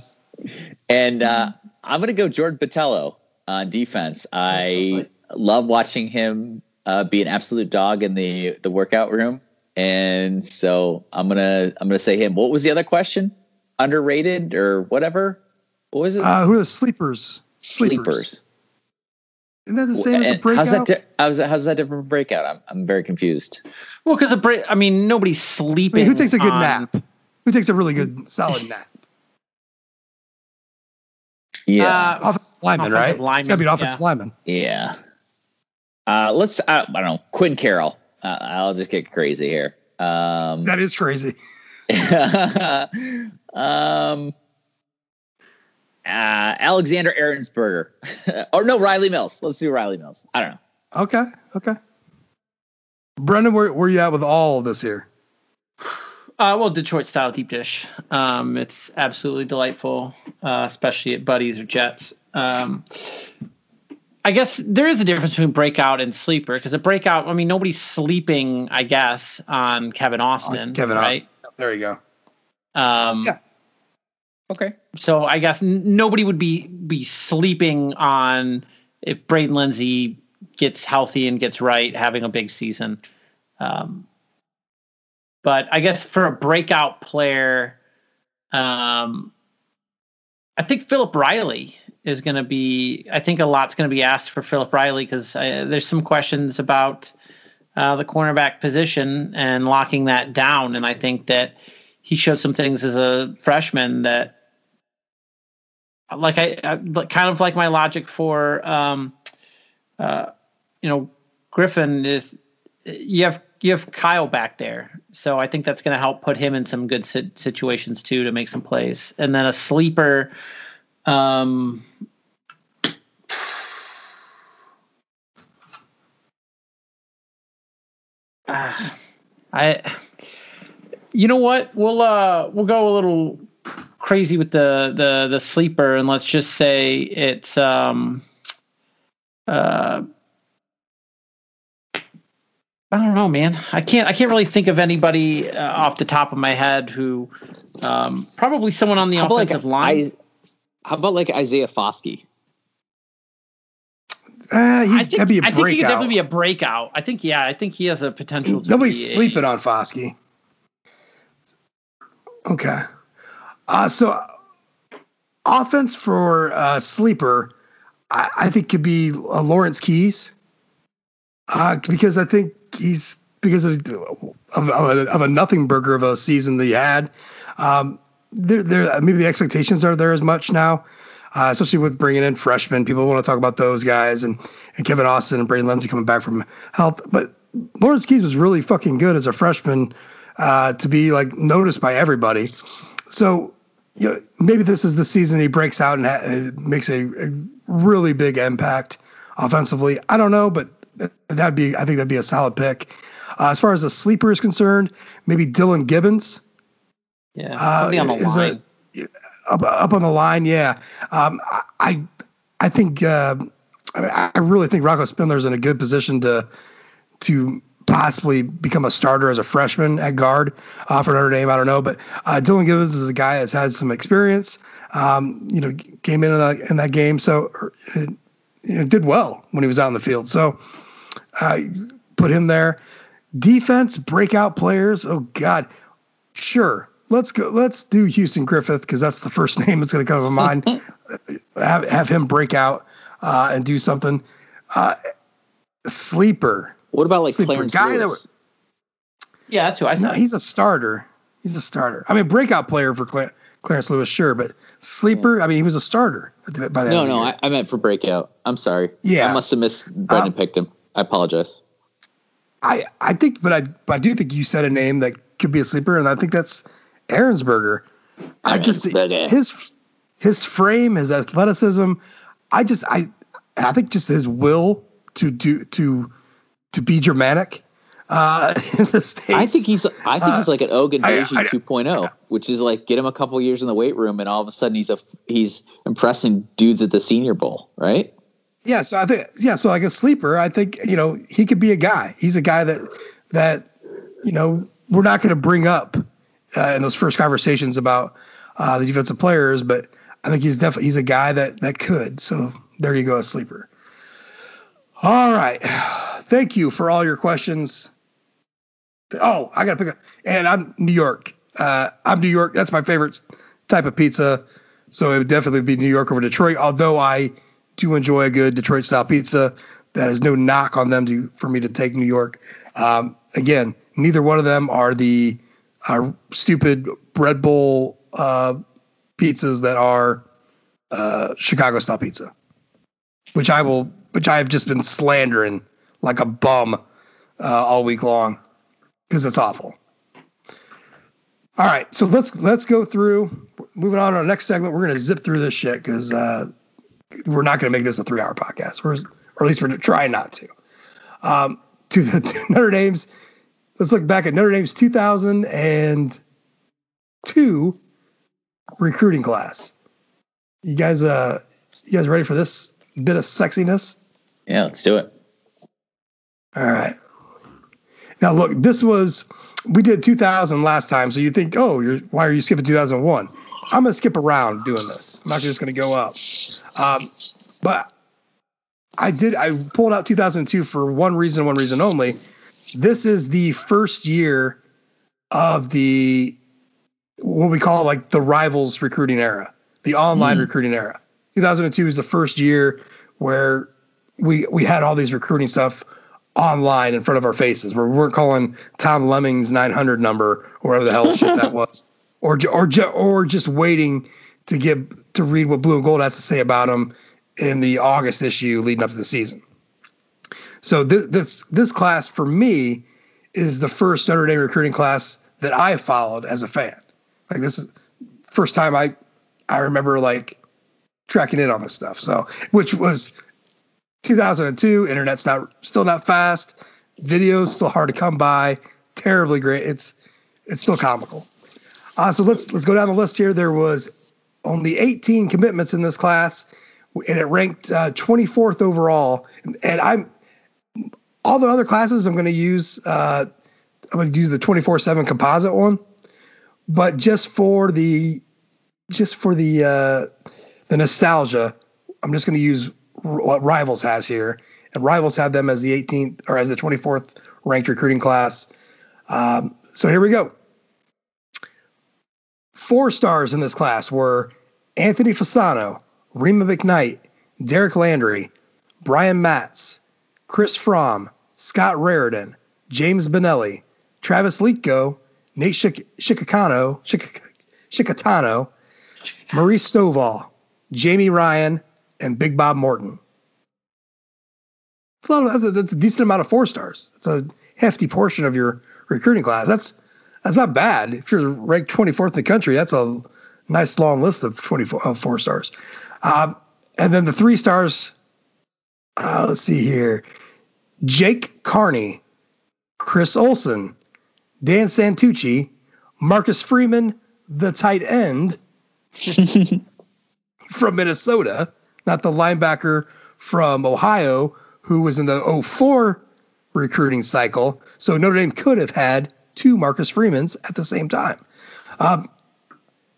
and uh, I'm going to go Jordan Botelho on defense. I love watching him uh, be an absolute dog in the the workout room, and so I'm gonna I'm gonna say him. What was the other question? Underrated or whatever? What was it? Uh, who are the sleepers? Sleepers. Isn't that the same as a breakout? how's that? Di- how's that? How's that different from breakout? I'm I'm very confused. Well, because a break. I mean, nobody's I sleeping. mean, who takes a good on- nap? Who takes a really good solid nap? Yeah, Uh, Offensive lineman, offensive right? lineman, it's got to be an offensive yeah. lineman. yeah. Uh, let's. I, I don't know. Quinn Carroll. Uh, I'll just get crazy here. Um, That is crazy. um, uh, Alexander Ehrensberger. or no, Rylie Mills. Let's do Rylie Mills. I don't know. Okay, okay. Brendan, where where you at with all of this here? Uh, well, Detroit style deep dish. Um, it's absolutely delightful, uh, especially at Buddy's or Jets. Um, I guess there is a difference between breakout and sleeper because a breakout, I mean, nobody's sleeping, I guess, on Kevin Austin. Kevin right? Austin. There you go. Um, Yeah. Okay. So I guess n- nobody would be be sleeping on if Braden Lenzy gets healthy and gets right, having a big season. Um, but I guess for a breakout player, um, I think Philip Riley is going to be. I think a lot's going to be asked for Philip Riley because there's some questions about uh, the cornerback position and locking that down, and I think that he showed some things as a freshman that like I, I kind of like my logic for um uh you know Griffin is you have you have Kyle back there so I think that's going to help put him in some good sit- situations too to make some plays and then a sleeper um ah, I you know what we'll uh we'll go a little crazy with the the the sleeper and let's just say it's um uh I don't know, man. I can't. I can't really think of anybody uh, off the top of my head who, um, probably someone on the about like offensive line. I, how about like Isaiah Foskey? Uh, he, I think, that'd be a I think he could definitely be a breakout. I think, yeah, I think he has a potential. To Nobody's be a- sleeping on Foskey. Okay. Uh, so uh, offense for uh, sleeper, I, I think could be uh, Lawrence Keys, uh, because I think he's because of of, of, a, of a nothing burger of a season that he had. Um, there, there maybe the expectations are there as much now. Uh, especially with bringing in freshmen, people want to talk about those guys and, and Kevin Austin and Braden Lenzy coming back from health. But Lawrence Keys was really fucking good as a freshman uh, to be like noticed by everybody. So you know, maybe this is the season he breaks out and ha- uh, makes a, a really big impact offensively. I don't know, but that'd be I think that'd be a solid pick. Uh, as far as the sleeper is concerned, maybe Dillan Gibbons Yeah, uh, on the a- up up on the line. Yeah, um, I- I think uh, I really think Rocco Spindler's in a good position to to possibly become a starter as a freshman at guard uh, for Notre Dame. I don't know, but uh, Dillan Gibbons is a guy that's had some experience. Um, you know, came in in that, in that game, so uh, you know, did well when he was out in the field. So uh, put him there. Defense breakout players. Oh God, sure. Let's go. Let's do Houston Griffith because that's the first name that's going to come to mind. have have him break out uh, and do something. Uh, sleeper. What about like Sleeper Clarence guy that Lewis? Yeah, that's who I No, he's a starter. He's a starter. I mean, breakout player for Cla- Clarence Lewis, sure, but sleeper. I mean, he was a starter by the No, end no. I, I meant for breakout. I'm sorry. Yeah. I must have missed. Brendan Um, picked him. I apologize. I, I think, but I, but I do think you said a name that could be a sleeper, and I think that's Ehrensberger. I just his his frame, his athleticism. I just I I think just his will to do to to be Germanic uh, in the states. I think he's. I think Uh, he's like an Ogun I- Beji I- 2.0, which is like get him a couple years in the weight room, and all of a sudden he's a he's impressing dudes at the Senior Bowl, right? Yeah, so I think yeah, so like a sleeper, I think you know he could be a guy. He's a guy that that you know we're not going to bring up uh, in those first conversations about uh, the defensive players, but I think he's definitely he's a guy that that could. So there you go, a sleeper. All right, thank you for all your questions. Oh, I got to pick up, and I'm New York. Uh, I'm New York. That's my favorite type of pizza. So it would definitely be New York over Detroit. Although I do enjoy a good Detroit style pizza, that is no knock on them to for me to take New York. Um, again, neither one of them are the uh, stupid bread bowl uh, pizzas that are uh, Chicago style pizza, which I will, which I have just been slandering like a bum uh, all week long because it's awful. All right, so let's let's go through. Moving on to our next segment, we're gonna zip through this shit because uh, we're not gonna make this a three-hour podcast. We're or at least we're trying not to. Um, to the to Notre Dame's. Let's look back at Notre Dame's 2002 recruiting class. You guys, uh, you guys ready for this bit of sexiness? Yeah, let's do it. All right. Now look, this was we did 2000 last time, so you think, oh, you're why are you skipping 2001? I'm gonna skip around doing this. I'm not just gonna go up. Um, but I did. I pulled out 2002 for one reason, one reason only. This is the first year of the what we call like the rivals recruiting era, the online hmm. recruiting era. 2002 is the first year where we we had all these recruiting stuff online in front of our faces, where we weren't calling Tom Lemming's 900 number or whatever the hell shit that was, or or or just waiting to get to read what Blue and Gold has to say about him in the August issue leading up to the season. So this this this class for me is the first Notre Dame recruiting class that I followed as a fan. Like this is first time I I remember like tracking in on this stuff. So which was 2002. Internet's not still not fast. Videos still hard to come by. Terribly great. It's it's still comical. Uh, so let's let's go down the list here. There was only 18 commitments in this class, and it ranked uh, 24th overall. And I'm all the other classes I'm going to use. Uh, I'm going to do the 24/7 composite one, but just for the just for the uh, the nostalgia, I'm just going to use what Rivals has here, and Rivals had them as the 18th or as the 24th ranked recruiting class. Um, so here we go. Four stars in this class were Anthony Fasano, Rhema McKnight, Derek Landri, Brian Matz, Chris Frome, Scott Raridon, James Benelli, Travis Leitko, Nate Shik- Schiccatano, Shik- Maurice Stovall, Jamie Ryan, and Big Bob Morton. That's a, of, that's, a, that's a decent amount of four stars. That's a hefty portion of your recruiting class. That's that's not bad. If you're ranked 24th in the country, that's a nice long list of 24 of four stars. Um, and then the three stars. Uh, let's see here: Jake Carney, Chris Olsen, Dan Santucci, Marcus Freeman, the tight end from Minnesota, not the linebacker from Ohio who was in the 04 recruiting cycle. So Notre Dame could have had two Marcus Freemans at the same time. Um,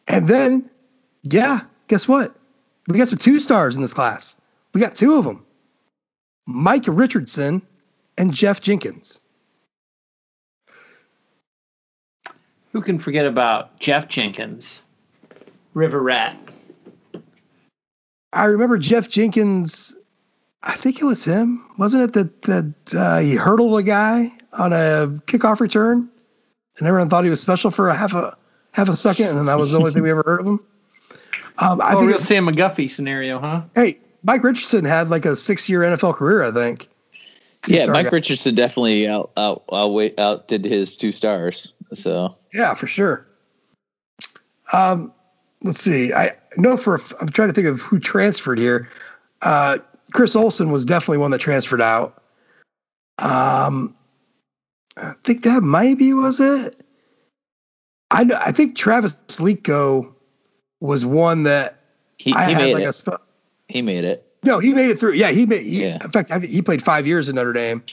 and then, yeah, guess what? We got some two stars in this class. We got two of them Mike Richardson and Jeff Jenkins. Who can forget about Jeff Jenkins, River Rat? I remember Jeff Jenkins. I think it was him, wasn't it? That that uh, he hurdled a guy on a kickoff return, and everyone thought he was special for a half a half a second, and that was the only thing we ever heard of him. Um, I oh, think real Sam McGuffie scenario, huh? Hey, Mike Richardson had like a six-year NFL career, I think. yeah, Mike guy. Richardson definitely out out out outdid his two stars. So yeah, for sure. Um, let's see. I know for I'm trying to think of who transferred here. Uh, Chris Olsen was definitely one that transferred out. Um, I think that maybe was it. I know. I think Travis Leitko was one that he, I he had like it. a. Sp- he made it. No, he made it through. Yeah, he made. He, yeah. In fact, I think he played five years in Notre Dame,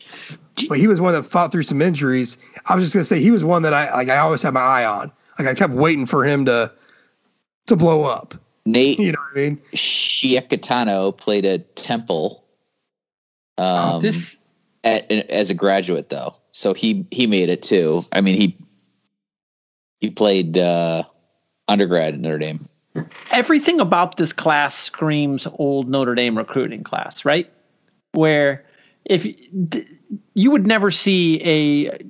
but he was one that fought through some injuries. I was just gonna say he was one that I like. I always had my eye on. Like I kept waiting for him to to blow up. Nate, you know what I mean? Schiccatano played at Temple. Um, oh, this at, as a graduate though, so he he made it too. I mean he he played uh, undergrad at Notre Dame. Everything about this class screams old Notre Dame recruiting class, right? Where if you would never see a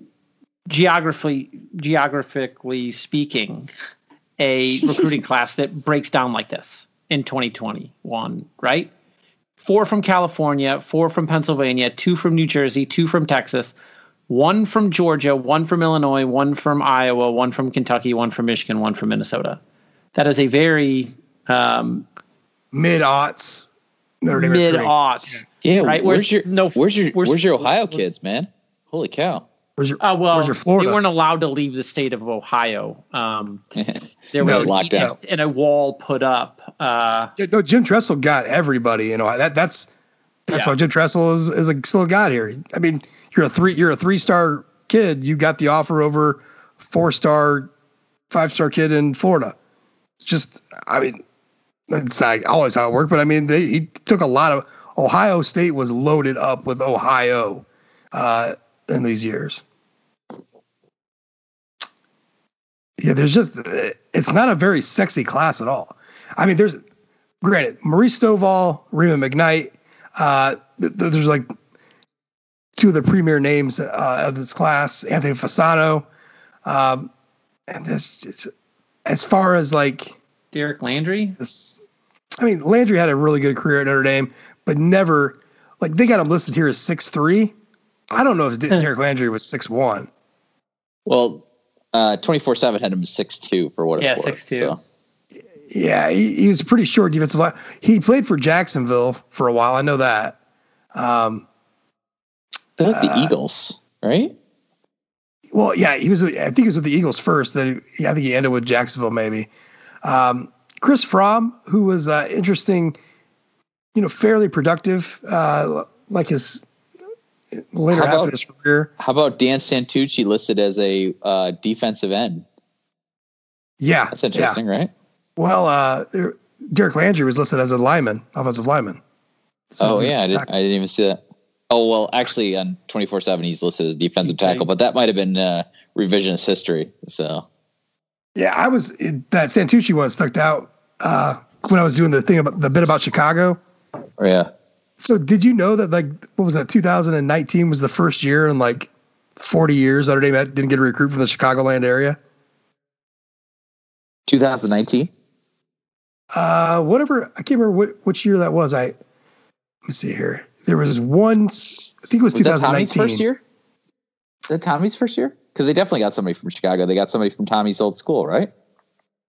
geographically geographically speaking a recruiting class that breaks down like this in 2021, right? Four from California, four from Pennsylvania, two from New Jersey, two from Texas, one from Georgia, one from Illinois, one from Iowa, one from Kentucky, one from Michigan, one from Minnesota. That is a very um, mid aughts. Mid aughts. Yeah, right. Where's, where's your no? Where's your where's, where's your Ohio kids, man? Holy cow! Where's your, uh, well, where's your Florida? We weren't allowed to leave the state of Ohio. Um, there was no, lockdown and a wall put up. Uh, no, Jim Tressel got everybody. You know that that's that's yeah. why Jim Tressel is is a still got here. I mean, you're a three you're a three star kid. You got the offer over four star, five star kid in Florida. Just I mean, it's not always how it worked, but I mean, they, he took a lot of Ohio State was loaded up with Ohio. Uh, in these years. Yeah, there's just it's not a very sexy class at all. I mean, there's granted Maurice Stovall, Rhema McKnight. Uh, th- there's like two of the premier names uh, of this class, Anthony Fasano, um, and this as far as like Derek Landri. I mean, Landri had a really good career at Notre Dame, but never like they got him listed here as six three. I don't know if Derek Landri was six one. Well, uh, twenty four seven had him six two for what it's yeah, six two. So. Yeah, he, he, was pretty short defensive line. He played for Jacksonville for a while. I know that. Um, they like the uh, Eagles, right? Well, yeah, he was. I think he was with the Eagles first. Then I think he ended with Jacksonville, maybe. Um, Chris Frome, who was uh, interesting, you know, fairly productive, uh, like his later how about, his career. How about Dan Santucci listed as a uh, defensive end? Yeah, that's interesting, yeah. right? Well, uh, Derek Landri was listed as a lineman, offensive lineman. So oh yeah, I, did, I didn't even see that. Oh well, actually on twenty four seven he's listed as defensive tackle, but that might have been uh, revisionist history. So yeah, I was that Santucci one stuck out uh, when I was doing the thing about the bit about Chicago. Oh, yeah. So did you know that like what was that 2019 was the first year in like 40 years Notre Dame didn't get a recruit from the Chicagoland area? 2019. Uh, whatever. I can't remember what which year that was. I let me see here. There was one. I think it was, was 2019. Tommy's first year. Is that Tommy's first year? Because they definitely got somebody from Chicago. They got somebody from Tommy's old school, right?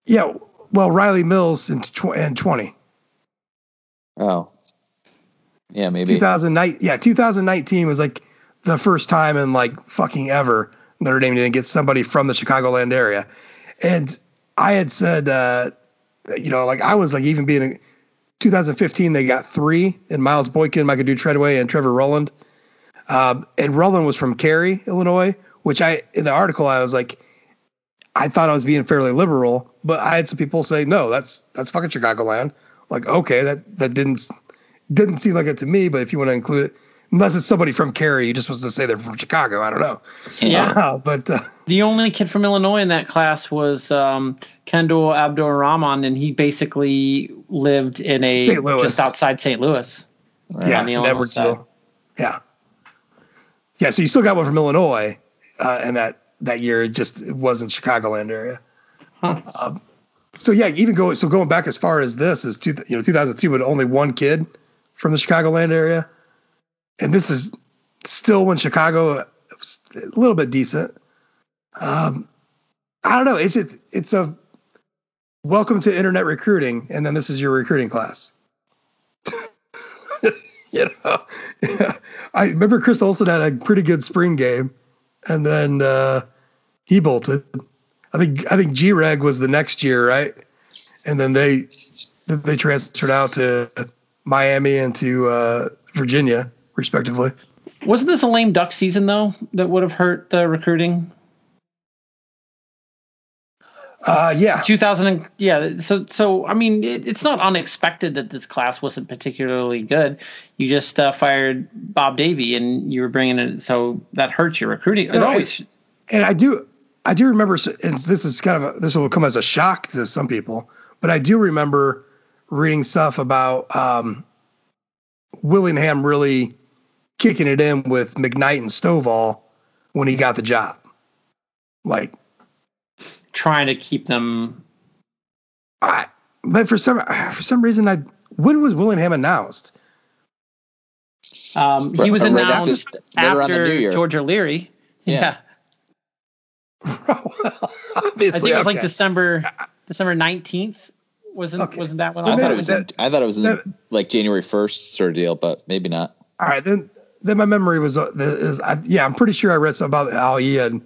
Yeah. Well, Rylie Mills in, tw- 20. Oh, yeah, maybe 2009. Yeah, 2019 was like the first time in like fucking ever Notre Dame didn't get somebody from the Chicagoland area, and I had said, uh, you know, like I was like even being in 2015 they got three in Miles Boykin, McAdoo Treadway, and Trevor Ruhland. Um, and Ruhland was from Cary, Illinois, which I in the article I was like, I thought I was being fairly liberal, but I had some people say, no, that's that's fucking Chicagoland. Like, okay, that that didn't didn't seem like it to me, but if you want to include it, unless it's somebody from Cary who just wants to say they're from Chicago. I don't know. Yeah. Uh, but uh, The only kid from Illinois in that class was um, Kendall Abdur-Rahman, and he basically lived in a St. Louis. just outside St. Louis. yeah, on the in Illinois Edwardsville. Yeah, yeah. So you still got one from Illinois, uh, and that that year it just it wasn't Chicagoland area. Huh. Um, so yeah, even going so going back as far as this is two, you know 2002, but only one kid from the Chicagoland area, and this is still when Chicago was a little bit decent. Um, I don't know. It's just, it's a welcome to internet recruiting, and then this is your recruiting class. you know, yeah. I remember Chris Olsen had a pretty good spring game, and then uh, he bolted. I think I think G Reg was the next year, right? And then they they transferred out to Miami and to uh, Virginia, respectively. Wasn't this a lame duck season though that would have hurt the recruiting? Uh, yeah, 2000 and, yeah so so i mean it, it's not unexpected that this class wasn't particularly good you just uh, fired bob davie and you were bringing it so that hurts your recruiting it No, always and I do I do remember, and this is kind of a, this will come as a shock to some people, but I do remember reading stuff about um, Willingham really kicking it in with McKnight and Stovall when he got the job. Like, trying to keep them I, but for some for some reason, I when was Willingham announced? um, he was right announced after- after, right around the New Year. george o'leary Yeah. yeah, well, i think it was like december december 19th wasn't Okay. wasn't that when So I thought it was. that- I thought it was in that- like January first sort of deal, but maybe not. All right, then then my memory was uh, is I, yeah, I'm pretty sure I read something about how he had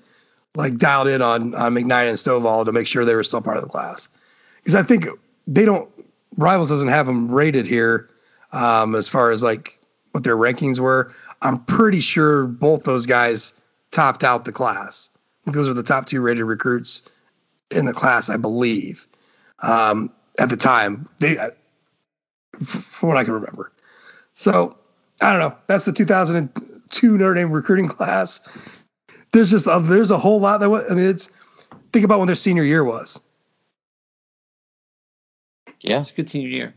like dialed in on on McKnight and Stovall to make sure they were still part of the class because I think they don't rivals doesn't have them rated here um, as far as like what their rankings were. I'm pretty sure both those guys topped out the class. Those are the top two rated recruits in the class, I believe, um, at the time. They, from what I can remember. So I don't know. That's the 2002 Notre Dame recruiting class. There's just a, there's a whole lot that wa- I mean it's think about when their senior year was. Yeah, it's a good senior year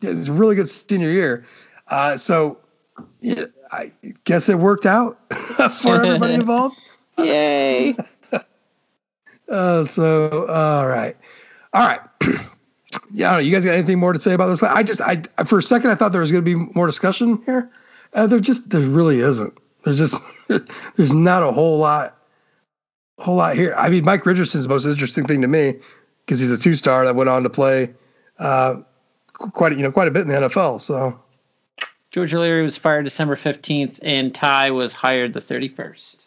Yeah, It's a really good senior year. Uh, so yeah, I guess it worked out for everybody involved. Yay! Uh, so all right, all right. yeah, I don't know. You guys got anything more to say about this? I just, I for a second I thought there was going to be more discussion here. Uh, there just, there really isn't. There's just, there's not a whole lot, whole lot here. I mean, Mike Richardson's the most interesting thing to me because he's a two-star that went on to play uh, quite, you know, quite a bit in the NFL. So george o'leary was fired december 15th and ty was hired the 31st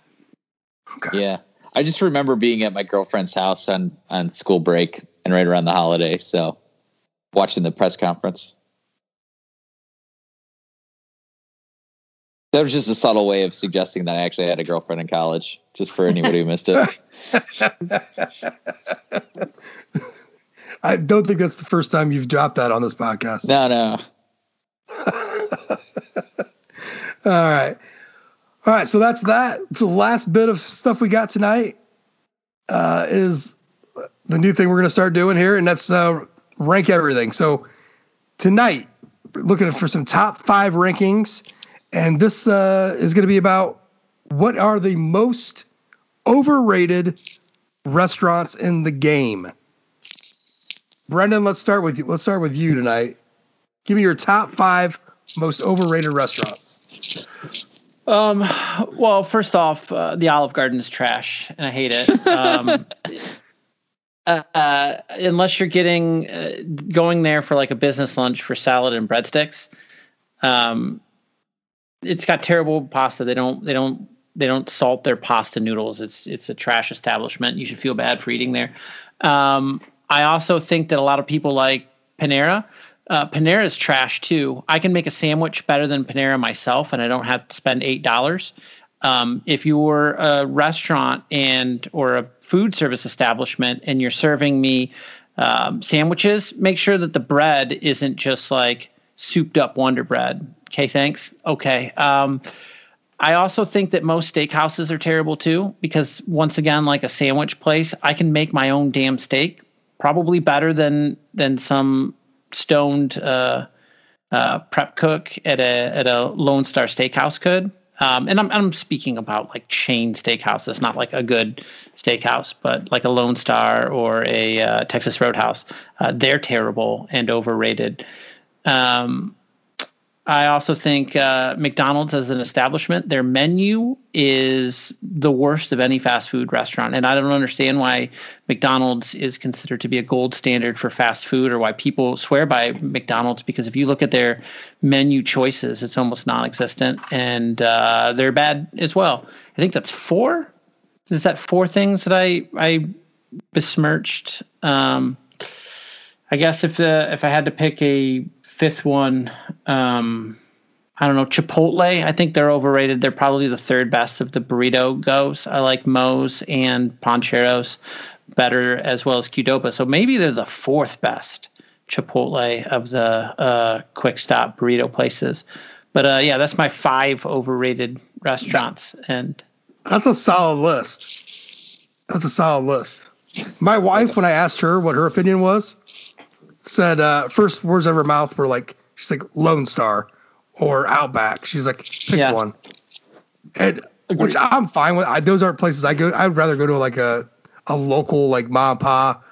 okay. Yeah, I just remember being at my girlfriend's house on on school break and right around the holiday, so watching the press conference. That was just a subtle way of suggesting that I actually had a girlfriend in college, just for anybody who missed it. I don't think that's the first time you've dropped that on this podcast. No, no. All right. All right. So that's that. The last bit of stuff we got tonight uh, is the new thing we're going to start doing here, and that's uh, rank everything. So tonight, we're looking for some top five rankings, and this uh, is going to be about what are the most overrated restaurants in the game. Brendan, let's start with you. Let's start with you tonight. Give me your top five most overrated restaurants. Um, well, first off, uh, the Olive Garden is trash, and I hate it. Um, uh, unless you're getting uh, going there for like a business lunch for salad and breadsticks, um, it's got terrible pasta. They don't they don't they don't salt their pasta noodles. It's it's a trash establishment. You should feel bad for eating there. Um, I also think that a lot of people like Panera. Uh, Panera is trash too. I can make a sandwich better than Panera myself, and I don't have to spend eight dollars. Um, if you're a restaurant and or a food service establishment and you're serving me um, sandwiches, make sure that the bread isn't just like souped up Wonder Bread. Okay, thanks. Okay. Um, I also think that most steakhouses are terrible too, because once again, like a sandwich place, I can make my own damn steak, probably better than than some stoned uh, uh, prep cook at a at a Lone Star Steakhouse could. Um, and I'm I'm speaking about like chain steakhouses, not like a good steakhouse, but like a Lone Star or a uh, Texas Roadhouse. Uh, they're terrible and overrated. Um, I also think uh, McDonald's as an establishment, their menu is the worst of any fast food restaurant. And I don't understand why McDonald's is considered to be a gold standard for fast food or why people swear by McDonald's because if you look at their menu choices, it's almost non existent and uh, they're bad as well. I think that's four. Is that four things that I, I besmirched? Um, I guess if the, if I had to pick a fifth one, um, I don't know, Chipotle. I think they're overrated. They're probably the third best of the burrito goes. I like Moe's and Pancheros better as well as Qdoba. So maybe they're the fourth best Chipotle of the uh, quick stop burrito places. But uh, yeah, that's my five overrated restaurants. And that's a solid list. That's a solid list. My wife, when I asked her what her opinion was, said uh, first words out of her mouth were like she's like Lone Star or Outback. She's like pick yeah. one, and which I'm fine with. I, those aren't places I go. I'd rather go to like a a local like mom and pa,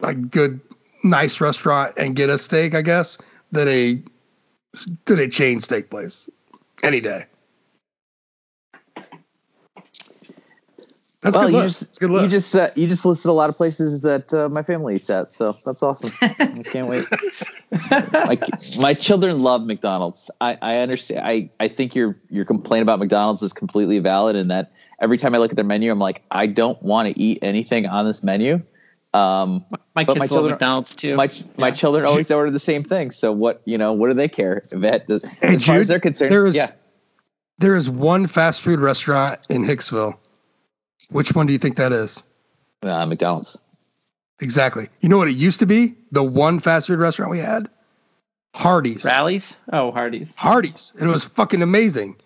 like good nice restaurant and get a steak, I guess, than a than a chain steak place any day. That's well, good. You just, good you just uh, you just listed a lot of places that uh, my family eats at, so that's awesome. I can't wait. my, my children love McDonald's. I, I understand. I, I think your your complaint about McDonald's is completely valid, in that every time I look at their menu, I'm like, I don't want to eat anything on this menu. Um, my kids my children, love McDonald's too. My yeah. my children always order the same thing. So what you know? What do they care? If it, as hey, far Jude, as they're concerned, there is, yeah. There is one fast food restaurant in Hicksville which one do you think that is? Uh, McDonald's. Exactly. You know what it used to be? The one fast food restaurant we had? Hardee's. Rallies? Oh, Hardee's. Hardee's. It was fucking amazing.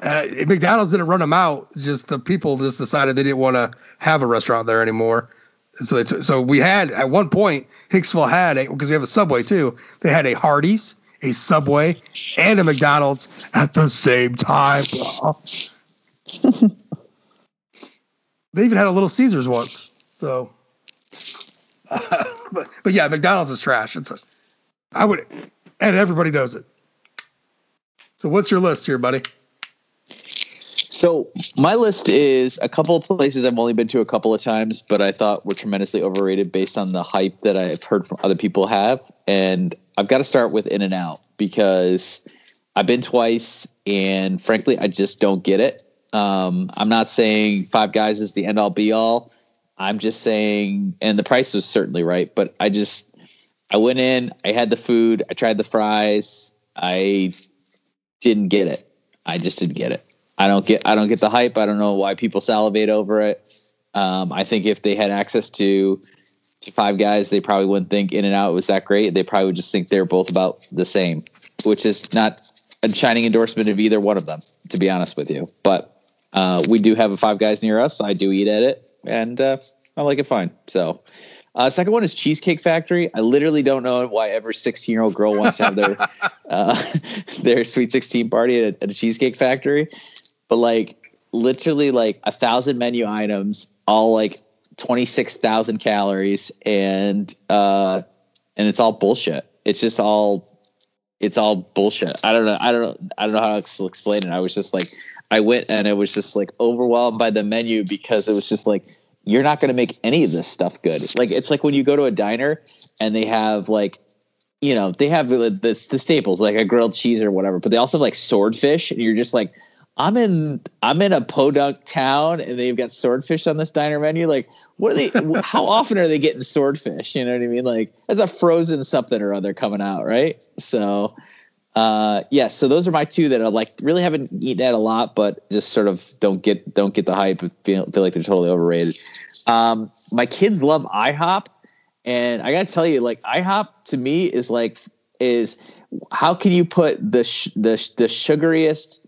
Uh, McDonald's didn't run them out. Just the people just decided they didn't want to have a restaurant there anymore. So, t- so we had at one point Hicksville had a because we have a Subway too. They had a Hardee's, a Subway, and a McDonald's at the same time. They even had a Little Caesars once. So, uh, but but yeah, McDonald's is trash. It's a I would, and everybody knows it. So what's your list here, buddy? So my list is a couple of places I've only been to a couple of times, but I thought were tremendously overrated based on the hype that I've heard from other people have. And I've got to start with In and Out because I've been twice, and frankly, I just don't get it. Um, I'm not saying Five Guys is the end all be all. I'm just saying, and the price was certainly right, but I just, I went in, I had the food, I tried the fries, I didn't get it. I just didn't get it. I don't get, I don't get the hype. I don't know why people salivate over it. Um, I think if they had access to, to Five Guys, they probably wouldn't think In and Out was that great. They probably would just think they're both about the same, which is not a shining endorsement of either one of them, to be honest with you. But uh, we do have a Five Guys near us. I do eat at it, and uh, I like it fine. So, uh, second one is Cheesecake Factory. I literally don't know why every 16 year old girl wants to have their uh, their Sweet 16 party at, at a Cheesecake Factory, but like literally like a thousand menu items, all like 26,000 calories, and uh, and it's all bullshit. It's just all it's all bullshit. I don't know. I don't know. I don't know how to explain it. I was just like, I went and it was just like overwhelmed by the menu because it was just like you're not going to make any of this stuff good. Like it's like when you go to a diner and they have like you know they have the, the, the staples like a grilled cheese or whatever, but they also have like swordfish and you're just like I'm in I'm in a podunk town and they've got swordfish on this diner menu. Like, what are they? how often are they getting swordfish? You know what I mean? Like, as a frozen something or other coming out, right? So, uh, yes, yeah, so those are my two that I like really haven't eaten at a lot, but just sort of don't get don't get the hype. Feel feel like they're totally overrated. Um, my kids love IHOP, and I gotta tell you, like IHOP to me is like is how can you put the sh- the the sugariest,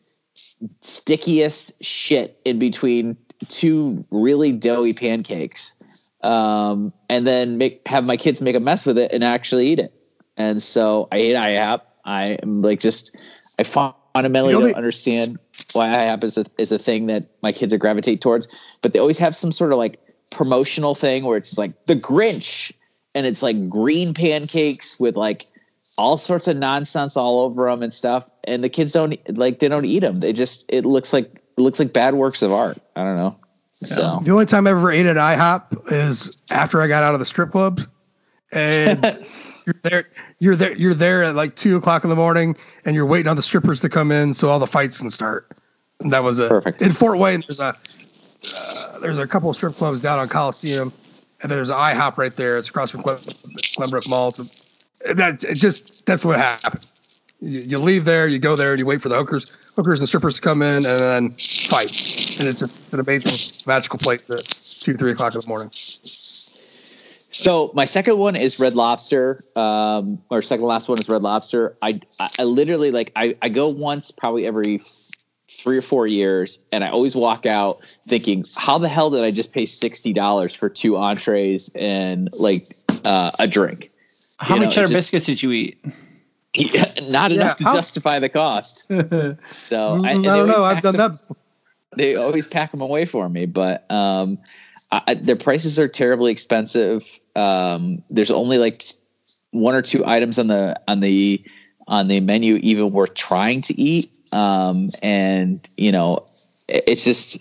stickiest shit in between two really doughy pancakes, um, and then make have my kids make a mess with it and actually eat it? And so I hate IHOP. I am like just I fundamentally don't understand why IHOP is a, is a thing that my kids are gravitate towards, but they always have some sort of like promotional thing where it's like the Grinch and it's like green pancakes with like all sorts of nonsense all over them and stuff and the kids don't like they don't eat them they just it looks like it looks like bad works of art. I don't know. Yeah. so. The only time i ever ate at ihop is after i got out of the strip clubs and you're there you're there you're there at like two o'clock in the morning and you're waiting on the strippers to come in so all the fights can start and that was it perfect in fort wayne there's a uh, there's a couple of strip clubs down on coliseum and there's an IHOP right there. It's across from Glen, Glenbrook Mall. So that it just that's what happened. You, you, leave there, you go there, and you wait for the hookers, hookers and strippers to come in, and then fight. And it's just an amazing, magical place at two, three o'clock in the morning. So my second one is Red Lobster, um, or second last one is Red Lobster. I I literally like I, I go once probably every three or four years, and I always walk out thinking, how the hell did I just pay sixty dollars for two entrees and like uh, a drink? How you many know, cheddar just, biscuits did you eat? not yeah, enough to how? justify the cost. So mm, I, I don't know. I've done them, that. They always pack them away for me, but um, I, their prices are terribly expensive. Um, there's only like one or two items on the on the on the menu even worth trying to eat. Um, and you know, it, it's just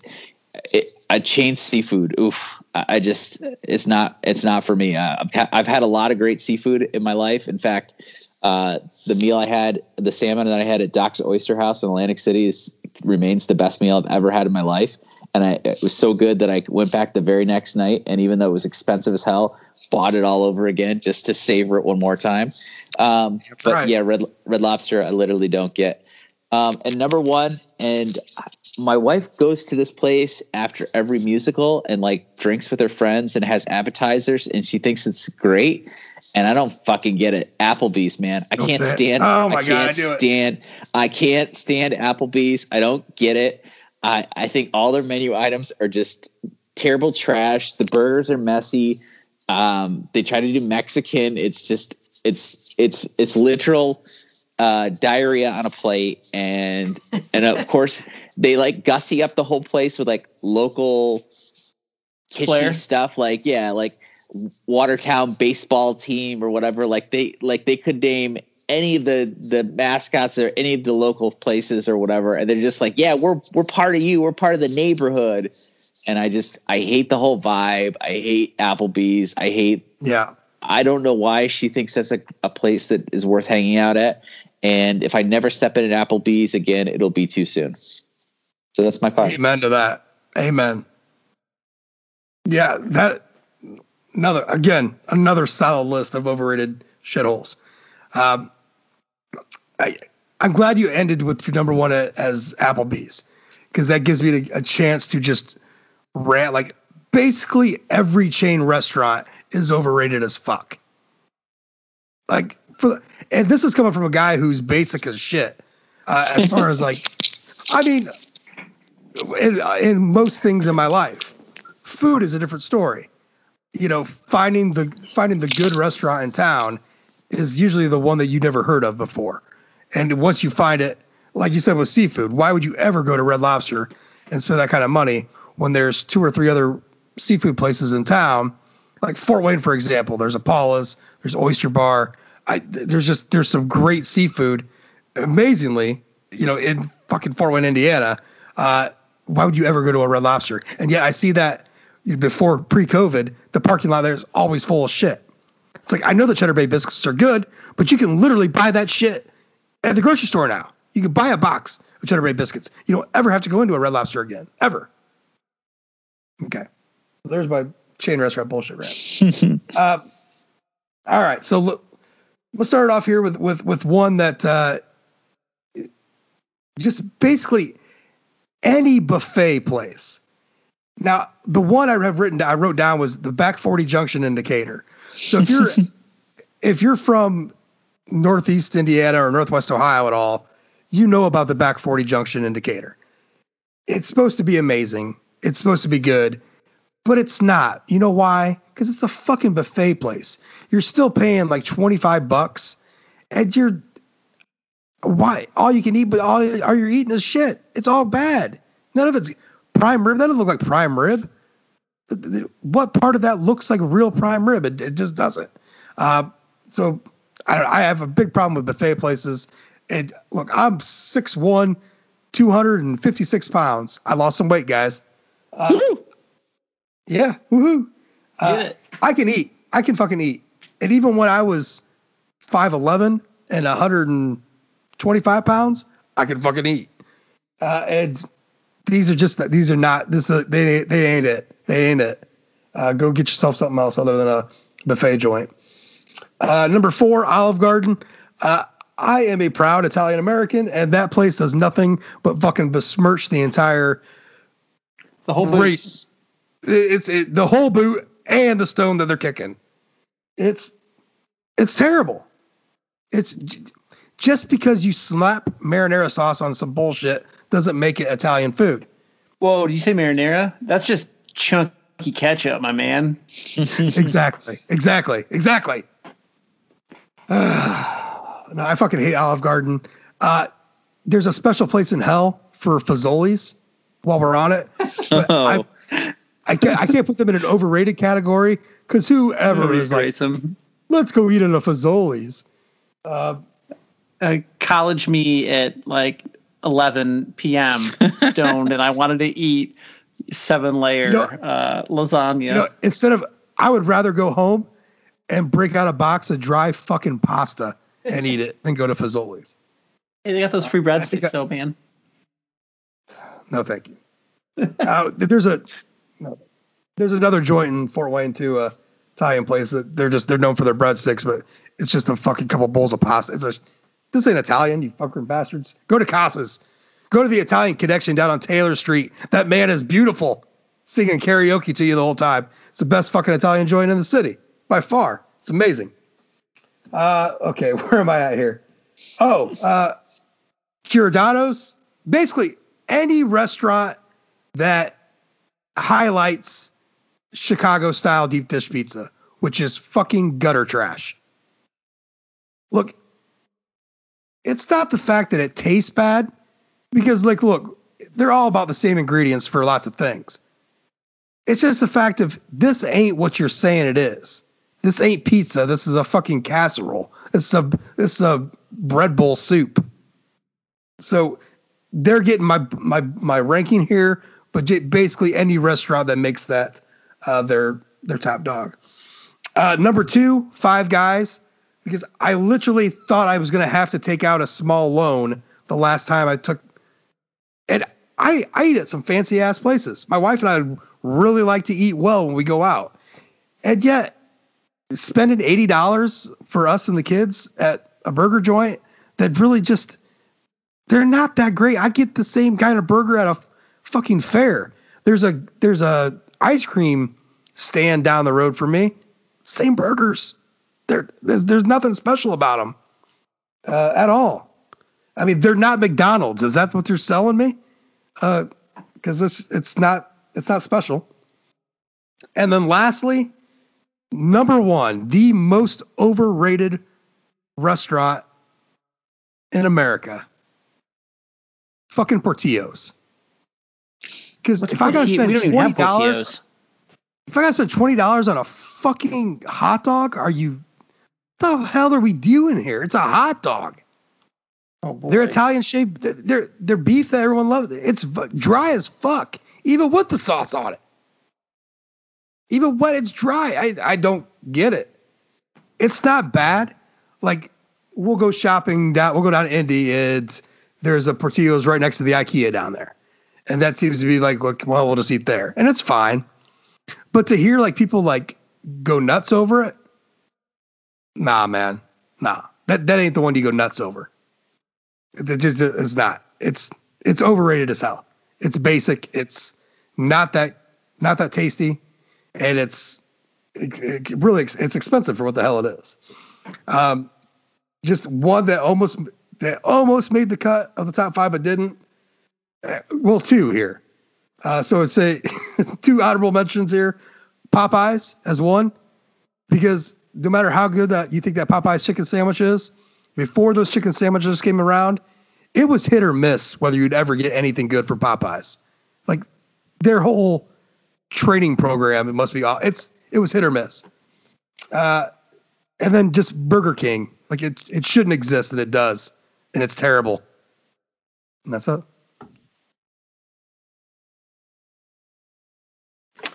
it, a chain seafood. Oof. I just, it's not, it's not for me. I've, ha- I've had a lot of great seafood in my life. In fact, uh, the meal I had, the salmon that I had at Doc's Oyster House in Atlantic City is, remains the best meal I've ever had in my life. And I, it was so good that I went back the very next night. And even though it was expensive as hell, bought it all over again just to savor it one more time. Um, but right. yeah, red, red lobster, I literally don't get. Um, and number one, and my wife goes to this place after every musical and like drinks with her friends and has appetizers and she thinks it's great. And I don't fucking get it. Applebee's, man. I don't can't stand. Oh my I can't god, I stand. It. I can't stand Applebee's. I don't get it. I I think all their menu items are just terrible trash. The burgers are messy. Um, they try to do Mexican. It's just it's it's it's literal uh, diarrhea on a plate, and and of course they like gussy up the whole place with like local kitschy Flair. stuff, like yeah, like Watertown baseball team or whatever. Like they like they could name any of the the mascots or any of the local places or whatever, and they're just like, yeah, we're we're part of you, we're part of the neighborhood. And I just I hate the whole vibe. I hate Applebee's. I hate yeah. I don't know why she thinks that's a, a place that is worth hanging out at. And if I never step in at Applebee's again, it'll be too soon. So that's my five. Amen to that. Amen. Yeah, that another again another solid list of overrated shitholes. Um, I I'm glad you ended with your number one as Applebee's because that gives me a, chance to just rant. Like basically every chain restaurant is overrated as fuck. Like for and this is coming from a guy who's basic as shit. Uh, as far as like, I mean, in, in most things in my life, food is a different story. You know, finding the finding the good restaurant in town is usually the one that you never heard of before. And once you find it, like you said with seafood, why would you ever go to Red Lobster and spend that kind of money when there's two or three other seafood places in town? Like Fort Wayne, for example, there's a Paula's, there's Oyster Bar, I, there's just there's some great seafood. Amazingly, you know, in fucking Fort Wayne, Indiana. Uh, why would you ever go to a Red Lobster? And yet I see that before pre-COVID, the parking lot there is always full of shit. It's like I know the Cheddar Bay biscuits are good, but you can literally buy that shit at the grocery store now. You can buy a box of Cheddar Bay biscuits. You don't ever have to go into a Red Lobster again, ever. Okay, there's my chain restaurant bullshit rant. uh, all right, so look, let's start off here with with with one that uh, just basically any buffet place. Now, the one I have written I wrote down was the back 40 junction in Decatur. So if you're if you're from Northeast Indiana or Northwest Ohio at all, you know about the back 40 junction in Decatur. It's supposed to be amazing. It's supposed to be good, but it's not. You know why? Because it's a fucking buffet place. You're still paying like 25 bucks, and you're why all you can eat, but all, all you're eating is shit. It's all bad. None of it's prime rib. That doesn't look like prime rib. What part of that looks like real prime rib? It, it just doesn't. Uh, so I, I, have a big problem with buffet places. And look, I'm 6'1", 256 pounds. I lost some weight, guys. Uh, yeah, woohoo! Uh, I can eat. I can fucking eat. And even when I was 5'11 and 125 pounds, I could fucking eat. Uh, and these are just these are not this. is, they they ain't it. They ain't it. Uh, go get yourself something else other than a buffet joint. Uh, number four, Olive Garden. Uh, I am a proud Italian American, and that place does nothing but fucking besmirch the entire the whole race. Boot. It's it, the whole boot and the stone that they're kicking. It's it's terrible. It's just because you slap marinara sauce on some bullshit doesn't make it Italian food. Whoa, do you say marinara? That's just chunky ketchup, my man. exactly. Exactly. Exactly. no, I fucking hate Olive Garden. Uh, there's a special place in hell for Fazoli's while we're on it. But oh. I, I can't I can't put them in an overrated category because whoever is like, them. let's go eat at a Fazoli's. Uh, uh, college me at like 11 p.m. stoned, and I wanted to eat seven layer you know, uh, lasagna. You know, instead of, I would rather go home and break out a box of dry fucking pasta and eat it than go to Fazoli's. Hey, they got those free breadsticks, though, man. No, thank you. uh, there's a no, there's another joint in Fort Wayne too, uh, Italian place that they're just they're known for their breadsticks, but it's just a fucking couple bowls of pasta. It's a this ain't Italian, you fucking bastards. Go to Casas. Go to the Italian Connection down on Taylor Street. That man is beautiful, singing karaoke to you the whole time. It's the best fucking Italian joint in the city by far. It's amazing. Uh, okay, where am I at here? Oh, uh, Giordano's. Basically, any restaurant that highlights Chicago style deep dish pizza, which is fucking gutter trash. Look, it's not the fact that it tastes bad, because like, look, they're all about the same ingredients for lots of things. It's just the fact of this ain't what you're saying it is. This ain't pizza. This is a fucking casserole. It's a it's a bread bowl soup. So they're getting my my my ranking here, but basically any restaurant that makes that uh, their their top dog. Uh, number two, Five Guys because I literally thought I was going to have to take out a small loan the last time I took. And I, I eat at some fancy ass places. My wife and I really like to eat well when we go out. And yet, spending $80 for us and the kids at a burger joint that really just, they're not that great. I get the same kind of burger at a fucking fair. There's a, there's a ice cream stand down the road for me. Same burgers there's there's nothing special about them uh, at all. I mean, they're not McDonald's. Is that what you're selling me? Because uh, this it's not it's not special. And then lastly, number one, the most overrated restaurant in America, fucking Portillo's. Because if I gotta spend twenty dollars, if I gotta spend twenty dollars on a fucking hot dog, are you the hell are we doing here? It's a hot dog. Oh boy. They're Italian shaped. They're they're beef that everyone loves. It's dry as fuck, even with the sauce on it. Even when it's dry, I I don't get it. It's not bad. Like we'll go shopping down. We'll go down to Indy. It's there's a Portillo's right next to the IKEA down there, and that seems to be like well we'll just eat there, and it's fine. But to hear like people like go nuts over it, Nah, man. Nah. That that ain't the one you go nuts over. It just is not. It's it's overrated as hell. It's basic. It's not that not that tasty, and it's it, it really it's expensive for what the hell it is. Um, just one that almost that almost made the cut of the top five but didn't. Uh, well, two here. Uh, so it's a two honorable mentions here. Popeyes as one because no matter how good that you think that Popeyes chicken sandwich is, before those chicken sandwiches came around, it was hit or miss whether you'd ever get anything good for Popeyes. Like their whole training program, it must be all—it's—it was hit or miss. Uh, and then just Burger King, like it it shouldn't exist and it does, and it's terrible. And that's it.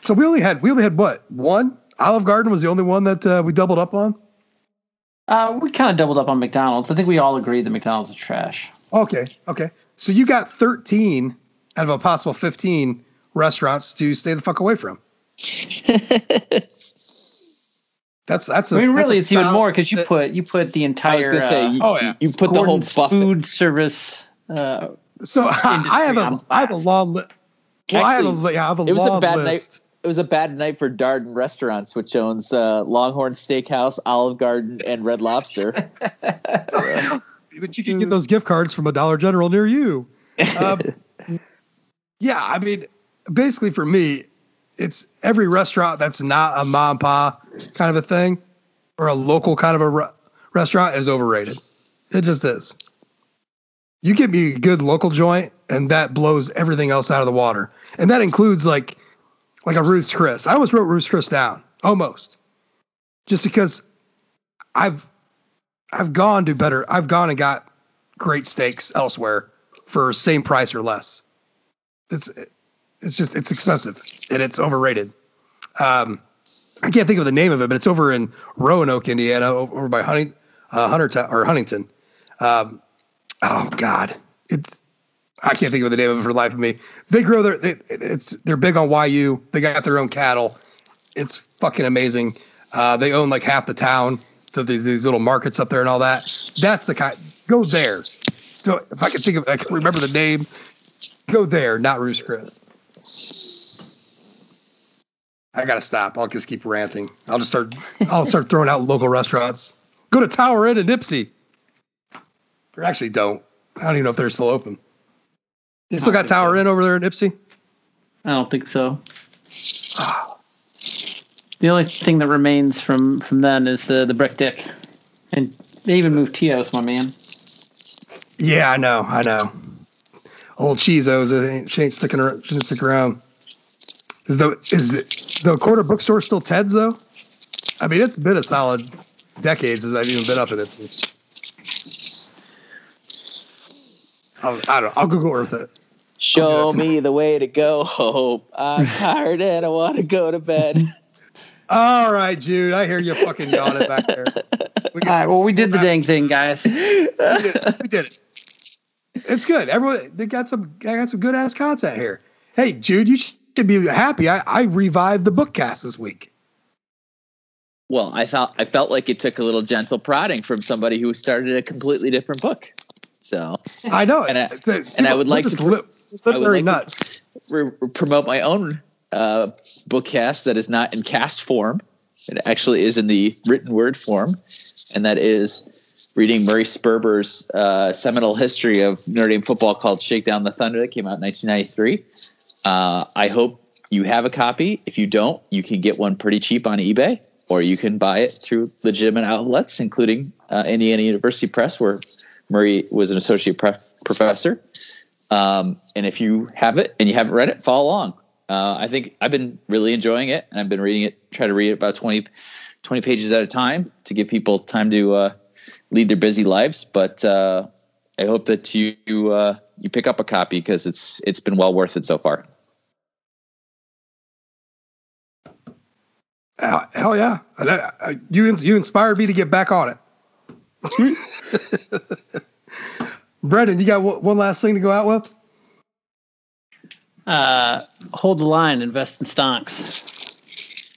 So we only had we only had what one Olive Garden was the only one that uh, we doubled up on. Uh, we kind of doubled up on McDonald's. I think we all agreed that McDonald's is trash. Okay, okay. So you got 13 out of a possible 15 restaurants to stay the fuck away from. that's that's. I A, mean, really, that's it's even more because you put you put the I was entire say uh, you, oh, yeah. you put the whole Gordon's buffet. food service. Uh, So I, I have a on I have a long list. Well, I have a, yeah, I have a It was long a bad list. night. It was a bad night for Darden Restaurants, which owns uh, Longhorn Steakhouse, Olive Garden, and Red Lobster. So, But you can get those gift cards from a Dollar General near you. Um, yeah, I mean, basically for me, it's every restaurant that's not a mom and pa kind of a thing or a local kind of a re- restaurant is overrated. It just is. You give me a good local joint, and that blows everything else out of the water, and that includes like like a Ruth's Chris. I almost wrote Ruth's Chris down, almost, just because I've I've gone to better. I've gone and got great steaks elsewhere for same price or less. It's it's just it's expensive and it's overrated. Um, I can't think of the name of it, but it's over in Roanoke, Indiana, over by Hunting, uh, Hunter or Huntington. Um, oh God, it's I can't think of the name of it for the life of me. They grow their they, it's they're big on YU. They got their own cattle. It's fucking amazing. Uh, they own like half the town. So these, these little markets up there and all that. That's the kind. Go there. So if I can think of, I can remember the name. Go there, not Ruth's Chris. I gotta stop. I'll just keep ranting. I'll just start. I'll start throwing out local restaurants. Go to Tower Inn in Nipsey. Or actually, don't. I don't even know if they're still open. You still got Tower so. Inn over there in Nipsey? I don't think so. Ah. The only thing that remains from from then is the the brick dick, and they even moved Tios, my man. Yeah, I know. I know. Old Cheezos, it ain't, she ain't sticking around. She didn't stick around. Is the is the, the corner bookstore still Ted's though? I mean, it's been a solid decades as I've even been up in it. I'll, I don't. I'll Google Earth it. Show Okay. me the way to go. Hope I'm tired and I want to go to bed. All right, Jude. I hear you fucking yawning back there. We, All right, well, we did the dang thing, guys. we did it. We did it. It's good. Everyone, they got some. I got some good ass content here. Hey, Jude, you should be happy. I, I revived the bookcast this week. well, I thought I felt like it took a little gentle prodding from somebody who started a completely different book. So I know. And I- and I would like to- li- I would literally like nuts. re- promote my own uh, bookcast that is not in cast form. It actually is in the written word form, and that is reading Murray Sperber's uh, seminal history of Notre Dame football called "Shakedown the Thunder" that came out in 1993. Uh, I hope you have a copy. If you don't, you can get one pretty cheap on eBay, or you can buy it through legitimate outlets, including uh, Indiana University Press, where Murray was an associate pref- professor. Um, and if you have it and you haven't read it, follow along. Uh, I think I've been really enjoying it, and I've been reading it. Try to read it about 20, 20 pages at a time to give people time to uh, lead their busy lives. But uh, I hope that you uh, you pick up a copy because it's it's been well worth it so far. Hell, yeah! You you inspired me to get back on it. Brendan, you got one one last thing to go out with? Uh, hold the line, invest in stocks.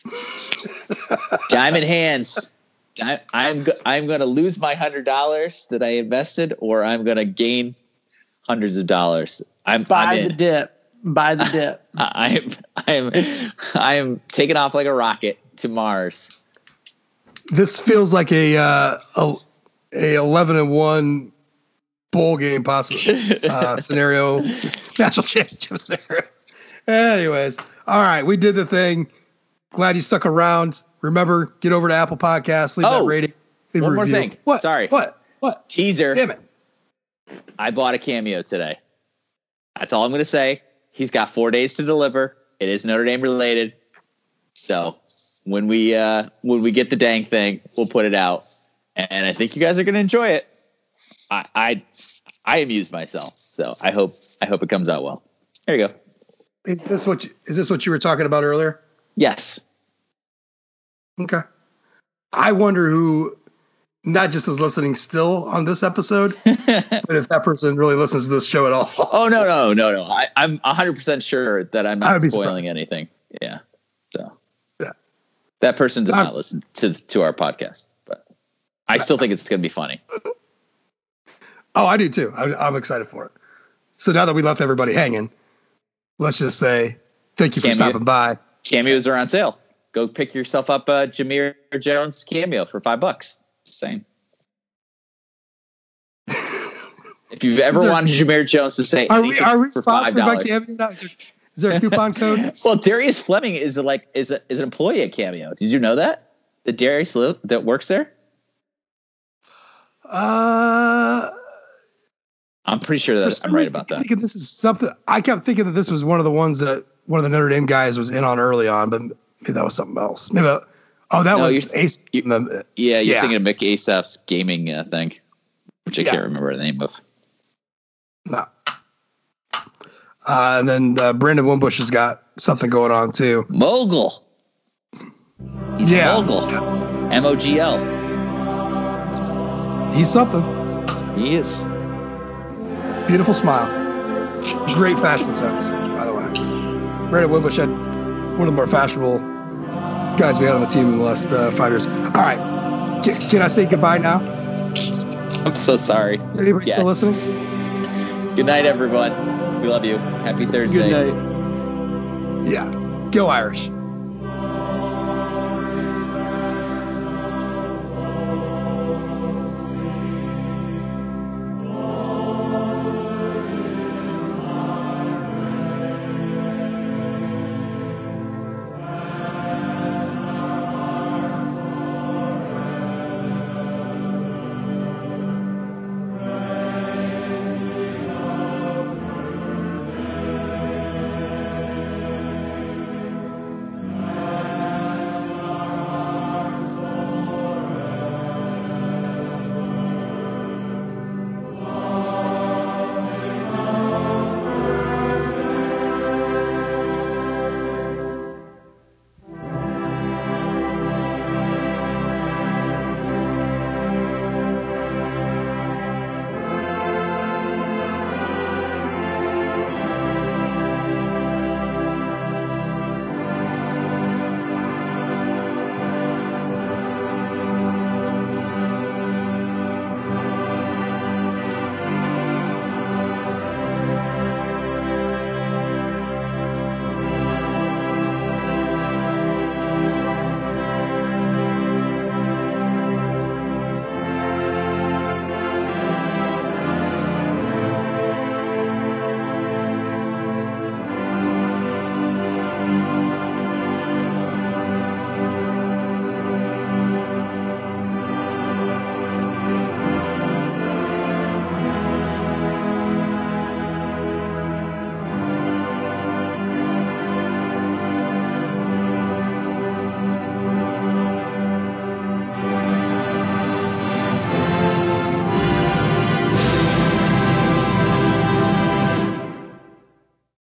Diamond hands. Di- I'm go- I'm going to lose my hundred dollars that I invested, or I'm going to gain hundreds of dollars. I'm, I'm Buy the dip. Buy the dip. I I am I am I am taking off like a rocket to Mars. This feels like a uh, a, a 11 and one bowl game possible uh, scenario, national championship scenario. Anyways, all right, we did the thing. Glad you stuck around. Remember, get over to Apple Podcasts, leave Oh, that rating. leave a one more thing. What? Sorry. What? What? Teaser. Damn it. I bought a cameo today. That's all I'm going to say. He's got four days to deliver. It is Notre Dame related. So when we uh, when we get the dang thing, we'll put it out, and I think you guys are going to enjoy it. I, I I amused myself, so I hope I hope it comes out well. There you go. Is this what you, is this what you were talking about earlier? Yes. Okay. I wonder who not just is listening still on this episode, but if that person really listens to this show at all. Oh no no no no! I, I'm 100 percent sure that I'm not spoiling surprised. anything. Yeah. So Yeah. that person does I'm- not listen to to our podcast, I still think it's going to be funny. Oh, I do too. I, I'm excited for it. So now that we left everybody hanging, let's just say thank you for Cameo. stopping by. Cameos are on sale. Go pick yourself up a Jamir Jones cameo for five bucks. Just saying. if you've ever there- wanted Jamir Jones to say Are we anything are we for five sponsored by dollars, Cameo? Is there a coupon code? well, Darius Fleming is a, like is a, is an employee at Cameo. Did you know that? The Darius that works there. Uh, I'm pretty sure that I'm right about that. thinking this is something. I kept thinking that this was one of the ones that one of the Notre Dame guys was in on early on, but maybe that was something else. Maybe that, oh that No, was Ace. you- the- Yeah, you're Yeah. thinking of Mick Assaf's gaming uh, thing, which I Yeah. can't remember the name of. no. Uh, and then uh, Brandon Wimbush has got something going on too. Mogul. He's Yeah. a mogul. M O G L. He's something. He is. Beautiful smile. Great fashion sense, by the way. Brandon Wimbush had one of the more fashionable guys we had on the team in the last uh, five years. All right. Can, can I say goodbye now? I'm so sorry. Anybody Yes. still listening? Good night, everyone. We love you. Happy Thursday. Good night. Yeah. Go Irish.